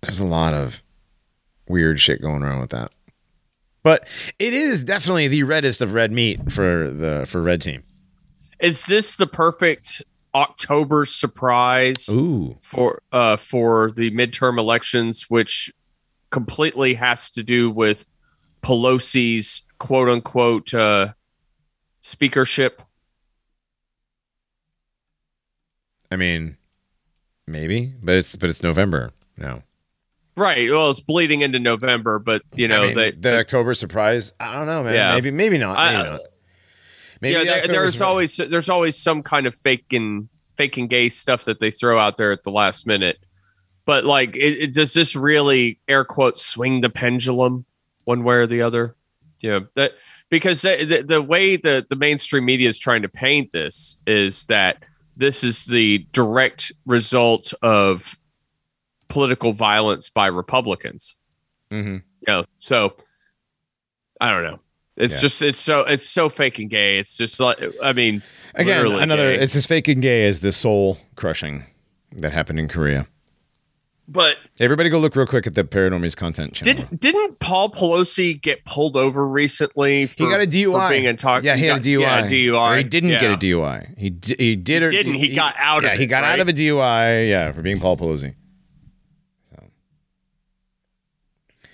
there's a lot of weird shit going around with that. But it is definitely the reddest of red meat for the for red team. is this the perfect october surprise Ooh. for uh for the midterm elections which completely has to do with pelosi's quote unquote uh speakership I mean, maybe, but it's but it's November now. right well it's bleeding into november but you know I mean, they the October surprise. I don't know, man. Yeah. Maybe maybe not. Maybe I- not. Maybe yeah, the there, there's always there's always some kind of faking faking gay stuff that they throw out there at the last minute. But like, it, it, does this really air quotes swing the pendulum one way or the other? Yeah, that because the, the, way the, the mainstream media is trying to paint this is that this is the direct result of political violence by Republicans. Mm-hmm. You know, so I don't know. It's Yeah. just it's so it's so fake and gay. It's just like I mean, Again, another. gay. It's as fake and gay as the soul crushing that happened in Korea. But Everybody, go look real quick at the Paranormies content channel. did didn't Paul Pelosi get pulled over recently? For, he got a DUI. for being intoxicated. Yeah, he, had a DUI. Yeah, DUI. Or he didn't yeah. get a DUI. He d- he did. Or, didn't. He got out of yeah, he got out of a DUI. Yeah, for being Paul Pelosi.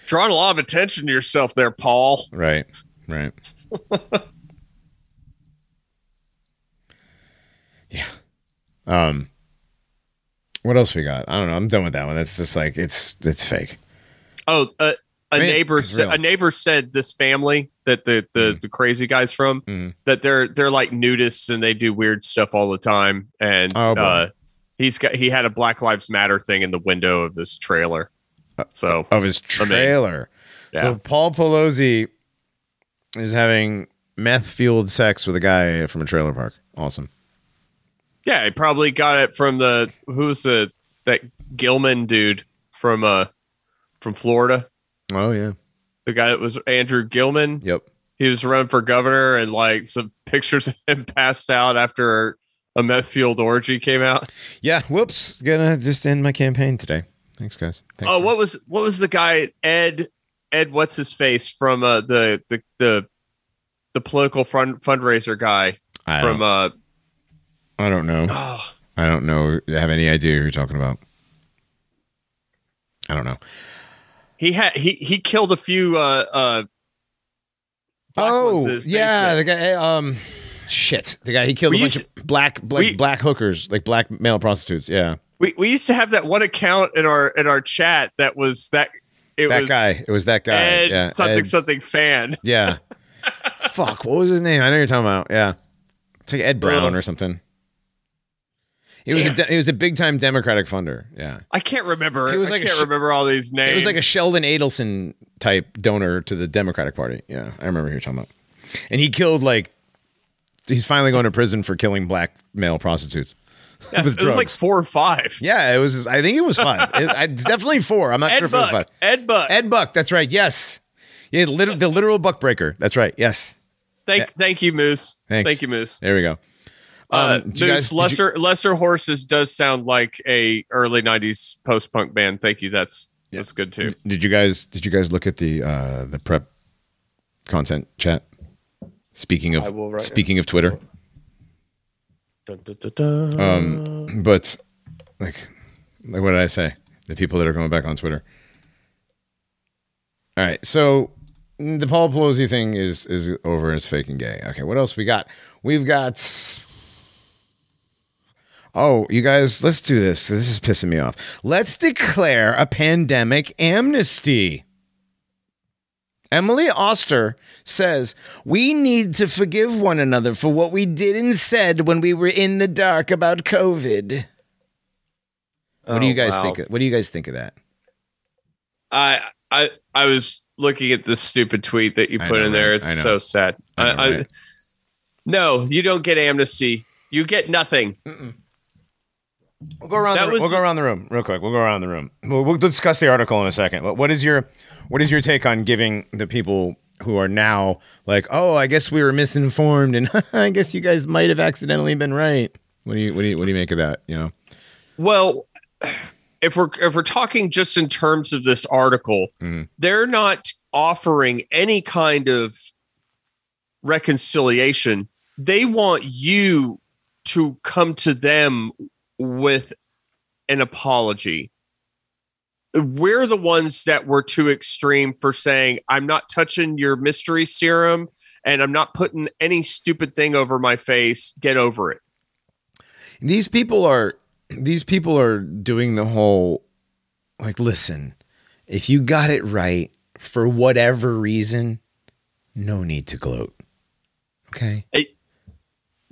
Drawing a lot of attention to yourself there, Paul. Right. Right. yeah. Um. What else we got? I don't know. I'm done with that one. That's just like it's it's fake. Oh, uh, a I mean, neighbor real. a neighbor said this family that the the, Mhm. the crazy guys from Mhm. that they're they're like nudists and they do weird stuff all the time. And Oh, uh, he's got he had a Black Lives Matter thing in the window of this trailer. So Of his I mean, trailer. yeah. So Paul Pelosi is having meth fueled sex with a guy from a trailer park. Awesome. Yeah, he probably got it from the who's the that Gillum dude from uh from Florida. Oh yeah. The guy that was Andrew Gillum. Yep. he was running for governor and like some pictures of him passed out after a meth fueled orgy came out. Yeah. Whoops. Gonna just end my campaign today. Thanks, guys. Thanks Oh, what was what was the guy Ed Ed what's his face from uh, the the the the political fund fundraiser guy I from uh I don't know. oh, I don't know. Have any idea who you're talking about? I don't know. he had he he killed a few uh uh black Oh, yeah, the guy. Um, shit, the guy he killed We a bunch used- of black, black, we- black hookers, like black male prostitutes. Yeah, we we used to have that one account in our in our chat that was that it that was guy. It was that guy. Ed yeah, something Ed- something fan. Yeah. Fuck. What was his name? I know you're talking about. Yeah, it's like Ed Brown Ugh. or something. He was a Damn. de- he was a big time Democratic funder. Yeah, I can't remember. He was I like a can't sh- remember all these names. it was like a Sheldon Adelson type donor to the Democratic Party. Yeah, I remember who you're talking about. And he killed like. He's finally going to prison for killing black male prostitutes. Yeah, it was like four or five. Yeah, it was. I think it was five. It- it's definitely four. I'm not sure Ed if it was five. Ed Buck. Ed Buck. That's right. Yes. Yeah, the literal buck breaker. That's right. Yes. thank, thank you, Moose. Thanks. Thank you, Moose. There we go. Uh, Um, did Moose, guys- did you- lesser lesser horses does sound like a early '90s post punk band. Thank you. That's that's good too. Did you guys? Did you guys look at the uh, the prep content chat? Speaking of will right speaking of Twitter, Dun, dun, dun, dun. um, but like, like what did I say? The people that are going back on Twitter. All right, so the Paul Pelosi thing is is over. And it's fake and gay. Okay, what else we got? We've got. Oh, you guys, let's do this. This is pissing me off. Let's declare a pandemic amnesty. Emily Oster says, We need to forgive one another for what we did and said when we were in the dark about COVID. What do you Oh, guys wow. think? Of, what do you guys think of that? I I I was looking at this stupid tweet that you put know, in there. It's so sad. I know, I, right? no, you don't get amnesty. You get nothing. We'll go around. That the, was- we'll go around the room real quick. We'll go around the room. We'll, we'll discuss the article in a second. What, what is your What is your take on giving the people who are now like, oh, I guess we were misinformed, and I guess you guys might have accidentally been right. What do you What do you What do you make of that? You know. Well, if we're if we're talking just in terms of this article, Mhm. they're not offering any kind of reconciliation. They want you to come to them with an apology. We're the ones that were too extreme for saying, I'm not touching your mystery serum and I'm not putting any stupid thing over my face. Get over it. these people are these people are doing the whole like listen if you got it right for whatever reason no need to gloat okay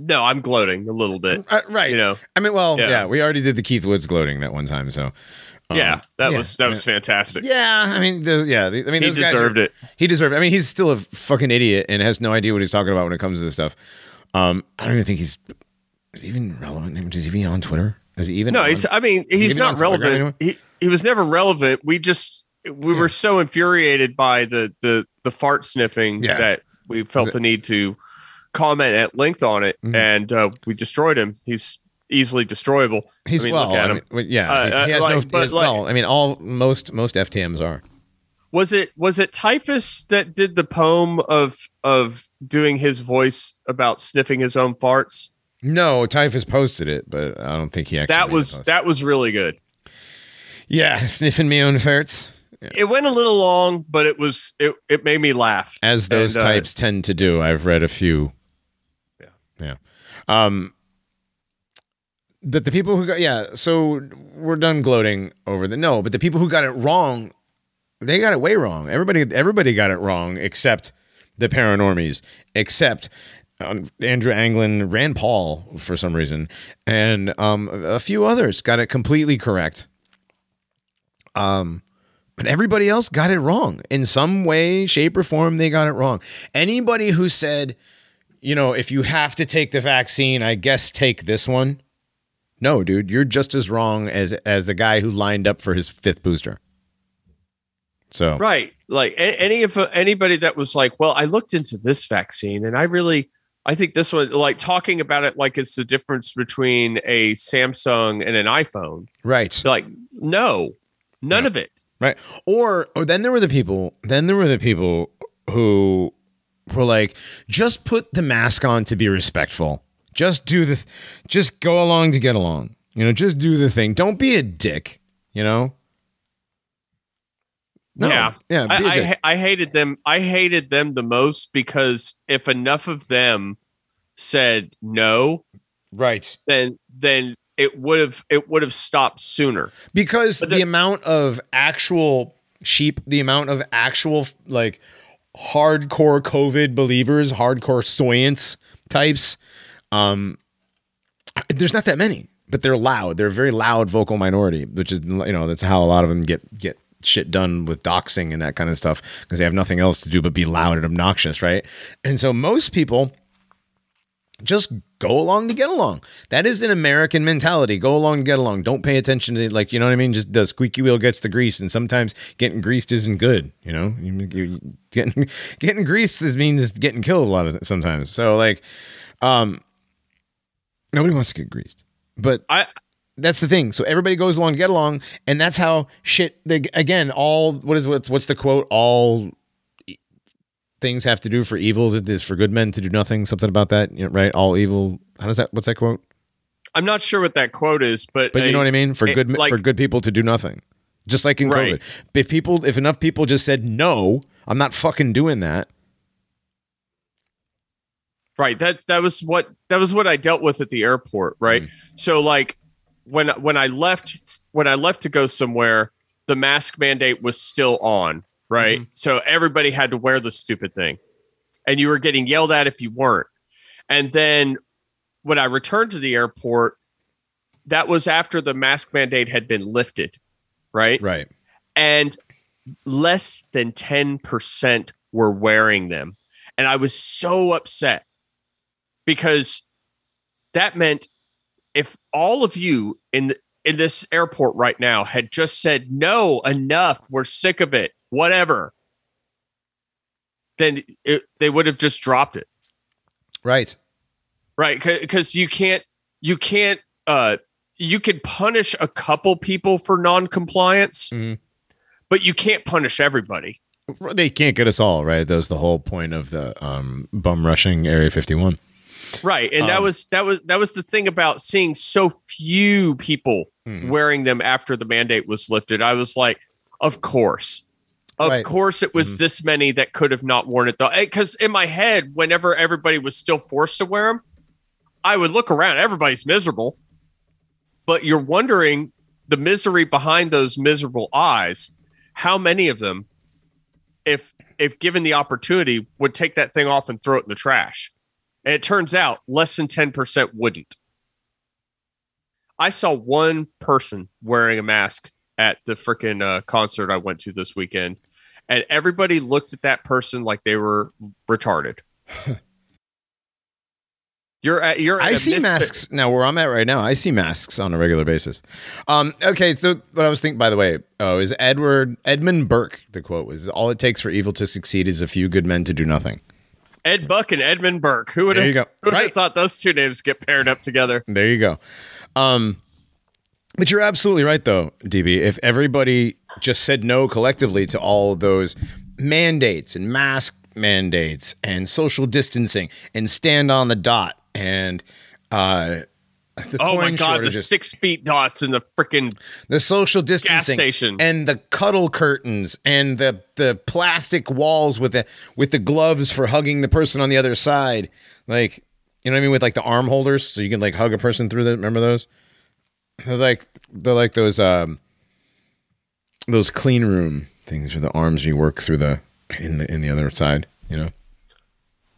No, I'm gloating a little bit. Uh, right. You know. I mean, well, yeah. Yeah. we already did the Keith Woods gloating that one time, so um, yeah, that yeah, was that was fantastic. Yeah, I mean, the, yeah, the, I mean, he deserved are- it. He deserved. It. I mean, he's still a fucking idiot and has no idea what he's talking about when it comes to this stuff. Um, I don't even think he's is he even relevant. Is he even on Twitter? Is he even? No, on? he's. I mean, he's not relevant. He he was never relevant. We just we were so infuriated by the the the fart sniffing Yeah. that we felt the need to comment at length on it, Mhm. and uh, we destroyed him. He's easily destroyable. He's I mean, well. I mean, yeah, Uh, he uh, has no. like, he but has- like- well, I mean, all most most FTMs are. Was it was it Typhus that did the poem of of doing his voice about sniffing his own farts? No, Typhus posted it, but I don't think he actually. That was that was really good. Yeah, sniffing me own farts, It went a little long, but it was it it made me laugh. as those And, uh, types tend to do. I've read a few. Yeah. Um, that the people who got yeah, so we're done gloating over the no, but the people who got it wrong, they got it way wrong. Everybody, everybody got it wrong except the paranormies, except um, Andrew Anglin, Rand Paul for some reason, and um, a few others got it completely correct. Um, but everybody else got it wrong in some way, shape, or form. They got it wrong. Anybody who said, you know, if you have to take the vaccine, I guess take this one. No, dude, you're just as wrong as as the guy who lined up for his fifth booster. So Right. Like any of anybody that was like, well, I looked into this vaccine and I really I think this one like talking about it like it's the difference between a Samsung and an iPhone. right, Like, no, none Yeah. of it. right. Or or then there were the people. Then there were the people who were like, just put the mask on to be respectful. Just do the, th- just go along to get along. You know, just do the thing. Don't be a dick. You know. No. Yeah. yeah. I, I, I hated them. I hated them the most because if enough of them said no, right. then then it would have it would have stopped sooner. because the, the- amount of actual sheep the amount of actual like hardcore covid believers hardcore soyance types um there's not that many but they're loud. They're a very loud vocal minority which is you know that's how a lot of them get get shit done with doxing and that kind of stuff because they have nothing else to do but be loud and obnoxious right? And so most people just go along to get along. That is an American mentality. Go along to get along. Don't pay attention to like you know what I mean. Just the squeaky wheel gets the grease, and sometimes getting greased isn't good. You know, you, you, getting getting greased is means getting killed a lot of sometimes. So like, um, nobody wants to get greased, but I that's the thing. So everybody goes along to get along, and that's how shit. They, again, all what is what, what's the quote? All things have to do for evil it is for good men to do nothing. Something about that, you know, right? All evil. How does that? What's that quote? I'm not sure what that quote is, but But you know what I mean? For it- good like- for good people to do nothing. Just like in Right. COVID. If people if enough people just said no, I'm not fucking doing that. right that that was what that was what I dealt with at the airport, right? Mm. So like when when I left when I left to go somewhere, the mask mandate was still on, right? Mm-hmm. So everybody had to wear the stupid thing. And you were getting yelled at if you weren't. And then when I returned to the airport, that was after the mask mandate had been lifted, right? Right. and less than 10% were wearing them. And I was so upset because that meant if all of you in the, in this airport right now had just said no enough we're sick of it whatever then it, they would have just dropped it Right. right because you can't you can't uh you can punish a couple people for non-compliance Mhm. but you can't punish everybody They can't get us all, right? That was the whole point of the um, bum rushing Area 51. right and that Um, was that was that was the thing about seeing so few people Mhm. wearing them after the mandate was lifted i was like of course of Right. course it was Mhm. this many that could have not worn it though because in my head whenever everybody was still forced to wear them i would look around everybody's miserable but you're wondering the misery behind those miserable eyes how many of them if if given the opportunity would take that thing off and throw it in the trash And it turns out less than 10% wouldn't. I saw one person wearing a mask at the freaking uh, concert I went to this weekend, and everybody looked at that person like they were retarded. you're at you're. At I a see misfit- masks now where I'm at right now. I see masks on a regular basis. Um, okay, so what I was thinking, by the way, oh, is Edward Edmund Burke? The quote was, "All it takes for evil to succeed is a few good men to do nothing." Ed Buck and Edmund Burke. Who would There have you go. who would have Right. thought those two names get paired up together? There you go. Um, but you're absolutely right, though, DB. If everybody just said no collectively to all those mandates and mask mandates and social distancing and stand on the dot and uh, the Oh my god, the six feet dots and the freaking the social distancing station. and the cuddle curtains and the the plastic walls with the with the gloves for hugging the person on the other side, like you know what I mean, with like the arm holders, so you can like hug a person through the. Remember those? They're like they're like those um those clean room things with the arms you work through the in the in the other side. You know,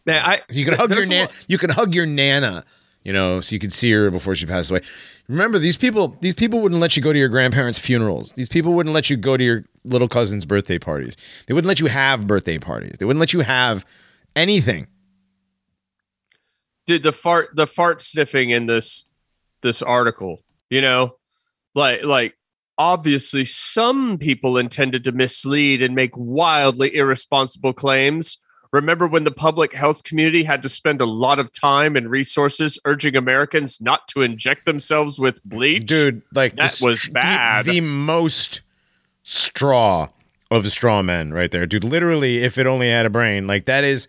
man. I you can hug your nan- you can hug your nana. You know, so you could see her before she passed away. Remember, these people these people wouldn't let you go to your grandparents' funerals. These people wouldn't let you go to your little cousin's birthday parties. They wouldn't let you have birthday parties. They wouldn't let you have anything. dude the fart the fart sniffing in this this article you know like like obviously some people intended to mislead and make wildly irresponsible claims. Remember when the public health community had to spend a lot of time and resources urging americans not to inject themselves with bleach? Dude like That the was str- the- bad. the, most straw of the straw men right there. Dude literally if it only had a brain like that is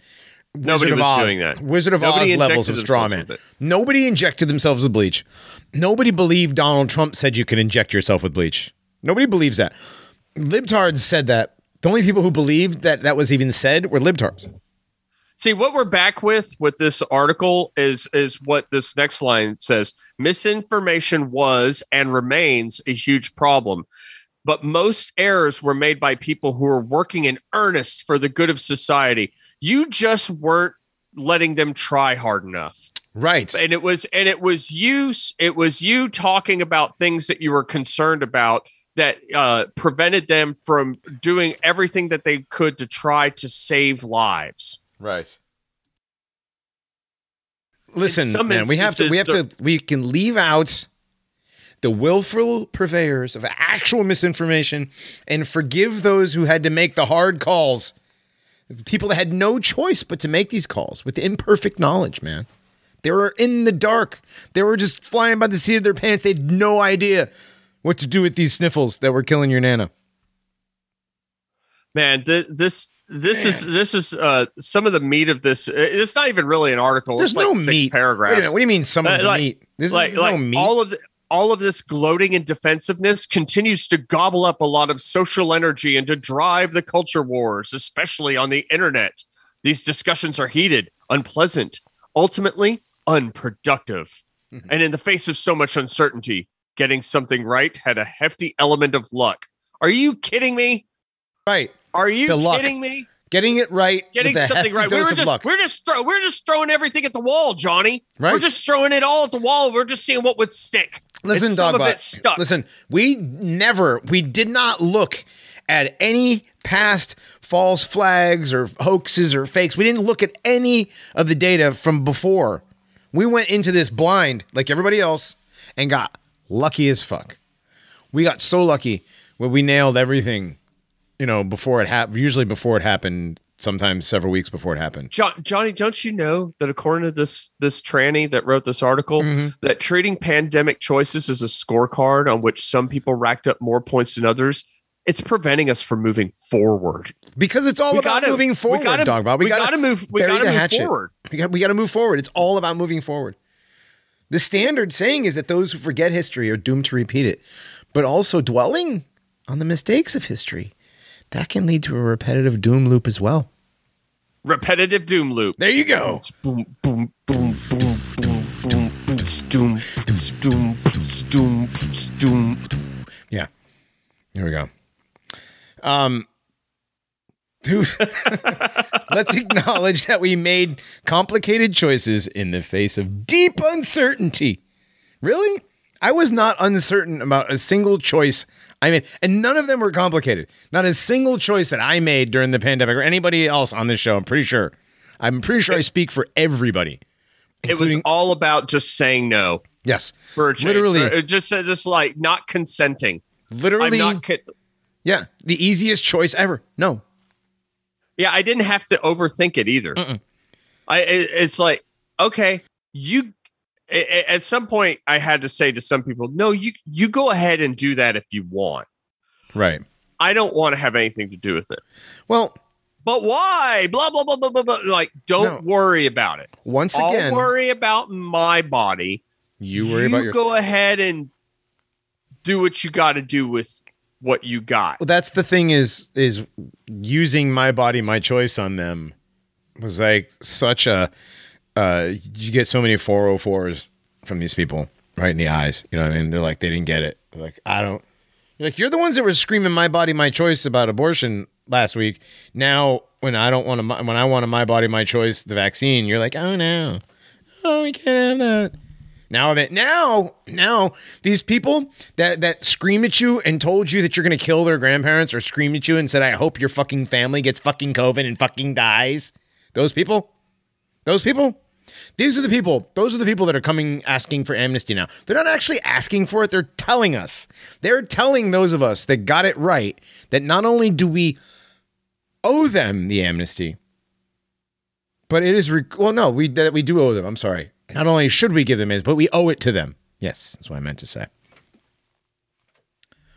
Nobody Wizard of was Oz, doing that. Wizard of Nobody Oz levels of straw man. Nobody injected themselves with bleach. Nobody believed Donald Trump said you could inject yourself with bleach. Nobody believes that. Libtards said that. The only people who believed that that was even said were libtards. See what we're back with with this article is is what this next line says. Misinformation was and remains a huge problem. But most errors were made by people who were working in earnest for the good of society. You just weren't letting them try hard enough. Right. And it was and it was you it was you talking about things that you were concerned about that uh, prevented them from doing everything that they could to try to save lives. Right. Listen, man, we have to we have to we can leave out the willful purveyors of actual misinformation and forgive those who had to make the hard calls. People that had no choice but to make these calls with imperfect knowledge, man. They were in the dark. They were just flying by the seat of their pants. They had no idea what to do with these sniffles that were killing your nana. man th- this this is this is uh some of the meat of this it's not even really an article There's it's like no six meat. Paragraphs minute, what do you mean some of Uh, the like- meat? This like, is like no meat. all of the all of this gloating and defensiveness continues to gobble up a lot of social energy and to drive the culture wars especially on the internet these discussions are heated unpleasant ultimately unproductive Mm-hmm. and in the face of so much uncertainty getting something right had a hefty element of luck are you kidding me right. are you The luck. kidding me Getting it right. getting something right. We were just luck. we're just throw, we're just throwing everything at the wall, Johnny. Right. We're just throwing it all at the wall. We're just seeing what would stick. Listen, of Dogbot. Listen, we never, we did not look at any past false flags or hoaxes or fakes. We didn't look at any of the data from before. We went into this blind like everybody else and got lucky as fuck. We got so lucky when we nailed everything, you know, before it happened, usually before it happened, sometimes several weeks before it happened. Jo- Johnny, don't you know that according to this this tranny that wrote this article, Mm-hmm. that treating pandemic choices as a scorecard on which some people racked up more points than others, it's preventing us from moving forward. Because it's all We about gotta- moving we forward, gotta- Dogbot. we gotta move- we gotta move hatchet. forward. We got we got to move forward. It's all about moving forward. The standard saying is that those who forget history are doomed to repeat it, but also dwelling on the mistakes of history that can lead to a repetitive doom loop as well. Repetitive doom loop. There you go. It's boom, boom, boom, boom, boom, boom, boom, doom, doom, doom, doom. Yeah. Here we go. Um Dude, let's acknowledge that we made complicated choices in the face of deep uncertainty. Really? I was not uncertain about a single choice I mean, and none of them were complicated. Not a single choice that I made during the pandemic or anybody else on this show. I'm pretty sure. I'm pretty sure I speak for everybody. It was all about just saying no Yes, for. Literally. For- just just like not consenting. literally. I'm not. Con- yeah, the easiest choice ever. No, yeah, I didn't have to overthink it either. Mm-mm. I it, it's like okay, you. At some point, I had to say to some people, "No, you you go ahead and do that if you want. right. I don't want to have anything to do with it." Well, But why? Blah blah blah blah blah. blah. Like, don't No. worry about it. once I'll again, worry about my body. you worry about your. go ahead and do what you got to do with what you got. Well, that's the thing is is using my body, my choice on them was like such a. Uh, you get so many 404s from these people right in the eyes. You know what I mean? They're like they didn't get it. They're like I don't. You're like you're the ones that were screaming my body, my choice about abortion last week. Now when I don't want to, when I want my body, my choice, the vaccine, you're like oh no, oh we can't have that. Now that now now these people that that screamed at you and told you that you're gonna kill their grandparents or screamed at you and said I hope your fucking family gets fucking COVID and fucking dies. Those people, those people, these are the people. Those are the people that are coming asking for amnesty now. They're not actually asking for it. They're telling us. They're telling those of us that got it right that not only do we owe them the amnesty, but it is re- well, no, we that we do owe them. I'm sorry. Not only should we give them amnesty, but we owe it to them. Yes, that's what I meant to say.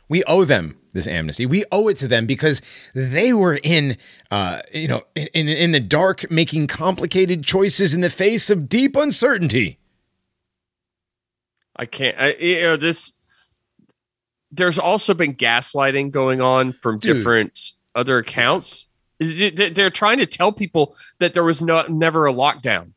We owe them this amnesty. We owe it to them because they were in, uh, you know, in in the dark, making complicated choices in the face of deep uncertainty. I can't. I, you know this. There's also been gaslighting going on from Dude. different other accounts. They- they- They're trying to tell people that there was not never a lockdown.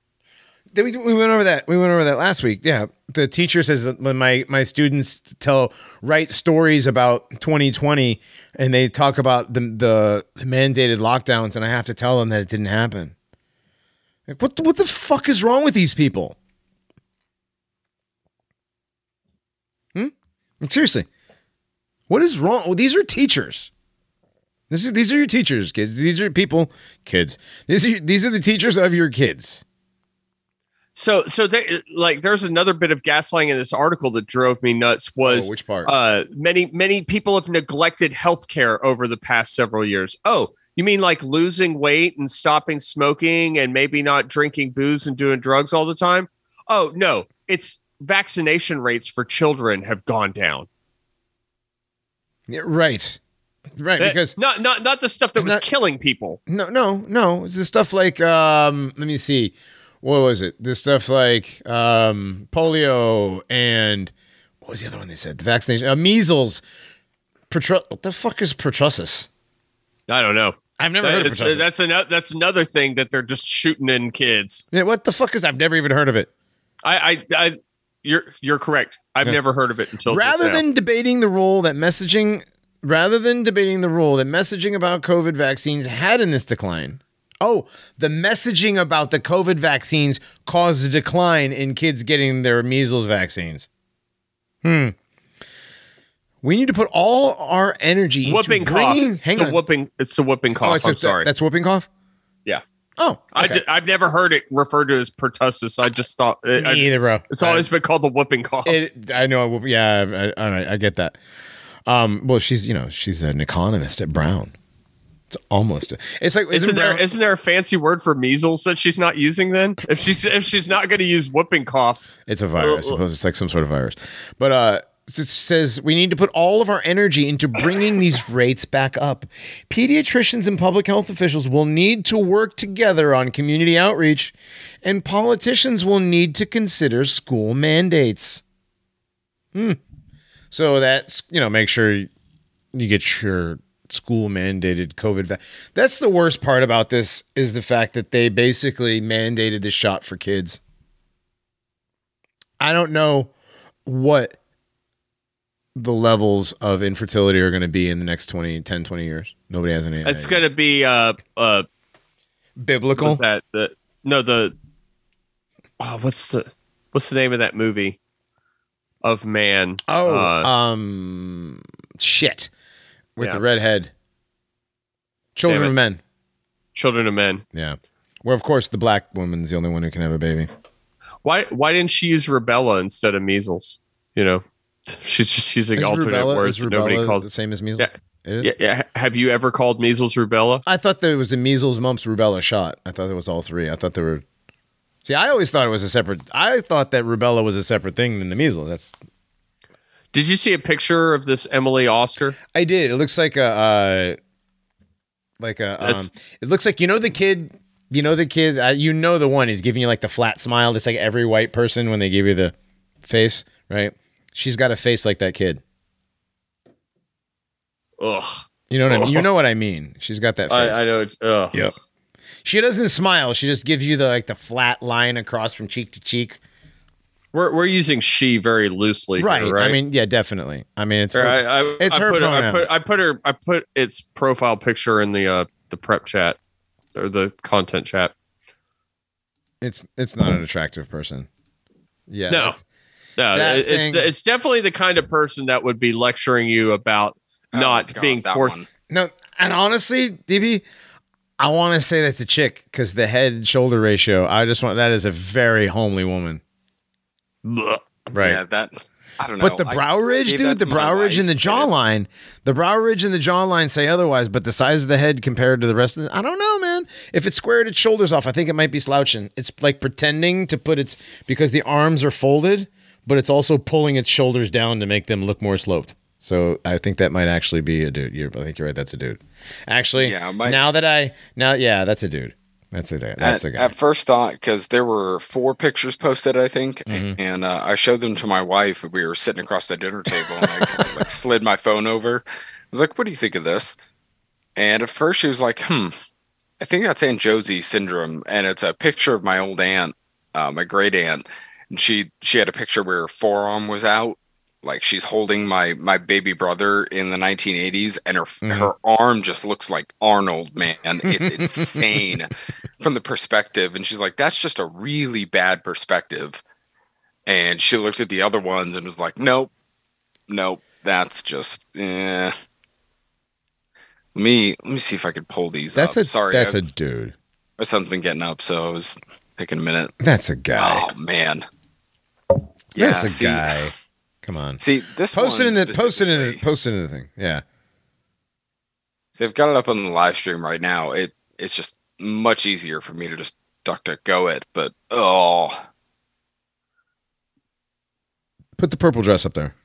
We, we went over that. We went over that last week. Yeah, the teacher says when my my students tell write stories about 2020 and they talk about the the, the mandated lockdowns, and I have to tell them that it didn't happen. Like, what what the fuck is wrong with these people? Hmm. Seriously, what is wrong? Well, these are teachers. This is, these are your teachers, kids. These are people, kids. These are these are the teachers of your kids. So, so they like. There's another bit of gaslighting in this article that drove me nuts. Was Oh, which part? uh, many many people have neglected healthcare over the past several years. Oh, you mean like losing weight and stopping smoking and maybe not drinking booze and doing drugs all the time? Oh no, it's vaccination rates for children have gone down. Yeah, right. Right. That- Because not not not the stuff that was Not- killing people. no, no, no. It's the stuff like um let me see. What was it? This stuff like um polio and what was the other one they said? The vaccination uh, measles. Pertru- what the fuck is pertussis? I don't know. I've never heard of pertussis. that's another that's another thing that they're just shooting in kids. yeah, what the fuck is I've never even heard of it. I I, I you're you're correct. I've Yeah. never heard of it until rather than debating the role that messaging rather than debating the role that messaging about covid vaccines had in this decline oh the messaging about the covid vaccines caused a decline in kids getting their measles vaccines hmm we need to put all our energy into whooping cough. bringing, hang it's on a whooping. It's a whooping cough. oh, it's I'm sorry. that's whooping cough Yeah. oh I okay. d- I've never heard it referred to as pertussis. I just thought it, I- Me either bro it's always been called the whooping cough. It, I know. Yeah, I, I, I get that. Um, well, she's you know she's an economist at Brown. It's almost. It's like isn't there Brown- isn't there a fancy word for measles that she's not using then? If she's if she's not going to use whooping cough, It's a virus. I suppose it's like some sort of virus. But uh, it says we need to put all of our energy into bringing these rates back up. Pediatricians and public health officials will need to work together on community outreach, and politicians will need to consider school mandates. Hmm. So that's you know make sure you get your school mandated COVID. Va- that's the worst part about this is the fact that they basically mandated the shot for kids. I don't know what the levels of infertility are going to be in the next 20, 10, 20 years? Nobody has any. It's going to be uh uh biblical. that the no the oh, what's the what's the name of that movie of man? Oh, Uh, um, shit, with Yeah. the redhead. Children of Men. Children of Men. Yeah. Where of course the black woman's the only one who can have a baby. Why why didn't she use rubella instead of measles? You know, she's just using Is alternate rubella- words that nobody calls. the same as measles. Yeah. Yeah, yeah. Have you ever called measles rubella? I thought there was a measles, mumps, rubella shot. I thought it was all three. I thought there were. See, I always thought it was a separate. I thought that rubella was a separate thing than the measles. That's. Did you see a picture of this Emily Oster? I did. It looks like a. Uh, like a. Um, it looks like you know the kid. You know the kid. Uh, you know the one. He's giving you like the flat smile. That's like every white person when they give you the face, right? She's got a face like that kid. Ugh. You know what I mean? You know what I mean. She's got that face. I, I know. It's, ugh. Yep. She doesn't smile. She just gives you the like the flat line across from cheek to cheek. We're we're using she very loosely, here, Right. right? I mean, yeah, definitely. I mean, it's Or I, I, It's I her put, I put I put her I put its profile picture in the uh the prep chat or the content chat. it's it's not an attractive person. Yeah. No. that's- No, That it's thing- it's definitely the kind of person that would be lecturing you about Oh, not God, being forced. one. No, and honestly, DB, I want to say that's a chick because the head shoulder ratio. I just want that is a very homely woman. Blech. Right. Yeah, that. I don't know. But the brow ridge, dude, the brow ridge and the jawline, the brow ridge and the jawline say otherwise, but the size of the head compared to the rest of it, I don't know, man. If it squared its shoulders off, I think it might be slouching. It's like pretending to put its, because the arms are folded, but it's also pulling its shoulders down to make them look more sloped. So I think that might actually be a dude. You're, I think you're right. That's a dude. Actually, Yeah, now that I, now, yeah, that's a dude. That's a dude. That's at, a guy. at first thought because there were four pictures posted i think Mm-hmm. and uh, i showed them to my wife we were sitting across the dinner table and i like slid my phone over i was like what do you think of this and at first she was like hmm i think that's aunt josie syndrome and it's a picture of my old aunt uh, my great aunt and she she had a picture where her forearm was out like she's holding my my baby brother in the 1980s and her Mhm. her arm just looks like arnold man it's insane from the perspective and she's like that's just a really bad perspective and she looked at the other ones and was like nope nope that's just eh. let me let me see if i could pull these that's up. a, sorry that's I, a dude. my son's been getting up so i was taking a minute That's a guy. oh man that's a see, guy. Come on. see this Post it in the post it in the post it in the thing. Yeah. So I've got it up on the live stream right now. It it's just much easier for me to just duck duck go it, but oh Put the purple dress up there.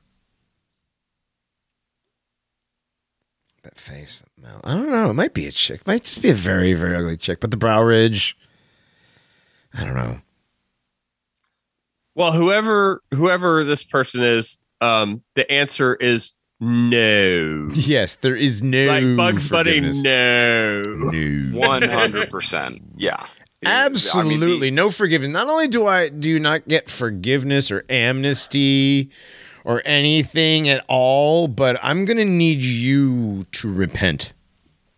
That face, that mouth. I don't know. It might be a chick. It might just be a very, very ugly chick. But the brow ridge, I don't know. Well, whoever whoever this person is, um, the answer is no. Yes, there is no like Bugs Bunny, forgiveness. no. No. one hundred percent. Yeah. I mean, the- Absolutely no forgiveness. Not only do I do you not get forgiveness or amnesty or anything at all, but I'm gonna need you to repent.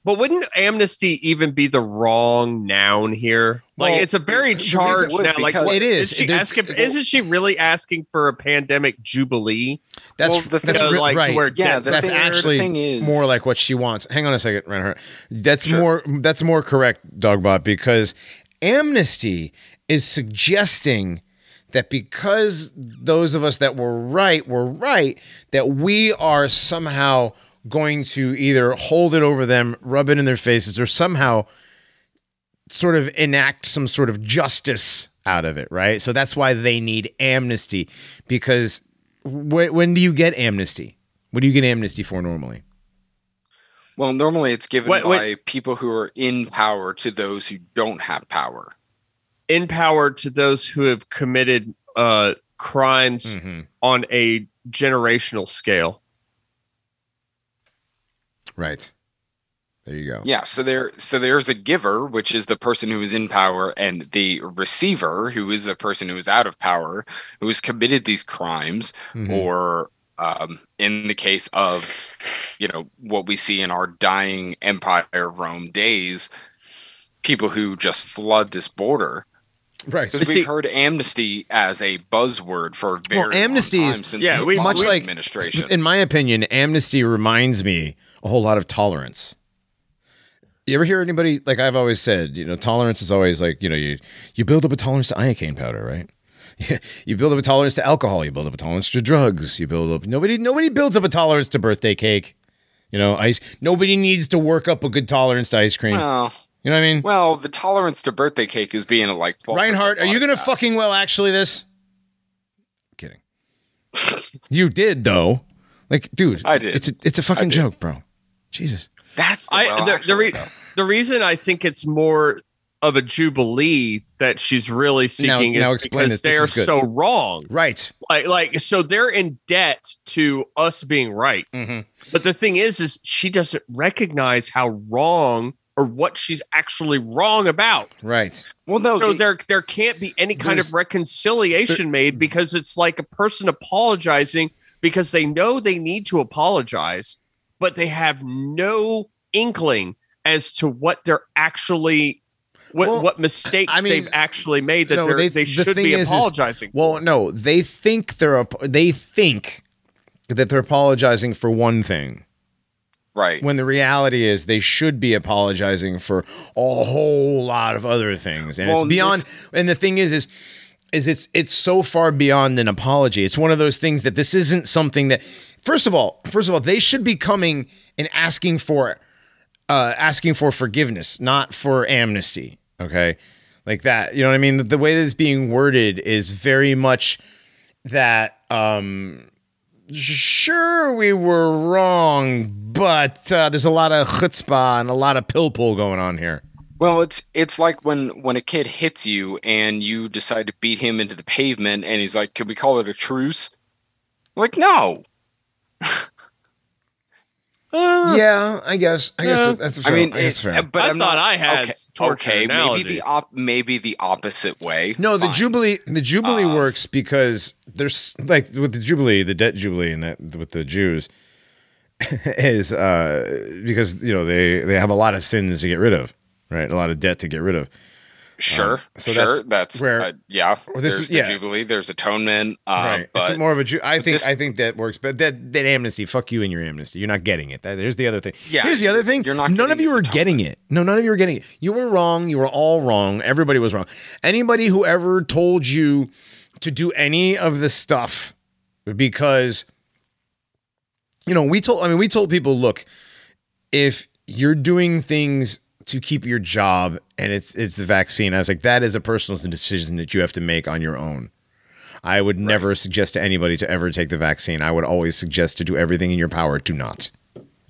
But wouldn't amnesty even be the wrong noun here? Like Well, it's a very charged reason it noun. Like because- what- It is. Is she There's- asking? Isn't she really asking for a pandemic jubilee? That's Well, the thing- You know, like right. to where Yeah, the that's thing- the actually thing is- more like what she wants. Hang on a second, Reinhardt. That's Sure. more that's more correct, Dogbot, because amnesty is suggesting that because those of us that were right were right, that we are somehow going to either hold it over them, rub it in their faces, or somehow sort of enact some sort of justice out of it, right? So that's why they need amnesty because wh- when do you get amnesty? What do you get amnesty for normally? Well, normally it's given Wait, by wait. people who are in power to those who don't have power. in power to those who have committed uh, crimes Mm-hmm. on a generational scale. Right. There you go. Yeah, so there so there's a giver, which is the person who is in power, and the receiver, who is the person who is out of power, who has committed these crimes Mhm. or Um, in the case of, you know, what we see in our dying Empire of Rome days, people who just flood this border. Right. Because we've heard amnesty as a buzzword for a very Well, amnesty long is- since yeah, we- Obama much like- administration. In my opinion, amnesty reminds me a whole lot of tolerance. You ever hear anybody like I've always said, you know, tolerance is always like, you know, you you build up a tolerance to iocane powder, right? You build up a tolerance to alcohol, you build up a tolerance to drugs, you build up nobody nobody builds up a tolerance to birthday cake. You know, ice nobody needs to work up a good tolerance to ice cream. well, you know what I mean? well, the tolerance to birthday cake is being a like 12% Reinhardt, are you gonna fat. fucking well actually this? Kidding. You did though. Like, dude, I did. It's a it's a fucking joke, bro. Jesus. That's the, I well, the, the, re- the reason I think it's more of a jubilee that she's really seeking now is explain because they are so wrong. Right. Like like so they're in debt to us being right. Mhm. But the thing is is she doesn't recognize how wrong or what she's actually wrong about. Right. well, no, so the- there there can't be any kind of There's- reconciliation made because it's like a person apologizing because they know they need to apologize but they have no inkling as to what they're actually what Well, what mistakes I mean, they've actually made that no, they're, they- they, the should be is- is- apologizing Well, no, they think they're they think that they're apologizing for one thing. Right. when the reality is they should be apologizing for a whole lot of other things. And Well, it's beyond this- and the thing is is is it's it's so far beyond an apology. It's one of those things that this isn't something that first of all first of all they should be coming and asking for uh asking for forgiveness not for amnesty okay like that you know what i mean the, way that it's being worded is very much that um sure we were wrong, but uh, there's a lot of chutzpah and a lot of pill pull going on here. Well, it's it's like when when a kid hits you and you decide to beat him into the pavement, and he's like, "Can we call it a truce?" Like, no. Uh, Yeah, I guess. I guess Yeah. that's a I fair. mean, that's it- fair. but I I'm thought not, I had okay, torture okay maybe the op- maybe the opposite way. No, the jubilee. The jubilee Uh, works because there's like with the jubilee, the debt jubilee, and that with the Jews is uh because you know they they have a lot of sins to get rid of, right? A lot of debt to get rid of. Sure, so sure. that's That's, where- uh, yeah. Well, this there's is- the yeah. jubilee. There's atonement. Uh, right. But it's more of a Jew. I think this- I think that works, but that that amnesty, fuck you and your amnesty. You're not getting it. That, there's the other thing. Yeah, Here's the other thing. you're not None of you were getting it. No, none of you were getting it. You were wrong. You were all wrong. Everybody was wrong. Anybody who ever told you to do any of the stuff because you know we told. I mean, we told people, look, if you're doing things to keep your job and it's it's the vaccine, I was like, that is a personal decision that you have to make on your own. I would never suggest to anybody to ever take the vaccine. I would always suggest to do everything in your power to not.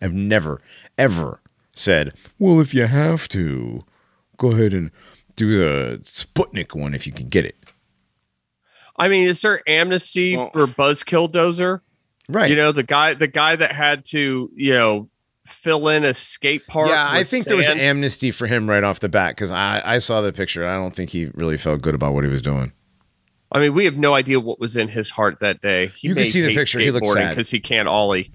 I've never, ever said, well, if you have to, go ahead and do the Sputnik one if you can get it. I mean, is there amnesty Well- for Buzzkill Dozer? Right. You know, the guy the guy that had to, you know, fill in a skate park. yeah, I think there was sand. amnesty for him right off the bat because I, I saw the picture. I don't think he really felt good about what he was doing. I mean, we have no idea what was in his heart that day. He You can see the picture. He looks sad. because he can't ollie.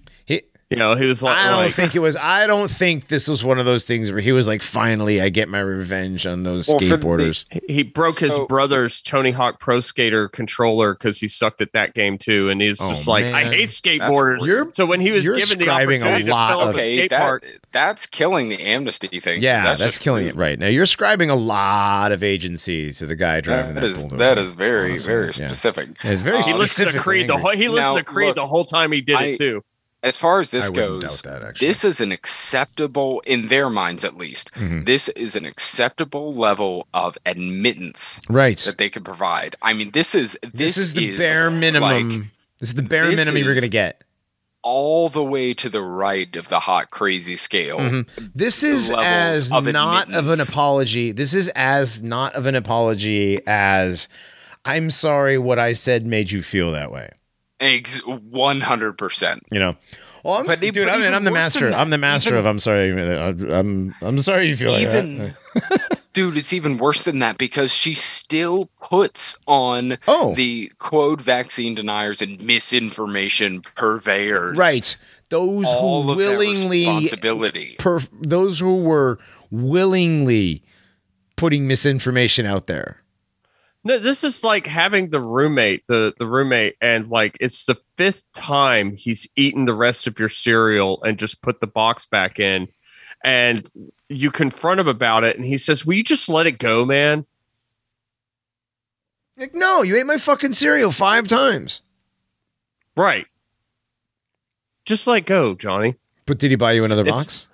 He, You know, he was like, I don't like- think it was. I don't think this was one of those things where he was like, "Finally, I get my revenge on those Well, for the- skateboarders." he broke his brother's Tony Hawk Pro Skater controller because he sucked at that game too, and he's Oh, just like, I hate skateboarders. So when he was given the ascribing a opportunity to lot fill up of- a okay, skate that, park, that's killing the amnesty thing. Yeah, that's, just killing rude. it right now. You're ascribing a lot of agency to the guy driving that. That is, that is very Honestly, very yeah. specific. It's very. Uh, he listened to specific Creed the whole. He listened Now, to Creed look, the whole time he did I- it too. As far as this goes, that, this is an acceptable in their minds at least. Mhm. This is an acceptable level of admittance Right. that they can provide. I mean, this is this, This, is the bare minimum. like, this is the bare minimum you're gonna get. all the way to the right of the hot crazy scale. Mhm. This is as of not of an apology. This is as not of an apology as I'm sorry what I said made you feel that way. Ex- 100%. You know. Well, I'm, But dude, but I mean, I'm the master. I'm the master even- of. I'm sorry. I'm I'm sorry you feel like Even that. Dude, it's even worse than that because she still puts on Oh. the quote vaccine deniers and misinformation purveyors. Right. Those All who of their willingly responsibility. per, those who were willingly putting misinformation out there. No, this is like having the roommate, the the roommate, and like it's the fifth time he's eaten the rest of your cereal and just put the box back in, and you confront him about it, and he says, "Will you just let it go, man?" Like, no, you ate my fucking cereal five times. Right. Just let go, Johnny. But did he buy you another It's- box?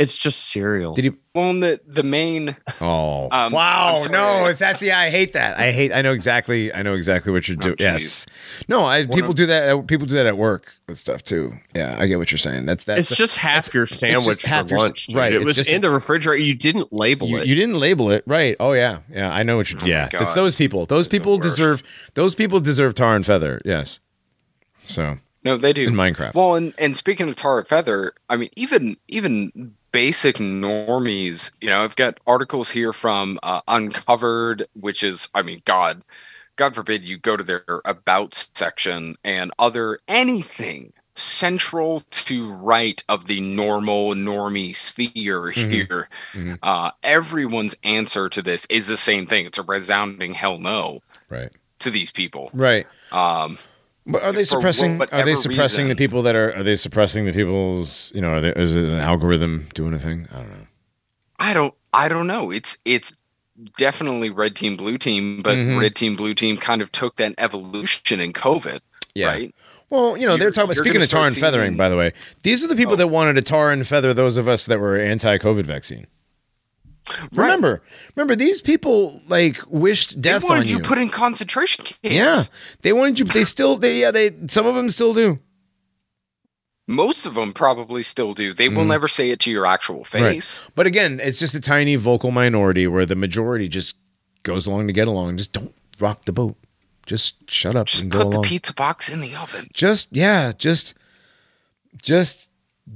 It's just cereal. Did you? Well, the the main Oh, Um, wow! No, it's that's yeah. I hate that. I hate. I know exactly. I know exactly what you're Oh, doing. jeez. yes. No, I people of- do that. at- People do that at work with stuff too. Yeah, I get what you're saying. That's that's it's just half your sandwich half for your- lunch. dude. right, It was just in a- the refrigerator. You didn't label you, it. you didn't label it right. Oh yeah, yeah. I know what you. Oh yeah, God. it's those people. Those It's people deserve. Those people deserve tar and feather. Yes. So no, they do in Minecraft. Well, and, and speaking of tar and feather, I mean, even even basic normies, you know, I've got articles here from uh, Uncovered, which is, I mean, God, God forbid you go to their about section and other anything central to right of the normal normie sphere Mhm. here. Mhm. Uh, everyone's answer to this is the same thing. It's a resounding hell no right. to these people. Right. Um, But are they suppressing? Are they suppressing the people that are? Are they suppressing the people's? You know, are they, is it an algorithm doing a thing? I don't know. I don't I don't know. It's it's definitely red team blue team, but Mhm. red team blue team kind of took that evolution in COVID, right? Well, you know, they're talking about speaking of tar and feathering. By the way, these are the people Oh. that wanted to tar and feather those of us that were anti-COVID vaccine. Right. Remember, remember these people like wished They death wanted on you you. put in concentration camps. yeah, they wanted you. They still. They yeah. They some of them still do. Most of them probably still do. They will Mhm. never say it to your actual face. But again, it's just a tiny vocal minority where the majority just goes along to get along. Just don't rock the boat. Just shut up Just and go put the pizza box in the oven. just yeah, just just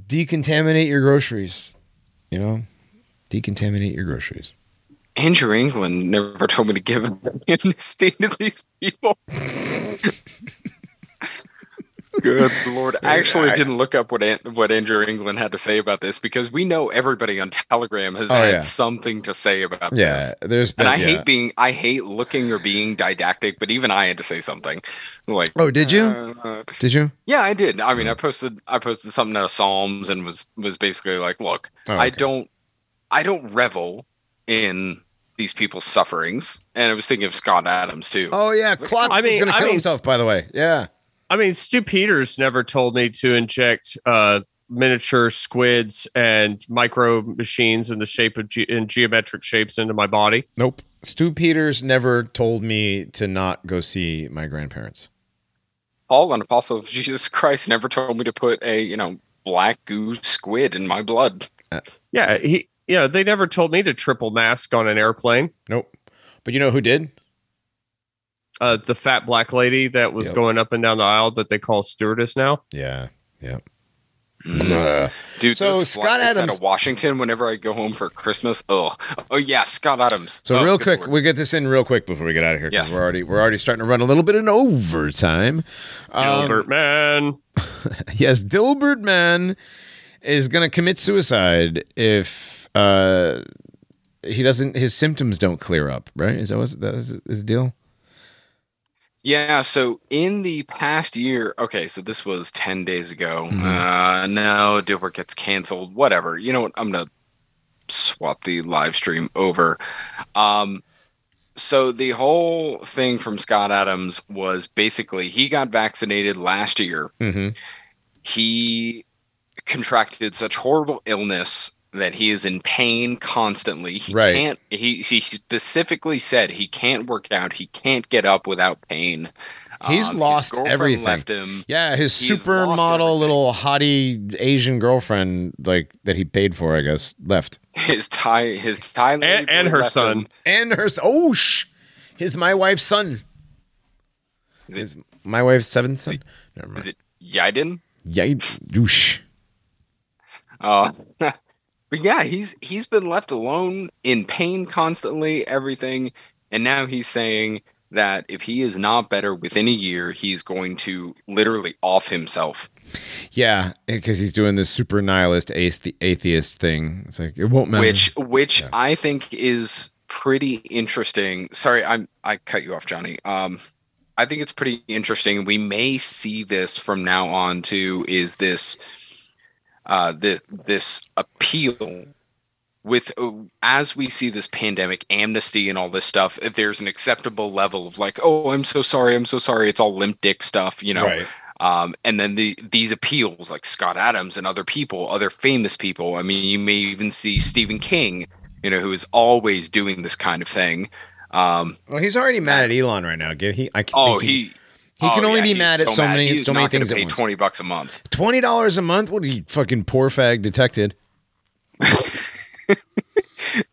decontaminate your groceries. You know, decontaminate your groceries. Andrew Anglin never told me to give amnesty to these people. Good lord! I actually I- didn't look up what An- what Andrew Anglin had to say about this because we know everybody on Telegram has Oh, had yeah. something to say about Yeah, this. there's And been, I yeah. hate being I hate looking or being didactic, but even I had to say something. Like, Oh, did you? uh, Did you? yeah, I did. I mean, I posted I posted something out of Psalms and was was basically like, look, Oh, I don't I don't revel in these people's sufferings. And I was thinking of Scott Adams too. Oh yeah, Clock I mean- going to I kill mean, himself. By the way, yeah. I mean, Stu Peters never told me to inject uh, miniature squids and micro machines in the shape of ge- in geometric shapes into my body. Nope. Stu Peters never told me to not go see my grandparents. Paul, an apostle of Jesus Christ, never told me to put a, you know, black goo squid in my blood. Yeah, he. Yeah, they never told me to triple mask on an airplane. Nope. But you know who did? Uh, the fat black lady that was Yep. going up and down the aisle that they call stewardess now. Yeah. Yeah. Dude, So, Scott flights Adams- out of Washington whenever I go home for Christmas. Ugh. Oh yeah, Scott Adams. So Oh, real quick, lord. we get this in real quick before we get out of here. Yes. We're already we're already starting to run a little bit in overtime. Um, man. yes, Dilbert man is going to commit suicide if uh he doesn't his symptoms don't clear up, right? Is that what's that is his deal? Yeah, so in the past year, okay, so this was 10 days ago. Mhm. Uh no, Dilbert gets canceled, whatever. You know what? I'm to swap the live stream over. Um so the whole thing from Scott Adams was basically he got vaccinated last year. Mm-hmm. He contracted such horrible illness that he is in pain constantly. He Right. can't he he specifically said he can't work out, he can't get up without pain. He's Um, lost girlfriend everything. Left him. Yeah, his He's supermodel little hottie Asian girlfriend, like that he paid for, I guess, left, His tie his tie And- and her son. and her s- oh sh, his my wife's son, Is it- his my wife's seventh son. Never mind. Is it Yiden? Yeah, douche. Uh, but yeah, he's he's been left alone in pain constantly, everything, and now he's saying that if he is not better within a year, he's going to literally off himself. Yeah, because he's doing this super nihilist athe- atheist thing. It's like it won't matter. which which Yeah. I think is pretty interesting. Sorry, I'm I cut you off, Johnny. Um, I think it's pretty interesting. We may see this from now on too. Is this uh the this appeal with uh, as we see this pandemic amnesty and all this stuff if there's an acceptable level of like oh i'm so sorry i'm so sorry it's all limp dick stuff you know right. um, and then the these appeals like Scott Adams and other people, other famous people. I mean, you may even see Stephen King, you know, who is always doing this kind of thing. Um, Well, he's already mad at Elon right now. Give he. I oh, think he. He oh, can only yeah, be mad at so many- He's so many things at Pay once. twenty bucks a month. twenty dollars a month. What are you fucking poor fag detected?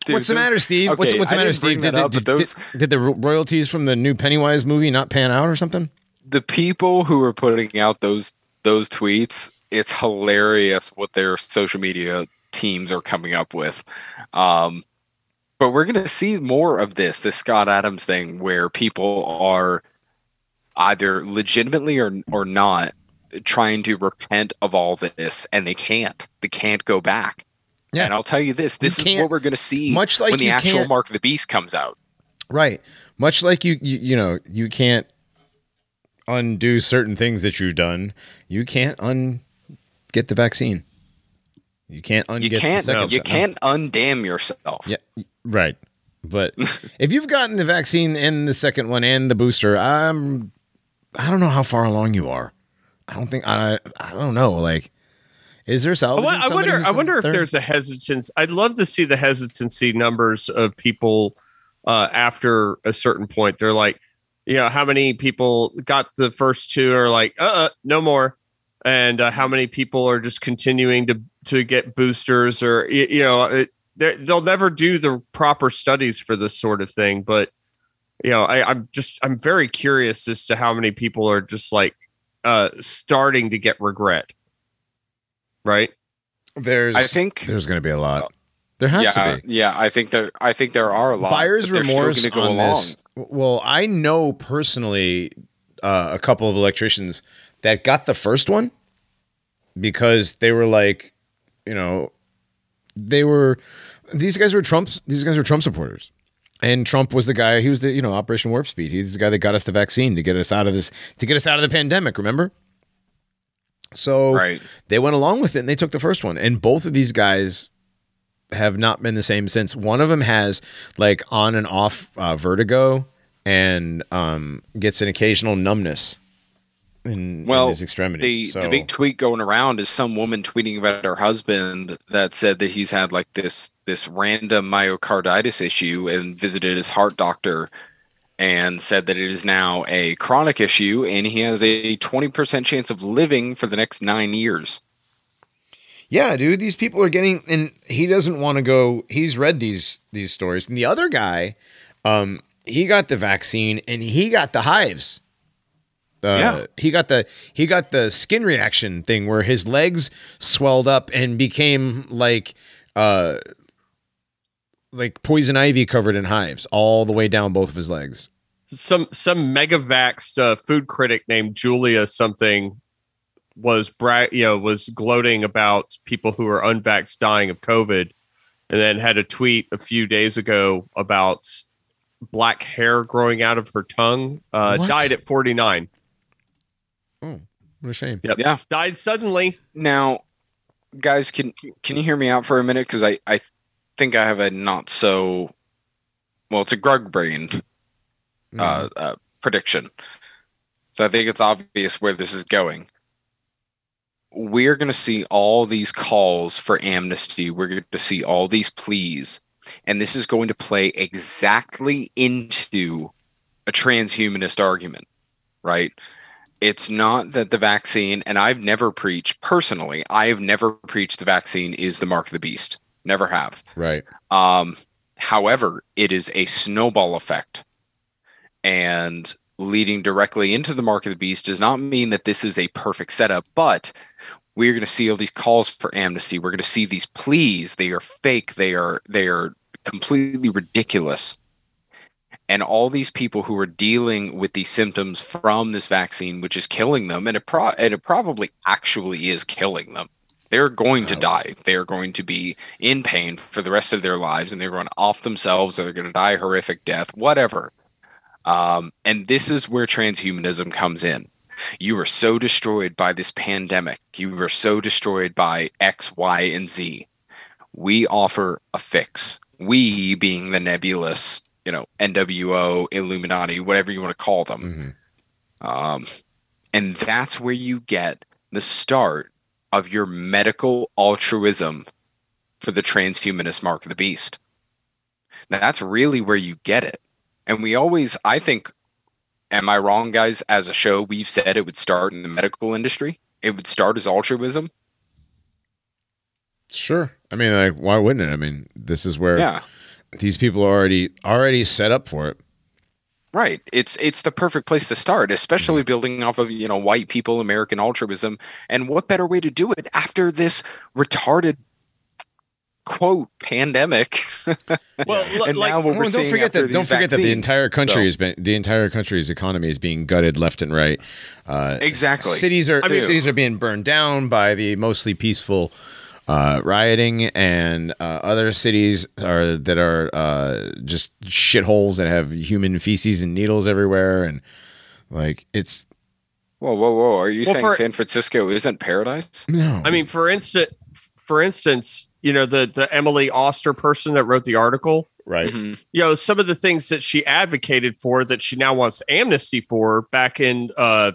Dude, what's the those- matter, Steve? what's okay, what's the matter, Steve? Did, the- up, did, those- did, did the royalties from the new Pennywise movie not pan out or something? the people who are putting out those those tweets, it's hilarious what their social media teams are coming up with. Um, but we're going to see more of this, this Scott Adams thing, where people are either legitimately or or not trying to repent of all this, and they can't. They can't go back. Yeah. And I'll tell you this: this is what we're going to see much like when the actual Mark of the Beast comes out. Right. Much like you, you, you know, you can't undo certain things that you've done. You can't un get the vaccine. You can't un. You get can't. second You can't undamn yourself. Yeah. Right. But if you've gotten the vaccine and the second one and the booster, I'm. I don't know how far along you are. I don't think I. I don't know. Like, is there I, salvaging? I wonder. I wonder if there's a hesitance. I'd love to see the hesitancy numbers of people uh, after a certain point. They're like, you know, how many people got the first two are like, uh, uh no more, and uh, how many people are just continuing to to get boosters or you, you know, it, they'll never do the proper studies for this sort of thing. But you know, I, I'm just I'm very curious as to how many people are just like uh starting to get regret. Right. There's. I think there's going to be a lot. There has yeah, to be. yeah. I think there. I think there are a lot. buyer's but they're still remorse gonna go on along. this. Well, I know personally uh, a couple of electricians that got the first one because they were like, you know, they were these guys were Trump's. These guys were Trump supporters. And Trump was the guy. He was the you know Operation Warp Speed. He's the guy that got us the vaccine to get us out of this to get us out of the pandemic. Remember? So Right. they went along with it and they took the first one. And both of these guys have not been the same since. One of them has like on and off uh, vertigo and um, gets an occasional numbness in, Well, in his extremities. The so, the big tweet going around is some woman tweeting about her husband that said that he's had like this this random myocarditis issue and visited his heart doctor and said that it is now a chronic issue and he has a 20% chance of living for the next 9 years. yeah, dude, these people are getting, and he doesn't want to go. He's read these these stories, and the other guy, um, he got the vaccine and he got the hives. Uh, Yeah. he got the he got the skin reaction thing where his legs swelled up and became like uh like poison ivy covered in hives all the way down both of his legs. some some megavax uh, food critic named Julia something was bra- you know was gloating about people who are unvaxxed dying of COVID, and then had a tweet a few days ago about black hair growing out of her tongue. Uh, What? died at forty nine. Oh, what a shame. Yep. Yeah. Died suddenly. Now, guys, can can you hear me out for a minute? Because I I think I have a not so well, it's a Grug brained uh, uh, prediction. So I think it's obvious where this is going. We're going to see all these calls for amnesty. We're going to see all these pleas, and this is going to play exactly into a transhumanist argument, right? It's not that the vaccine, and I've never preached personally, I have never preached the vaccine is the mark of the beast. Never have. right. Um, however, it is a snowball effect. And leading directly into the mark of the beast does not mean that this is a perfect setup, but we're going to see all these calls for amnesty. We're going to see these pleas. They are fake. They are they are completely ridiculous. And all these people who are dealing with these symptoms from this vaccine, which is killing them, and it, pro- and it probably actually is killing them. They're going to die. They are going to be in pain for the rest of their lives, and they're going to off themselves, or they're going to die a horrific death, whatever. Um, and this is where transhumanism comes in. You are so destroyed by this pandemic. You were so destroyed by X, Y, and Z. We offer a fix. We being the nebulous, you know, NWO, Illuminati, whatever you want to call them. Um, and that's where you get the start of your medical altruism for the transhumanist mark of the beast. Now, that's really where you get it. And we always, I think, am I wrong, guys? As a show, we've said it would start in the medical industry. It would start as altruism. Sure. I mean, like, why wouldn't it? I mean, this is where Yeah, these people are already already set up for it. right. It's it's the perfect place to start, especially building off of you know white people, American altruism, and what better way to do it after this retarded quote pandemic? Well, and like, now what we're don't seeing forget that. Don't forget that the entire country So- has been the entire country's economy is being gutted left and right. Uh, Exactly. Cities are I mean- cities are being burned down by the mostly peaceful uh, rioting, and uh, other cities are that are uh, just shitholes that have human feces and needles everywhere, and like it's Whoa, whoa, whoa! Are you Well, saying for- San Francisco isn't paradise? no. I mean, for instance, for instance, you know the the Emily Oster person that wrote the article. right? Mhm. You know some of the things that she advocated for that she now wants amnesty for back in uh,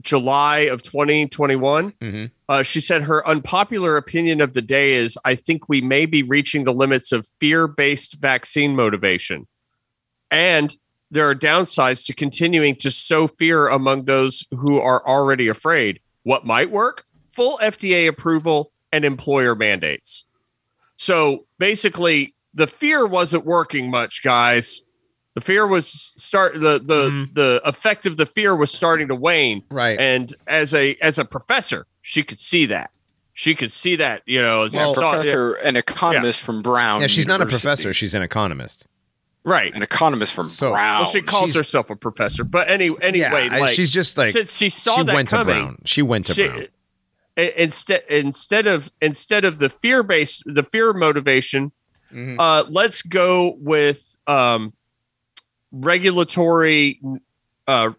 July of 2021. Mhm. Uh, she said her unpopular opinion of the day is I think we may be reaching the limits of fear based vaccine motivation. And there are downsides to continuing to sow fear among those who are already afraid. What might work? Full FDA approval and employer mandates. So basically, the fear wasn't working much, guys. The fear was start the the Mhm. the effect of the fear was starting to wane Right. and as a as a professor she could see that she could see that you know as Yeah, a saw- professor, an economist from Brown. yeah, she's not a professor; she's an economist. right An economist from So- Brown. well she calls she's- herself a professor but any anyway yeah, like she's just like since she saw she that went to coming Brown. She went to she- Brown. instead instead of instead of the fear based the fear motivation Mhm. uh let's go with um regulatory uh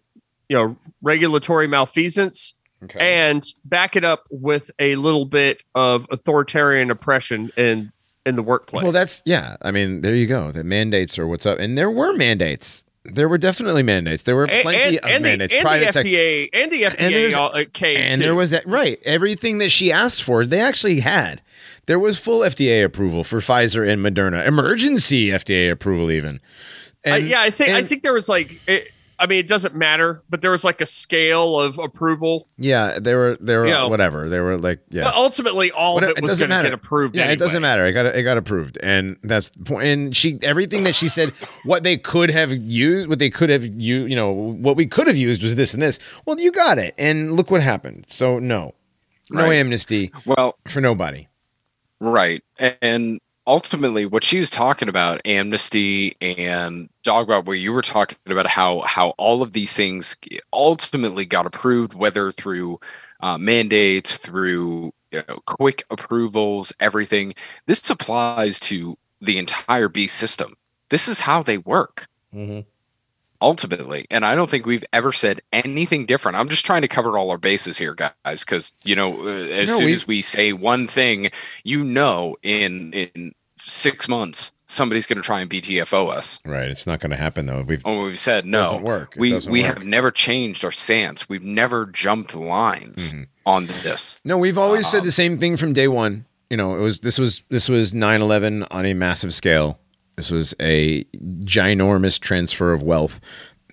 you know regulatory malfeasance Okay. and back it up with a little bit of authoritarian oppression in in the workplace. Well, that's yeah. I mean, there you go. The mandates are what's up, and there were mandates. There were definitely mandates. There were plenty and, of and mandates. the, and private the FDA and the FDA all, uh, came and too. there was that right. Everything that she asked for, they actually had. There was full FDA approval for Pfizer and Moderna, emergency FDA approval, even. Uh, And, yeah, I think I think there was like it, I mean, it doesn't matter, but there was like a scale of approval. yeah, they were they were You know. whatever. They were like yeah. But ultimately, all Whatever- of it was doesn't going to matter. get approved. Yeah, it doesn't matter. It got it got approved, and that's the point. And she everything that she said, what they could have used, what they could have you, you know, what we could have used was this and this. Well, you got it, and look what happened. So no, no Right. amnesty well, for nobody. right. And ultimately, what she was talking about, amnesty and dog Dogbot, where you were talking about how how all of these things ultimately got approved, whether through uh, mandates, through you know, quick approvals, everything. This applies to the entire beast system. This is how they work. Ultimately. And I don't think we've ever said anything different. I'm just trying to cover all our bases here, guys, because you know, uh, as No, soon we- as we say one thing, you know, in in six months, somebody's going to try and BTFO us. Right, it's not going to happen though. We've Oh, we've said no. Doesn't work. It we doesn't we work. have never changed our stance. We've never jumped lines Mm-hmm. on this. No, we've always Um, said the same thing from day one. You know, it was this was this was 9/11 on a massive scale. This was a ginormous transfer of wealth.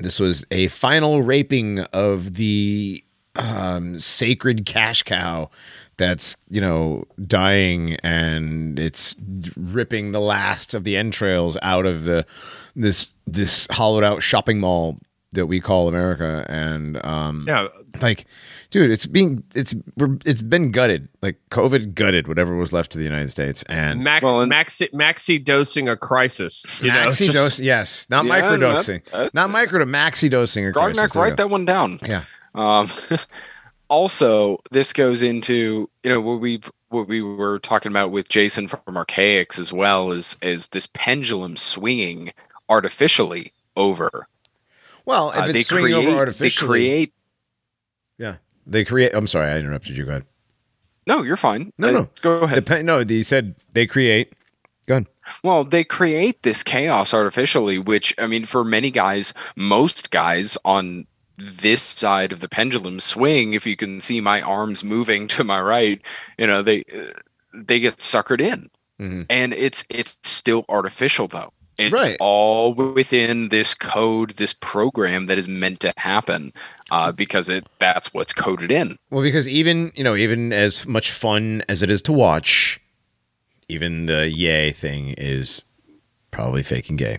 This was a final raping of the um, sacred cash cow that's you know dying and it's ripping the last of the entrails out of the this this hollowed out shopping mall that we call America, and um, Yeah, like, dude, it's being it's we're, it's been gutted. Like COVID gutted whatever was left to the United States, and max, Well, and- maxi, maxi dosing a crisis. You know, maxi just- dose, yes, not Yeah, microdosing, that- that- not micro, to maxi dosing. or crisis. Grognak, There you write that one down. Yeah. Um, also, this goes into you know what we what we were talking about with Jason from Archaix as well is is this pendulum swinging artificially over. Well, if Uh, it's they swinging create over they create. They create. I'm sorry, I interrupted you. Go ahead. No, you're fine. No, Uh, no. Go ahead. Dep- no, they said they create. Go ahead. Well, they create this chaos artificially, which I mean, for many guys, most guys on this side of the pendulum swing, if you can see my arms moving to my right, you know, they uh, they get suckered in, Mhm. and it's it's still artificial though. It's Right. all within this code, this program that is meant to happen, uh, because it that's what's coded in. Well, because even you know, even as much fun as it is to watch, even the yay thing is probably fake and gay.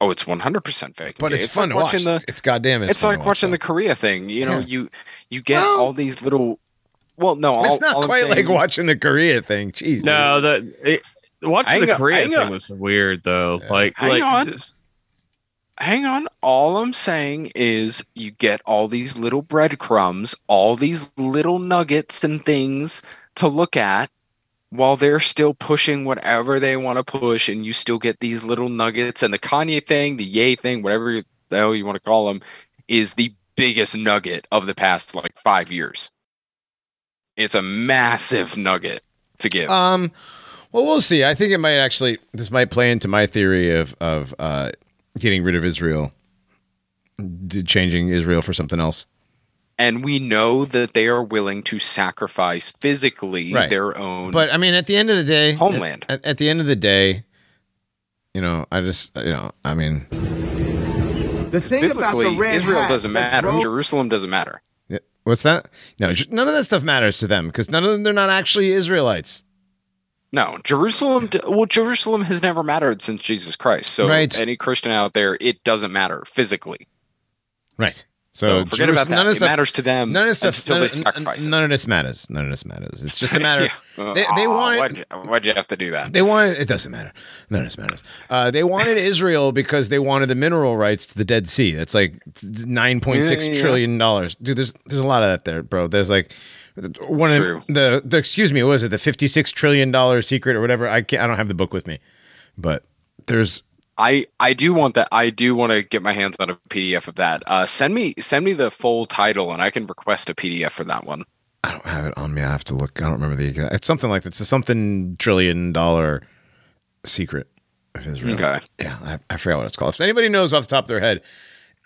Oh, it's one hundred percent fake. But it's, fun like to watch. watching the it's goddamn. It's, it's, fun like to watching watch, the Korea thing. You know, Yeah. you you get Well- all these little. Well, no, all, It's not all I'm quite like watching the Korea thing. Jeez. No, the it, watching the on, Korean thing on. was weird though. Like, Hang like on. just- Hang on. All I'm saying is you get all these little breadcrumbs, all these little nuggets and things to look at while they're still pushing whatever they want to push, and you still get these little nuggets. And the Kanye thing, the Yay thing, whatever the hell you want to call them, is the biggest nugget of the past like five years. It's a massive nugget to give. Um. Well, we'll see. I think it might actually. This might play into my theory of of uh, getting rid of Israel, changing Israel for something else. and we know that they are willing to sacrifice physically Right. their own But I mean, at the end of the day, Homeland. At, at the end of the day, you know, I just you know, I mean, The thing about biblically the red Israel hat doesn't matter. drove- Jerusalem doesn't matter. what's that? No, none of that stuff matters to them because none of them they're not actually Israelites. No, Jerusalem. Well, Jerusalem has never mattered since Jesus Christ. So Right. any Christian out there, it doesn't matter physically. Right. So So forget Jerus- about that. none of It stuff, matters to them None of this stuff. until None, they sacrifice it. none of this matters. None of this matters. It's just a matter. Yeah. They, they Aw, wanted. Why'd you, why'd you have to do that? They wanted. It doesn't matter. None of this matters. Uh, they wanted Israel because they wanted the mineral rights to the Dead Sea. That's like nine point six Yeah, yeah. trillion dollars, dude. There's there's a lot of that there, bro. There's like one It's of true. the the excuse me, what was it the fifty six trillion dollar secret or whatever? I can't. I don't have the book with me, but there's I I do want that. I do want to get my hands on a PDF of that. Uh, send me send me the full title, and I can request a PDF for that one. I don't have it on me. I have to look. I don't remember the exact. It's something like that. It's a something trillion dollar secret of Israel. Okay. Yeah, I, I forgot what it's called. If anybody knows off the top of their head,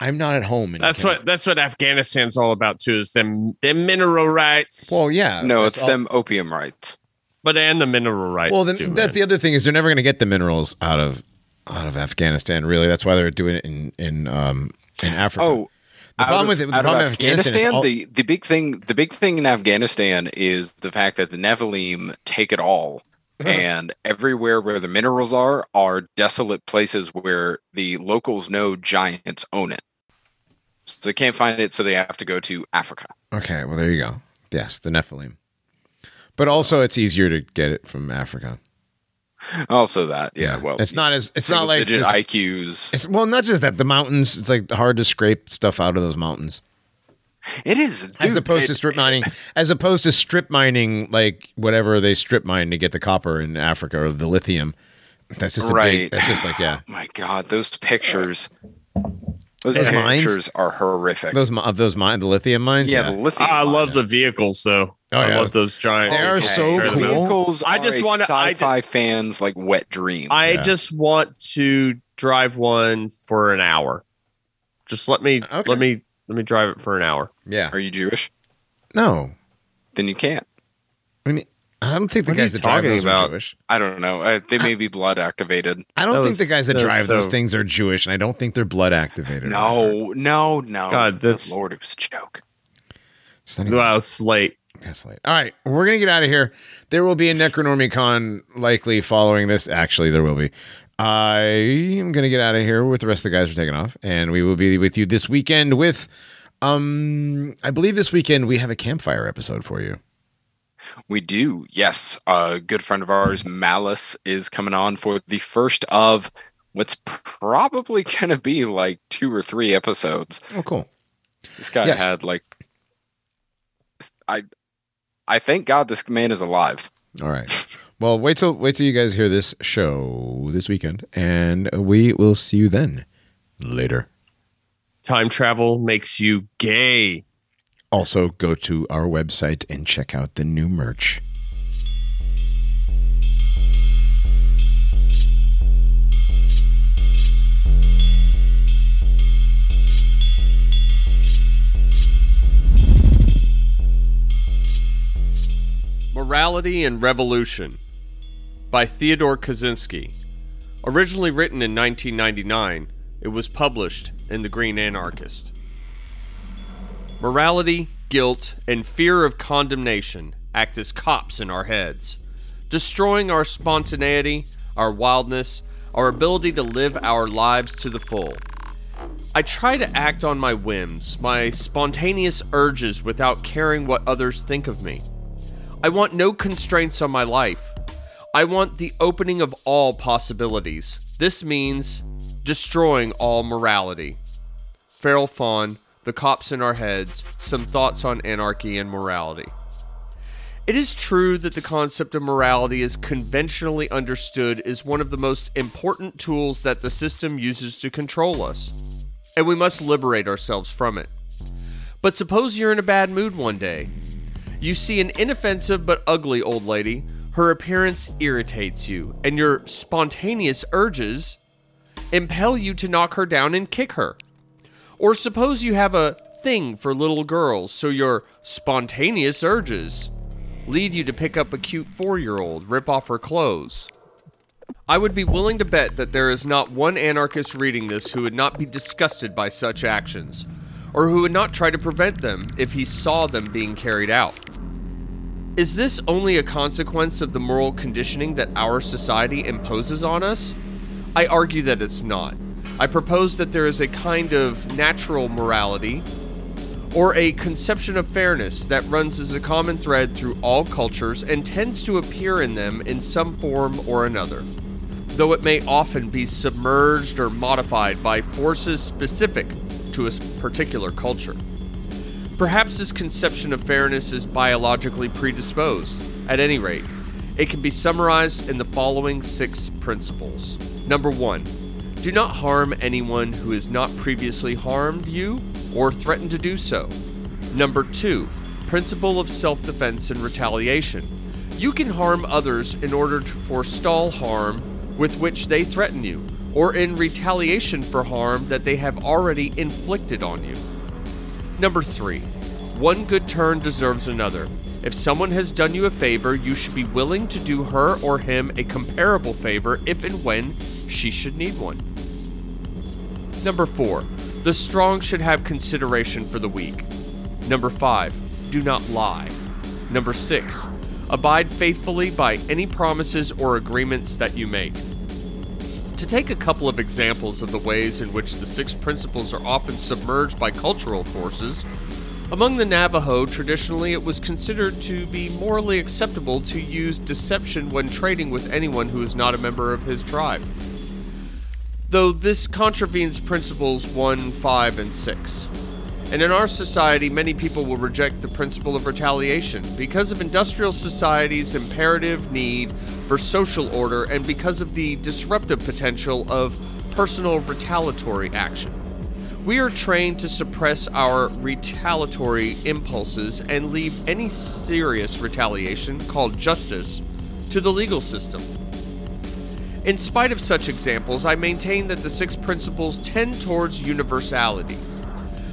I'm not at home. and that's can- what that's what Afghanistan's all about too. Is them them mineral rights, Well, yeah. No, that's it's all- them opium rights. but and the mineral rights. Well, then too, that's man. the other thing is they're never going to get the minerals out of out of Afghanistan. Really, that's why they're doing it in in um in Africa. Oh, The out problem of- with it- the problem Afghanistan Afghanistan, all- the the big thing the big thing in Afghanistan is the fact that the Nephilim take it all, and everywhere where the minerals are are desolate places where the locals know giants own it. So they can't find it, so they have to go to Africa. okay. Well, there you go. Yes, the Nephilim. But also, it's easier to get it from Africa. Also, that yeah, well, it's not as it's not like digit IQs. it's well, not just that the mountains. It's like hard to scrape stuff out of those mountains. It is as dude, opposed to strip mining, as opposed to strip mining, like whatever they strip mine to get the copper in Africa or the lithium. That's just a Right. big. That's just like yeah, My God, those pictures. Those Those mines? are horrific. those of those mine, the lithium mines. yeah, the lithium. I love the vehicles though. Oh, I yeah. love those giant. They are vehicles. so cool. Vehicles I are just a wanna- sci-fi fans like wet dream. I Yeah. just want to drive one for an hour. Just let me Okay. let me let me drive it for an hour. yeah. are you Jewish? No, Then you can't. I mean, I don't think the What guys that drive those about? are Jewish. I don't know. Uh, they may be blood activated. I don't That think was- the guys that that was drive those things are Jewish, and I don't think they're blood activated. No, no, no. God, Good that's- Lord, it was a joke. It's not even- Well, it's late. That's late. All right, we're gonna get out of here. There will be a Necronormiecon likely following this. Actually, there will be. I am going to get out of here with the rest of the guys are taking off, and we will be with you this weekend with, um, I believe this weekend we have a campfire episode for you. We do, yes. A good friend of ours, Malice, is coming on for the first of what's probably going to be like two or three episodes. Oh, cool. This guy Yes. had like, I, I thank God this man is alive. All right. Well, wait till wait till you guys hear this show this weekend, and we will see you then. Later. Time travel makes you gay. Also, go to our website and check out the new merch. Morality and Revolution by Theodore Kaczynski. Originally written in 1999, it was published in The Green Anarchist. Morality, guilt, and fear of condemnation act as cops in our heads, destroying our spontaneity, our wildness, our ability to live our lives to the full. I try to act on my whims, my spontaneous urges without caring what others think of me. I want no constraints on my life. I want the opening of all possibilities. This means destroying all morality. Feral Faun, The Cops in Our Heads, Some Thoughts on Anarchy and Morality. It is true that the concept of morality is conventionally understood is one of the most important tools that the system uses to control us, and we must liberate ourselves from it. But suppose you're in a bad mood one day. You see an inoffensive but ugly old lady. Her appearance irritates you, and your spontaneous urges impel you to knock her down and kick her. Or suppose you have a thing for little girls, so your spontaneous urges lead you to pick up a cute four year old, rip off her clothes. I would be willing to bet that there is not one anarchist reading this who would not be disgusted by such actions, or who would not try to prevent them if he saw them being carried out. Is this only a consequence of the moral conditioning that our society imposes on us? I argue that it's not. I propose that there is a kind of natural morality or a conception of fairness that runs as a common thread through all cultures and tends to appear in them in some form or another, though it may often be submerged or modified by forces specific to a particular culture. Perhaps this conception of fairness is biologically predisposed. At any rate, it can be summarized in the following six principles. Number one, do not harm anyone who has not previously harmed you or threatened to do so. Number two, principle of self defense and retaliation. You can harm others in order to forestall harm with which they threaten you, or in retaliation for harm that they have already inflicted on you. Number three, one good turn deserves another. If someone has done you a favor, you should be willing to do her or him a comparable favor if and when she should need one. Number four, the strong should have consideration for the weak. Number five, do not lie. Number six, abide faithfully by any promises or agreements that you make. To take a couple of examples of the ways in which the six principles are often submerged by cultural forces, among the Navajo, traditionally it was considered to be morally acceptable to use deception when trading with anyone who is not a member of his tribe. Though this contravenes principles 1, 5, and 6. And in our society, many people will reject the principle of retaliation because of industrial society's imperative need for social order and because of the disruptive potential of personal retaliatory action. We are trained to suppress our retaliatory impulses and leave any serious retaliation, called justice, to the legal system. In spite of such examples, I maintain that the six principles tend towards universality.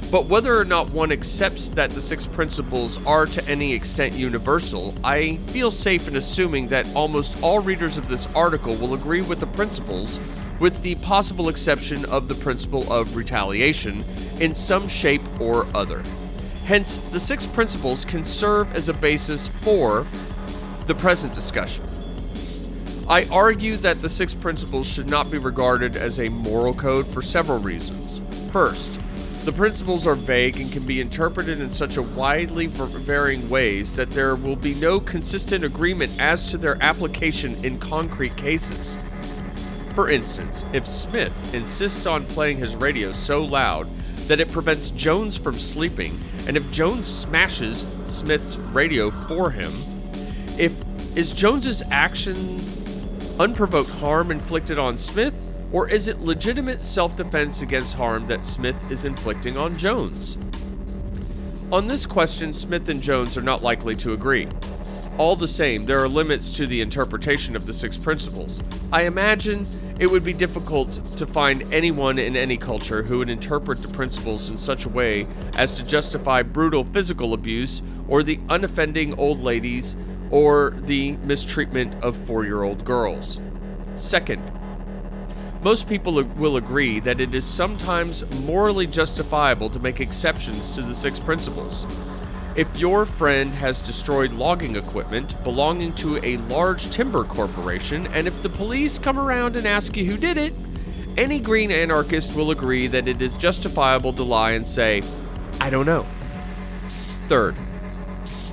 But whether or not one accepts that the six principles are to any extent universal, I feel safe in assuming that almost all readers of this article will agree with the principles, with the possible exception of the principle of retaliation in some shape or other. Hence, the six principles can serve as a basis for the present discussion. I argue that the six principles should not be regarded as a moral code for several reasons. First, the principles are vague and can be interpreted in such a widely varying ways that there will be no consistent agreement as to their application in concrete cases. For instance, if Smith insists on playing his radio so loud that it prevents Jones from sleeping, and if Jones smashes Smith's radio for him, if is Jones's action unprovoked harm inflicted on Smith, or is it legitimate self-defense against harm that Smith is inflicting on Jones? On this question, Smith and Jones are not likely to agree. All the same, there are limits to the interpretation of the six principles. I imagine it would be difficult to find anyone in any culture who would interpret the principles in such a way as to justify brutal physical abuse or the unoffending old ladies or the mistreatment of four year old girls. Second, most people will agree that it is sometimes morally justifiable to make exceptions to the six principles. If your friend has destroyed logging equipment belonging to a large timber corporation, and if the police come around and ask you who did it, any green anarchist will agree that it is justifiable to lie and say, I don't know. Third,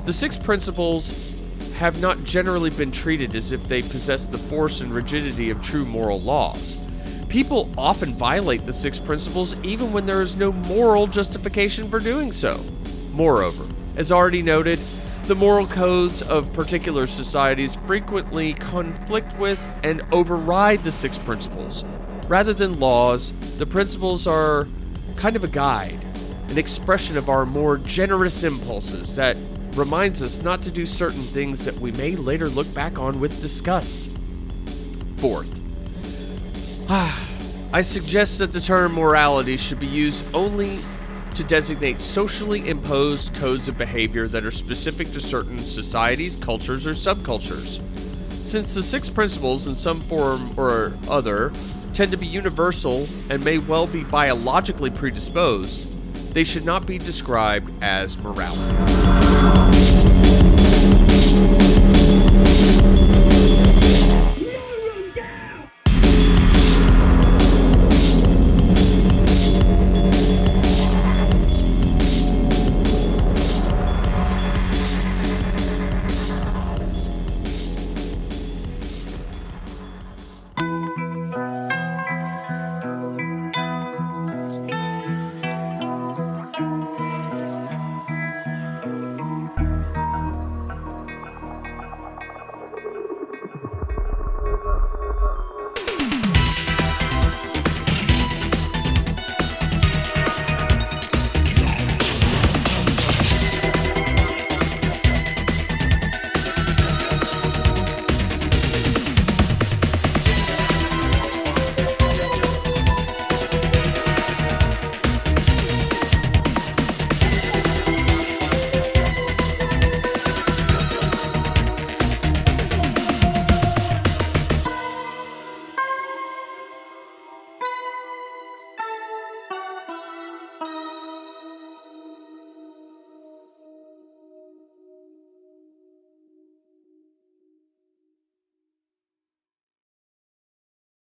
the six principles have not generally been treated as if they possess the force and rigidity of true moral laws. People often violate the six principles even when there is no moral justification for doing so. Moreover, as already noted, the moral codes of particular societies frequently conflict with and override the six principles. Rather than laws, the principles are kind of a guide, an expression of our more generous impulses that reminds us not to do certain things that we may later look back on with disgust. Fourth, I suggest that the term morality should be used only to designate socially imposed codes of behavior that are specific to certain societies, cultures, or subcultures. Since the six principles, in some form or other, tend to be universal and may well be biologically predisposed, they should not be described as morality now.